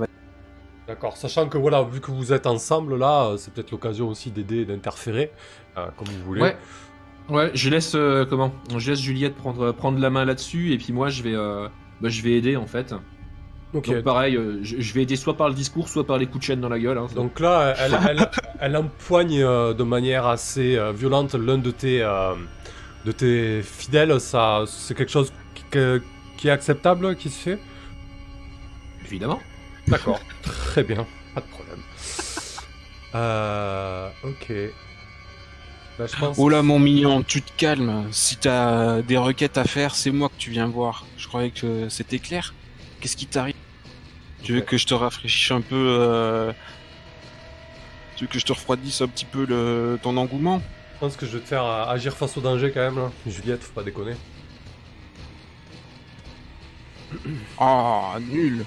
D'accord, sachant que voilà, vu que vous êtes ensemble là, euh, c'est peut-être l'occasion aussi d'aider et d'interférer, euh, comme vous voulez. Ouais. Ouais, je laisse euh, comment? Je laisse Juliette prendre prendre la main là-dessus et puis moi je vais euh, bah, je vais aider en fait. Ok. Donc pareil, euh, je, je vais aider soit par le discours, soit par les coups de chaîne dans la gueule. hein. Donc là, elle, elle, elle empoigne euh, de manière assez euh, violente l'un de tes, euh, de tes fidèles. Ça, c'est quelque chose qui, que- qui est acceptable, qui se fait? Évidemment. D'accord. Très bien, pas de problème. Euh, ok. Bah, je pense. Oh là mon mignon, tu te calmes. Si t'as des requêtes à faire, c'est moi que tu viens voir. Je croyais que c'était clair. Qu'est-ce qui t'arrive? Tu veux que je te rafraîchisse un peu euh, Tu veux que je te refroidisse un petit peu le... ton engouement? Je pense que je vais te faire euh, agir face au danger quand même. Là. Juliette, faut pas déconner. Ah, nul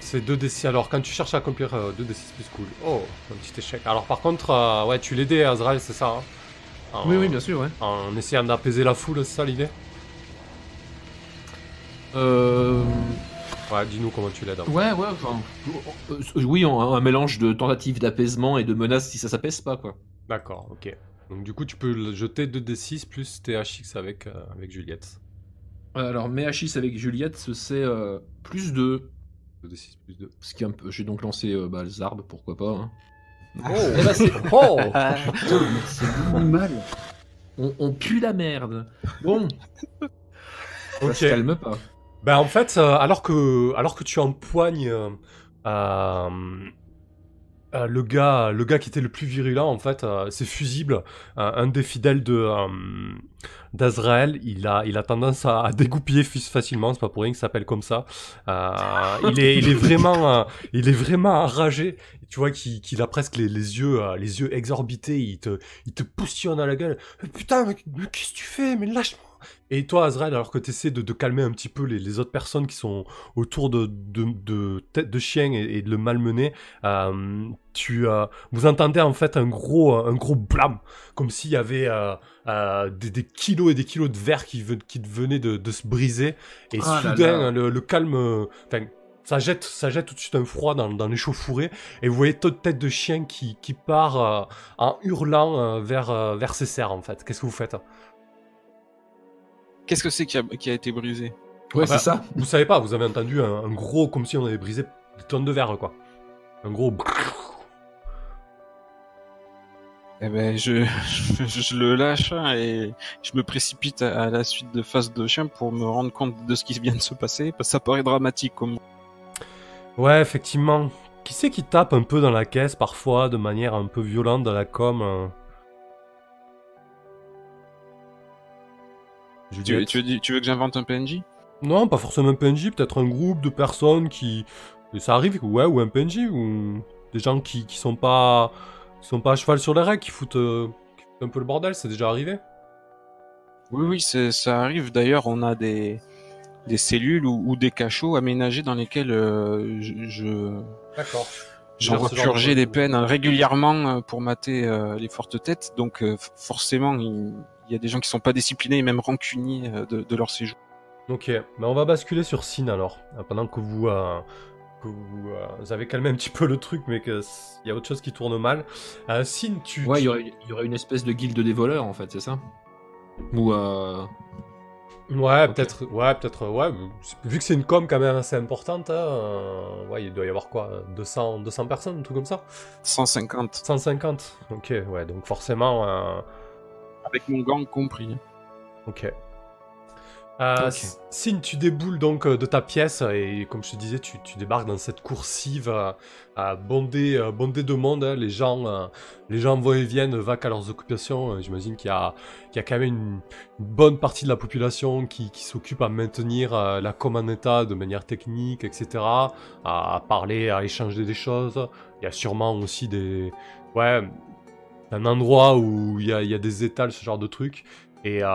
C'est 2d6. Alors, quand tu cherches à accomplir 2d6 plus cool. Oh, un petit échec. Alors, par contre, euh, ouais, tu l'aidais, Azrael, c'est ça hein En- Oui oui bien sûr ouais. En essayant d'apaiser la foule, c'est ça l'idée? Euh... Ouais, dis-nous comment tu l'aides. Ouais ouais. Enfin, euh, oui, un, un mélange de tentative d'apaisement et de menaces si ça s'apaise pas quoi. D'accord, ok. Donc, du coup, tu peux le jeter 2d6 plus THX avec, euh, avec Juliette. Alors Méachis avec Juliette, c'est euh, plus 2. 2d6 plus 2. Ce qui est un peu... J'ai donc lancé euh, bah, les arbres, pourquoi pas. hein. Oh Eh ben, c'est- oh C'est mal. on, on pue la merde. Bon, ça Ok. se calme pas. Ben en fait, euh, alors que alors que tu empoignes euh, euh, le gars, le gars qui était le plus virulent en fait, c'est fusible. Un des fidèles de d'Azrael, il a il a tendance à, à dégoupiller facilement. C'est pas pour rien qu'il s'appelle comme ça. Il est il est vraiment il est vraiment enragé. Tu vois qu'il a presque les, les yeux les yeux exorbités. Il te il te à la gueule. Putain, mais, mais qu'est-ce que tu fais? Mais lâche-moi. Et toi, Azrael, alors que tu essaies de, de calmer un petit peu les, les autres personnes qui sont autour de, de, de tête de chien et, et de le malmener, euh, tu, euh, vous entendez en fait un gros, un gros blâme, comme s'il y avait euh, euh, des, des kilos et des kilos de verre qui, qui venaient de, se briser. Et Ah soudain, là. Le, le calme, euh, ça jette, ça jette tout de suite un froid dans, dans l'échauffourée. Et vous voyez toute tête de chien qui, qui part euh, en hurlant euh, vers, euh, vers ses serres en fait. Qu'est-ce que vous faites? Qu'est-ce que c'est qui a, qui a été brisé Ouais, Ah bah, c'est ça. Vous savez pas, vous avez entendu un, un gros, comme si on avait brisé des tonnes de verre, quoi. Un gros. Eh ben, je, je, je le lâche et je me précipite à, à la suite de face de chien pour me rendre compte de ce qui vient de se passer, parce que ça paraît dramatique comme. Ouais, effectivement. Qui c'est qui tape un peu dans la caisse parfois, de manière un peu violente dans la com euh Juliette tu, veux, dire- tu veux que j'invente un PNJ Non, pas forcément un PNJ, peut-être un groupe de personnes qui. et ça arrive, ouais, ou un PNJ, ou des gens qui, qui sont pas. qui sont pas à cheval sur les règles, qui foutent, euh, qui foutent un peu le bordel, c'est déjà arrivé Oui, oui, c'est- ça arrive. D'ailleurs, on a des, des cellules ou, ou des cachots aménagés dans lesquels euh, je, je, D'accord. j'envoie de purger des peines régulièrement euh, pour mater euh, les fortes têtes. Donc, forcément, il y a des gens qui sont pas disciplinés et même rancuniers euh, de, de leur séjour. Ok, mais on va basculer sur Sin alors, euh, pendant que vous, euh, que vous, euh, vous avez calmé un petit peu le truc, mais qu'il y a autre chose qui tourne mal. Euh, Sin, tu... Ouais, il tu- y, aurait, il y aurait une espèce de guilde des voleurs en fait, c'est ça? Ou euh... Ouais, peut-être, ouais, peut-être, ouais, vu que c'est une com quand même assez importante, hein, euh, ouais, il doit y avoir quoi, 200, 200 personnes, un truc comme ça? 150, 150 Ok, ouais, donc forcément, euh, avec mon gang compris. ok. Euh, Signe, tu déboules donc euh, de ta pièce et comme je te disais, tu, tu débarques dans cette coursive euh, euh, bondée, euh, bondée de monde. hein. Les gens, euh, les gens vont et viennent, vaquent à leurs occupations. J'imagine qu'il y a, qu'il y a quand même une, une bonne partie de la population qui, qui s'occupe à maintenir euh, la com en état de manière technique, etc. À, à parler, à échanger des choses. Il y a sûrement aussi des, ouais, un endroit où il y a, il y a des étals, ce genre de trucs. Et, euh,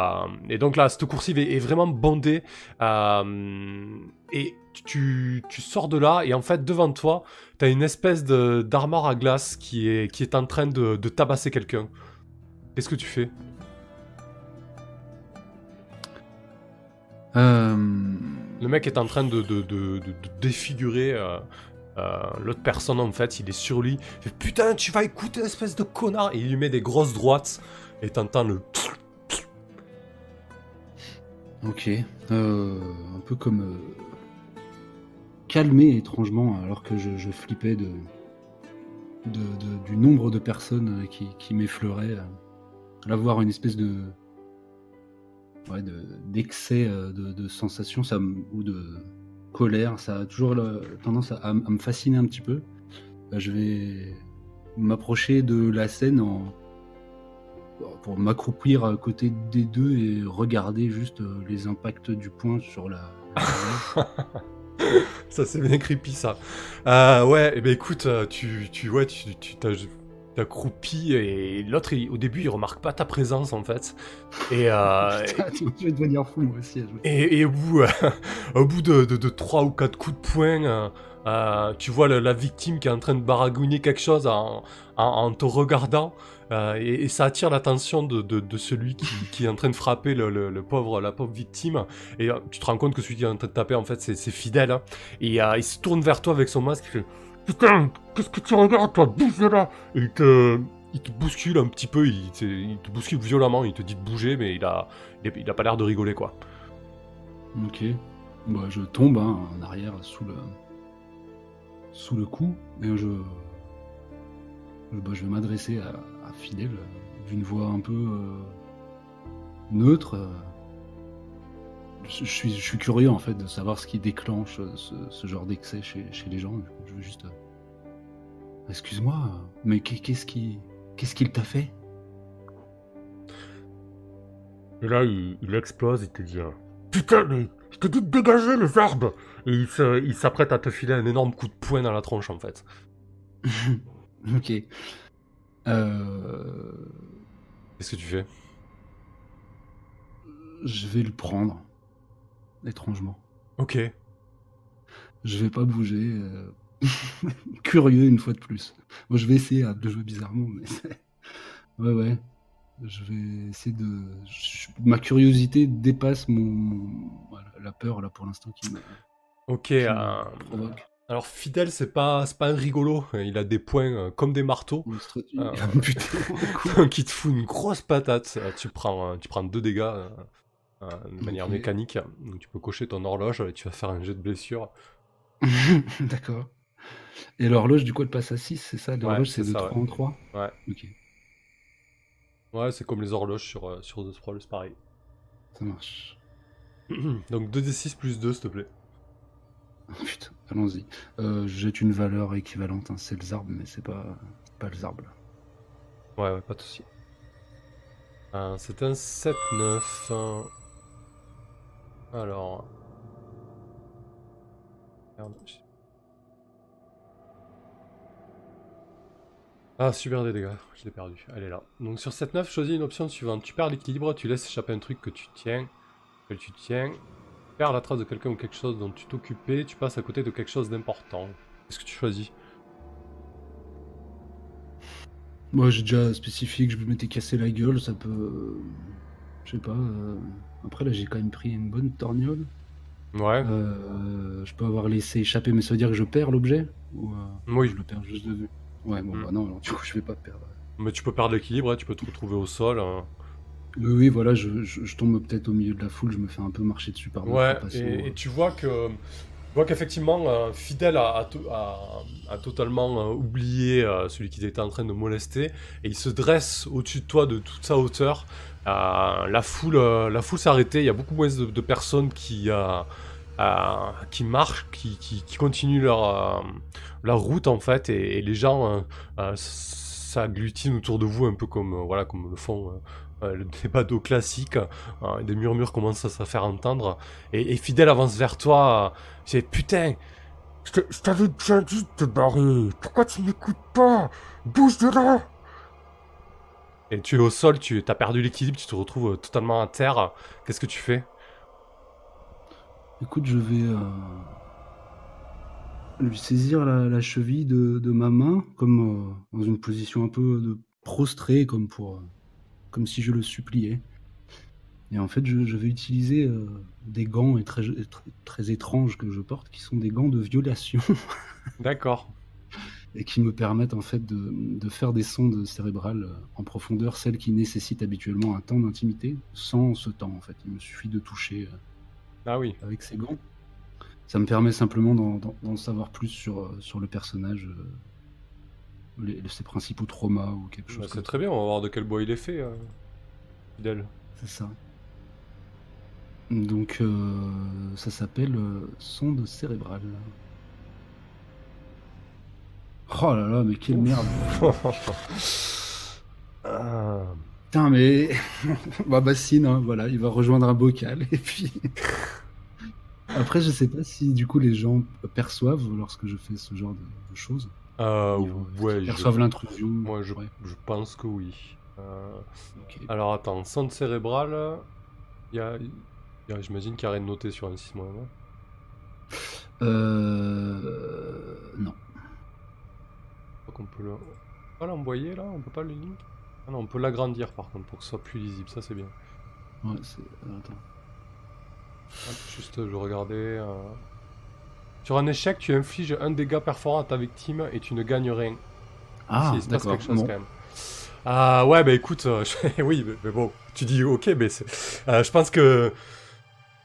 et donc là, cette coursive est, est vraiment bondée. euh, et tu, tu sors de là, et en fait, devant toi, tu as une espèce d'armoire à glace qui est, qui est en train de, de tabasser quelqu'un. Qu'est-ce que tu fais? Euh, Le mec est en train de, défigurer euh, l'autre personne, en fait. Il est sur lui. Putain, tu vas écouter, espèce de connard Et il lui met des grosses droites. Et t'entends le. Ok. Euh, un peu comme euh, calmé étrangement alors que je, flippais de, du nombre de personnes euh, qui, m'effleuraient. euh. Là, voir une espèce de d'excès euh, de, sensations ou de colère, ça a toujours tendance à, me fasciner un petit peu. Euh, Je vais m'approcher de la scène pour m'accroupir à côté des deux et regarder juste euh, les impacts du poing sur la. Ça c'est bien creepy ça. Euh, ouais, et ben écoute, euh, tu, tu, ouais, tu, tu t'as- et l'autre, au début, il remarque pas ta présence en fait. Et, euh, Putain, attends, je vais devenir fou moi aussi. à jouer. et, et au bout, au bout de, de, de 3 ou 4 coups de poing, euh, euh, tu vois la, la victime qui est en train de baragouiner quelque chose en, en, en te regardant. euh, et, et ça attire l'attention de, celui qui, qui est en train de frapper le, le- le pauvre, la pauvre victime. Et euh, tu te rends compte que celui qui est en train de taper, en fait, c'est fidèle. hein. Et euh, il se tourne vers toi avec son masque. Il fait Putain, qu'est-ce que tu regardes, toi Bouge de là et il te, il te bouscule un petit peu, il te, il te bouscule violemment, il te dit de bouger, mais il a, il a, il a pas l'air de rigoler, quoi. Ok. Bah, je tombe hein, en arrière sous le sous le coup et je bah, je vais m'adresser à, à Fidèle d'une voix un peu euh, neutre. Je, je suis, je suis curieux en fait de savoir ce qui déclenche ce, ce genre d'excès chez, chez les gens. Je veux juste. Excuse-moi, mais qu'est- qu'est-ce qui qu'est-ce qu'il t'a fait? Et là, il, il explose, il te dit Putain, mais je te dis de dégager les arbres Et il s'apprête à te filer un énorme coup de poing dans la tronche, en fait. Ok. Euh, Qu'est-ce que tu fais? Je vais le prendre. Étrangement. Ok. Je vais pas bouger. euh, Curieux une fois de plus. Moi, je vais essayer hein, de jouer bizarrement, mais ouais, ouais. Je vais essayer de. je- Ma curiosité dépasse mon, voilà, la peur là pour l'instant qui me, Ok. qui euh, provoque. alors, Fidèle, c'est pas, c'est pas un rigolo. Il a des poings euh, comme des marteaux. Stratégie. Ah. Putain, qui te fout une grosse patate. Euh, Tu prends, euh, tu prends deux dégâts euh, euh, de manière mécanique. Donc, tu peux cocher ton horloge et tu vas faire un jet de blessure. D'accord. Et l'horloge, du coup, elle passe à 6, c'est ça? L'horloge, c'est c'est de ça, 3 en 3 Ouais. Ok, Ouais, c'est comme les horloges sur, euh, sur The Scrolls, pareil. ça marche. Donc 2d6 plus 2, s'il te plaît. Oh, putain, allons-y. Euh, je jette une valeur équivalente, hein, c'est le zarbe, mais c'est pas, c'est pas le zarbe. là. Ouais, ouais, pas de soucis. Euh, c'est un 7-9. hein. Alors. Merde, j'ai- Ah, super des dégâts, je l'ai perdu. Elle est là. Donc sur 7-9, choisis une option suivante. Tu perds l'équilibre, tu laisses échapper un truc que tu tiens. Que tu tiens. Tu perds la trace de quelqu'un ou quelque chose dont tu t'occupais, tu passes à côté de quelque chose d'important. Qu'est-ce que tu choisis? Moi, j'ai déjà spécifié que je m'étais cassé la gueule, ça peut. Je sais pas. euh, Après, là, j'ai quand même pris une bonne torgnole. Ouais. Euh, je peux avoir laissé échapper, mais ça veut dire que je perds l'objet Ou, euh, Oui. Je le perds juste de vue? Ouais, bon, Mm. bah non, alors, du coup, je vais pas perdre. Mais tu peux perdre l'équilibre, hein, tu peux te retrouver au sol. hein. Oui, oui, voilà, je, je- je tombe peut-être au milieu de la foule, je me fais un peu marcher dessus par Ouais, et, euh. et tu vois que, tu vois qu'effectivement, euh, Fidel a, a to- a- a totalement euh, oublié euh, celui qui était en train de molester, et il se dresse au-dessus de toi de toute sa hauteur, la foule, la foule s'est arrêtée. Il y a beaucoup moins de, de personnes qui, euh, qui marchent, qui, continuent leur, euh, route en fait, et, les gens euh, euh, s'agglutinent autour de vous un peu comme, euh, voilà, comme le font le débat d'eau classique. Euh, des murmures commencent à se faire entendre. Et, et Fidèle avance vers toi. C'est putain, Je t'avais bien dit de te barrer. Pourquoi tu m'écoutes pas? Bouge de là Et tu es au sol, tu as perdu l'équilibre, tu te retrouves totalement à terre. Qu'est-ce que tu fais? Écoute, je vais euh, lui saisir la, la cheville de, de ma main, comme euh, dans une position un peu de prostré, comme pour, euh, comme si je le suppliais. Et en fait, je, je vais utiliser des gants et très, très, très étranges que je porte, qui sont des gants de violation D'accord. et qui me permettent en fait de, de faire des sondes cérébrales en profondeur, celles qui nécessitent habituellement un temps d'intimité, sans ce temps en fait. Il me suffit de toucher. Ah oui. avec ces gants. Ça me permet simplement d'en- savoir plus sur, euh, sur le personnage, euh, les- ses principaux traumas ou quelque Bah, chose c'est très bien, on va voir de quel bois il est fait. euh, Fidèle. C'est ça. Donc euh, ça s'appelle euh, sonde cérébrale. Oh là là, mais quelle merde. Ah. Putain, mais. bah, bassine, hein, voilà, il va rejoindre un bocal et puis. Après, je sais pas si du coup les gens perçoivent lorsque je fais ce genre de, de choses. Euh, Ils ouais, je, perçoivent l'intrusion. moi je, Ouais, je pense que oui. Euh, ok. alors attends, sonde cérébrale, il y a, y a- j'imagine qu'il y a rien de noté sur un 6 mois. non? Euh. Non. Je crois qu'on peut le... On peut pas l'envoyer là On peut pas le link? Ah non, on peut l'agrandir par contre pour que ce soit plus lisible, ça c'est bien. Ouais, c'est. euh, Attends. Hop, juste je regardais. euh. Sur un échec, tu infliges un dégât perforant à ta victime et tu ne gagnes rien. Ah, Si, il se passe d'accord. quelque chose bon. quand même. Ah ouais, bah écoute, euh, je- oui, mais, mais bon, tu dis ok, mais c'est- euh, je pense que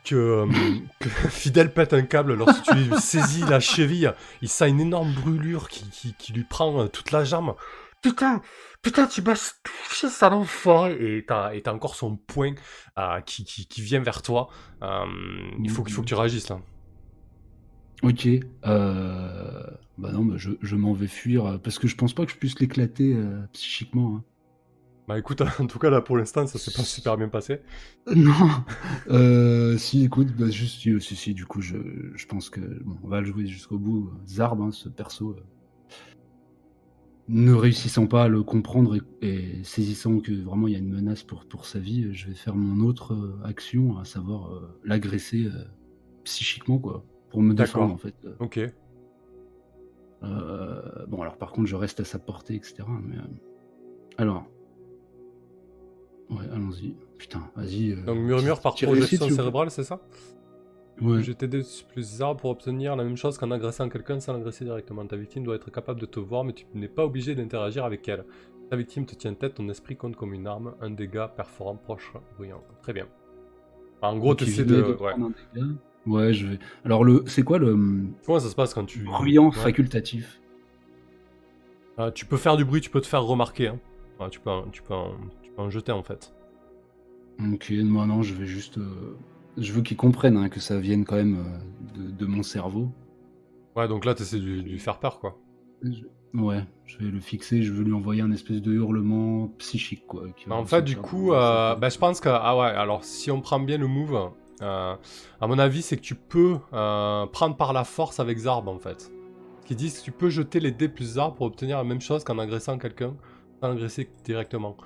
que, euh, que Fidel pète un câble lorsque tu lui saisis la cheville. Il sent une énorme brûlure qui, qui, qui lui prend toute la jambe. Putain Putain, tu m'as touché, ça l'enfant Et t'as et t'as encore son poing euh, qui, qui, qui vient vers toi. Euh, il, faut, il faut que tu réagisses là. Ok. Euh... Bah non, bah je, je m'en vais fuir euh, parce que je pense pas que je puisse l'éclater euh, psychiquement. hein. Bah écoute, en tout cas là pour l'instant ça s'est pas super bien passé. Non. Euh, si, écoute, bah, juste si, si, si, du coup, je, je pense que bon, on va le jouer jusqu'au bout. Zarb, hein, ce perso, euh, ne réussissant pas à le comprendre et, et saisissant que vraiment il y a une menace pour, pour sa vie, je vais faire mon autre euh, action, à savoir euh, l'agresser euh, psychiquement, quoi, pour me défendre en fait. Ok. Euh, bon, alors par contre, je reste à sa portée, etc. Mais alors, ouais, allons-y. Putain, vas-y. euh, Donc murmure par projection cérébrale, c'est ça? Ouais. Jeter des plus armes pour obtenir la même chose qu'en agressant quelqu'un sans l'agresser directement. Ta victime doit être capable de te voir, mais tu n'es pas obligé d'interagir avec elle. Ta victime te tient tête, ton esprit compte comme une arme, un dégât perforant proche, bruyant. Très bien. En gros, tu essaies venait de. Ouais. Ouais, je vais. Alors, le, c'est quoi le hum, Comment ça se passe quand tu. bruyant Ouais. facultatif? Ah, tu peux faire du bruit, tu peux te faire remarquer. Hein. Ah, tu, peux en, tu, peux en, tu peux en jeter en fait. Ok, moi non, je vais juste. euh, Je veux qu'ils comprennent hein, que ça vienne quand même euh, de, de mon cerveau. Ouais, donc là, tu essaies de lui- faire peur quoi. Je- Ouais, je vais le fixer, je veux lui envoyer un espèce de hurlement psychique, quoi. qui Bah, en fait, du coup, euh, bah, je pense que. Ah ouais, alors si on prend bien le move, euh, à mon avis, c'est que tu peux euh, prendre par la force avec Zarb en fait. Ce qu'ils disent que tu peux jeter les dés plus Zarb pour obtenir la même chose qu'en agressant quelqu'un sans l'agresser directement.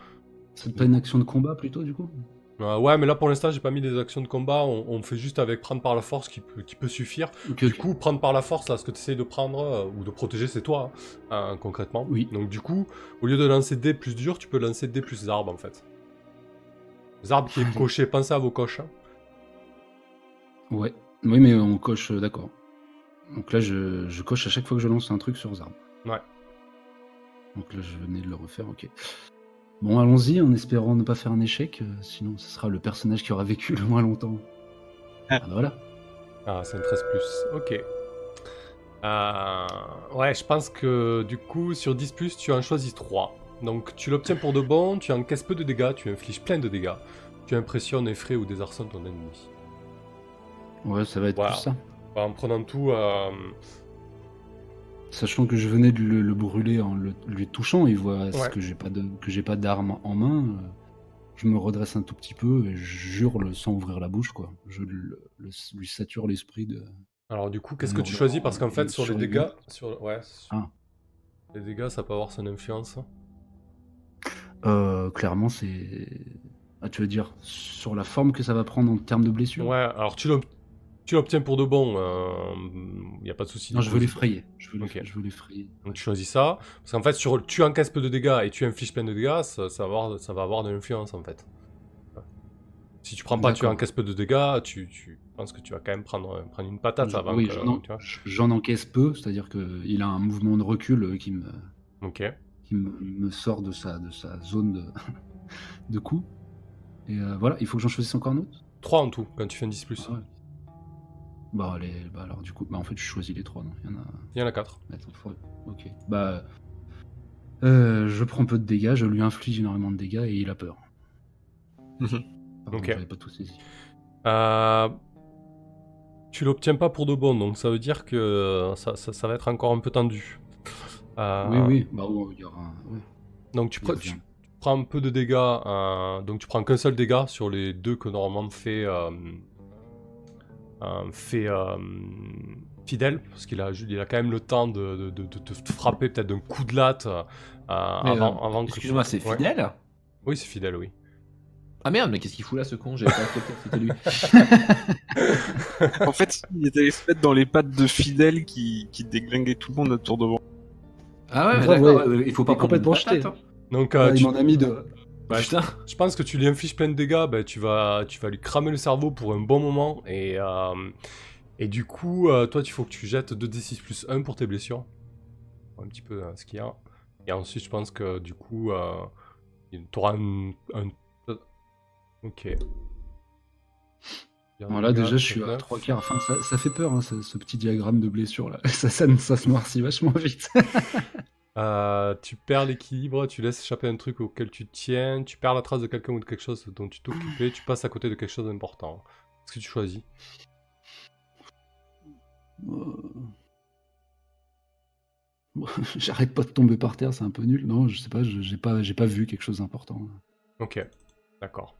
C'est pas une action de combat plutôt, du coup? Euh, ouais, mais là pour l'instant, j'ai pas mis des actions de combat, on, on fait juste avec prendre par la force qui peut, qui peut suffire. Du coup, prendre par la force, là, ce que tu essayes de prendre euh, ou de protéger, c'est toi, hein, euh, concrètement. Oui. Donc, du coup, au lieu de lancer D plus dur, tu peux lancer D plus Zarb en fait. Zarb qui est coché, pensez à vos coches. hein. Ouais, oui, mais on coche, euh, d'accord. Donc là, je, je coche à chaque fois que je lance un truc sur Zarb. Ouais. Donc là, je venais de le refaire, ok. Bon, allons-y, en espérant ne pas faire un échec, euh, sinon ce sera le personnage qui aura vécu le moins longtemps. Ah, bah voilà. Ah, c'est un 13 plus, ok. Euh, ouais, je pense que du coup, sur 10 plus, tu en choisis 3. Donc tu l'obtiens pour de bon, tu encaisses peu de dégâts, tu infliges plein de dégâts. Tu impressionnes, effraies ou désarçonnes ton ennemi. Ouais, ça va être Voilà. plus ça. En prenant tout, euh, Sachant que je venais de le, le brûler en le, lui touchant, il voit Ouais. que j'ai pas de que j'ai pas d'arme en main. euh, Je me redresse un tout petit peu et je jure sans ouvrir la bouche quoi. Je lui sature l'esprit de. Alors du coup, qu'est-ce que tu choisis? Parce qu'en fait, sur sur les dégâts, sur ouais, sur- Ah. les dégâts, ça peut avoir son influence? Euh, clairement, c'est. Ah, tu veux dire sur la forme que ça va prendre en termes de blessure Ouais, alors tu tu l'obtiens pour de bon, il n'y a pas de souci. Non, je veux l'effrayer. Je veux l'effrayer. Donc tu choisis ça, parce qu'en fait, sur, tu encaisses peu de dégâts et tu infliges plein de dégâts, ça, ça va, avoir, ça va avoir de l'influence en fait. Si tu prends pas, tu encaisses peu de dégâts, tu, tu penses que tu vas quand même prendre, prendre une patate Je- avant oui, j'en encaisse peu, c'est-à-dire qu'il a un mouvement de recul euh, qui me, qui me, me sort de sa, de sa zone de, de coup. Et euh, voilà, il faut que j'en choisisse encore un autre? 3 en tout, quand tu fais un 10 plus. Ah ouais. Bah, allez, bah alors du coup, bah en fait je choisis les trois, non Il y en a. Il y en a 4. Attends, faut- Ok. Bah. euh, je prends peu de dégâts, je lui inflige énormément de dégâts et il a peur. Pardon, Ok. j'avais pas tout saisi. Euh, tu l'obtiens pas pour de bon, donc ça veut dire que ça, ça- ça va être encore un peu tendu. Euh, Oui, oui, bah ouais, il y aura. ouais, Donc tu, tu prends un peu de dégâts, euh, donc tu prends qu'un seul dégât sur les deux que normalement fait, fait euh, fidèle, parce qu'il a, il a quand même le temps de, de- de- de te frapper peut-être d'un coup de latte euh, avant, euh, avant Excuse-moi, c'est Ouais. fidèle? Oui, c'est fidèle, oui. Ah merde, mais qu'est-ce qu'il fout là ce con? J'avais pas accepté que c'était lui. En fait, il était fait dans les pattes de Fidèle qui, qui déglinguait tout le monde autour de moi. Ah ouais, mais Ouais, d'accord, ouais, ouais, il faut pas complètement jeté. hein. Donc euh, Ouais, tu- il m'en a mis de. Bah, putain. je pense que tu lui infliges plein de dégâts, ben, tu, vas, tu vas lui cramer le cerveau pour un bon moment, et, euh, et du coup, euh, toi, il faut que tu jettes 2d6 plus 1 pour tes blessures. Un petit peu euh, ce qu'il y a. Et ensuite, je pense que du coup, euh, tu auras un, un- Ok. Voilà, déjà, je suis à trois quarts. Enfin, ça, ça fait peur, hein, ce, ce petit diagramme de blessure là. Ça, ça, ça se noircit vachement vite. Euh, tu perds l'équilibre, tu laisses échapper un truc auquel tu tiens, tu perds la trace de quelqu'un ou de quelque chose dont tu t'occupais, tu passes à côté de quelque chose d'important. Qu'est-ce que tu choisis? Euh. J'arrête pas de tomber par terre, c'est un peu nul. Non, je sais pas, je- j'ai pas, j'ai pas vu quelque chose d'important. Ok, d'accord.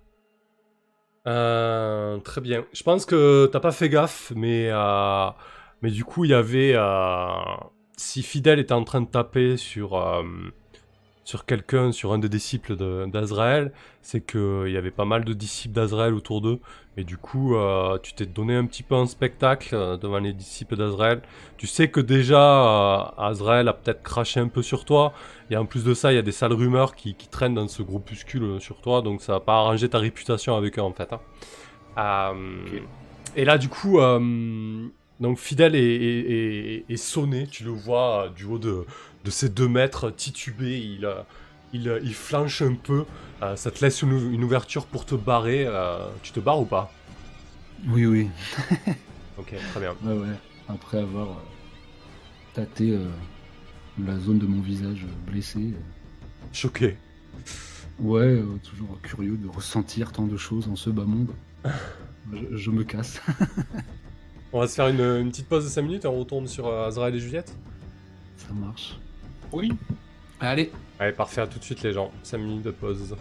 Euh, très bien. Je pense que t'as pas fait gaffe, mais, euh, mais du coup, il y avait. Euh, si Fidèle était en train de taper sur, euh, sur quelqu'un, sur un des disciples de- d'Azraël, c'est qu'il y avait pas mal de disciples d'Azraël autour d'eux. Et du coup, euh, tu t'es donné un petit peu un spectacle euh, devant les disciples d'Azraël. Tu sais que déjà, euh, Azraël a peut-être craché un peu sur toi. Et en plus de ça, il y a des sales rumeurs qui, qui traînent dans ce groupuscule euh, sur toi, donc ça va pas arranger ta réputation avec eux en fait. hein. Euh, Et là, du coup, euh, donc Fidèle est, est- est- est sonné, tu le vois euh, du haut de, de ses deux mètres titubé, il, euh, il, euh, il flanche un peu, euh, ça te laisse une, une ouverture pour te barrer. euh, tu te barres ou pas? Oui, oui. Ok, très bien. Ouais, ouais. Après avoir euh, tâté la zone de mon visage blessé. Choqué. Ouais, toujours curieux de ressentir tant de choses en ce bas monde. Je, je me casse. On va se faire une, une petite pause de 5 minutes et on retourne sur euh, Azrael et Juliette. Ça marche. Oui. Allez. Allez, parfait, à tout de suite les gens. 5 minutes de pause.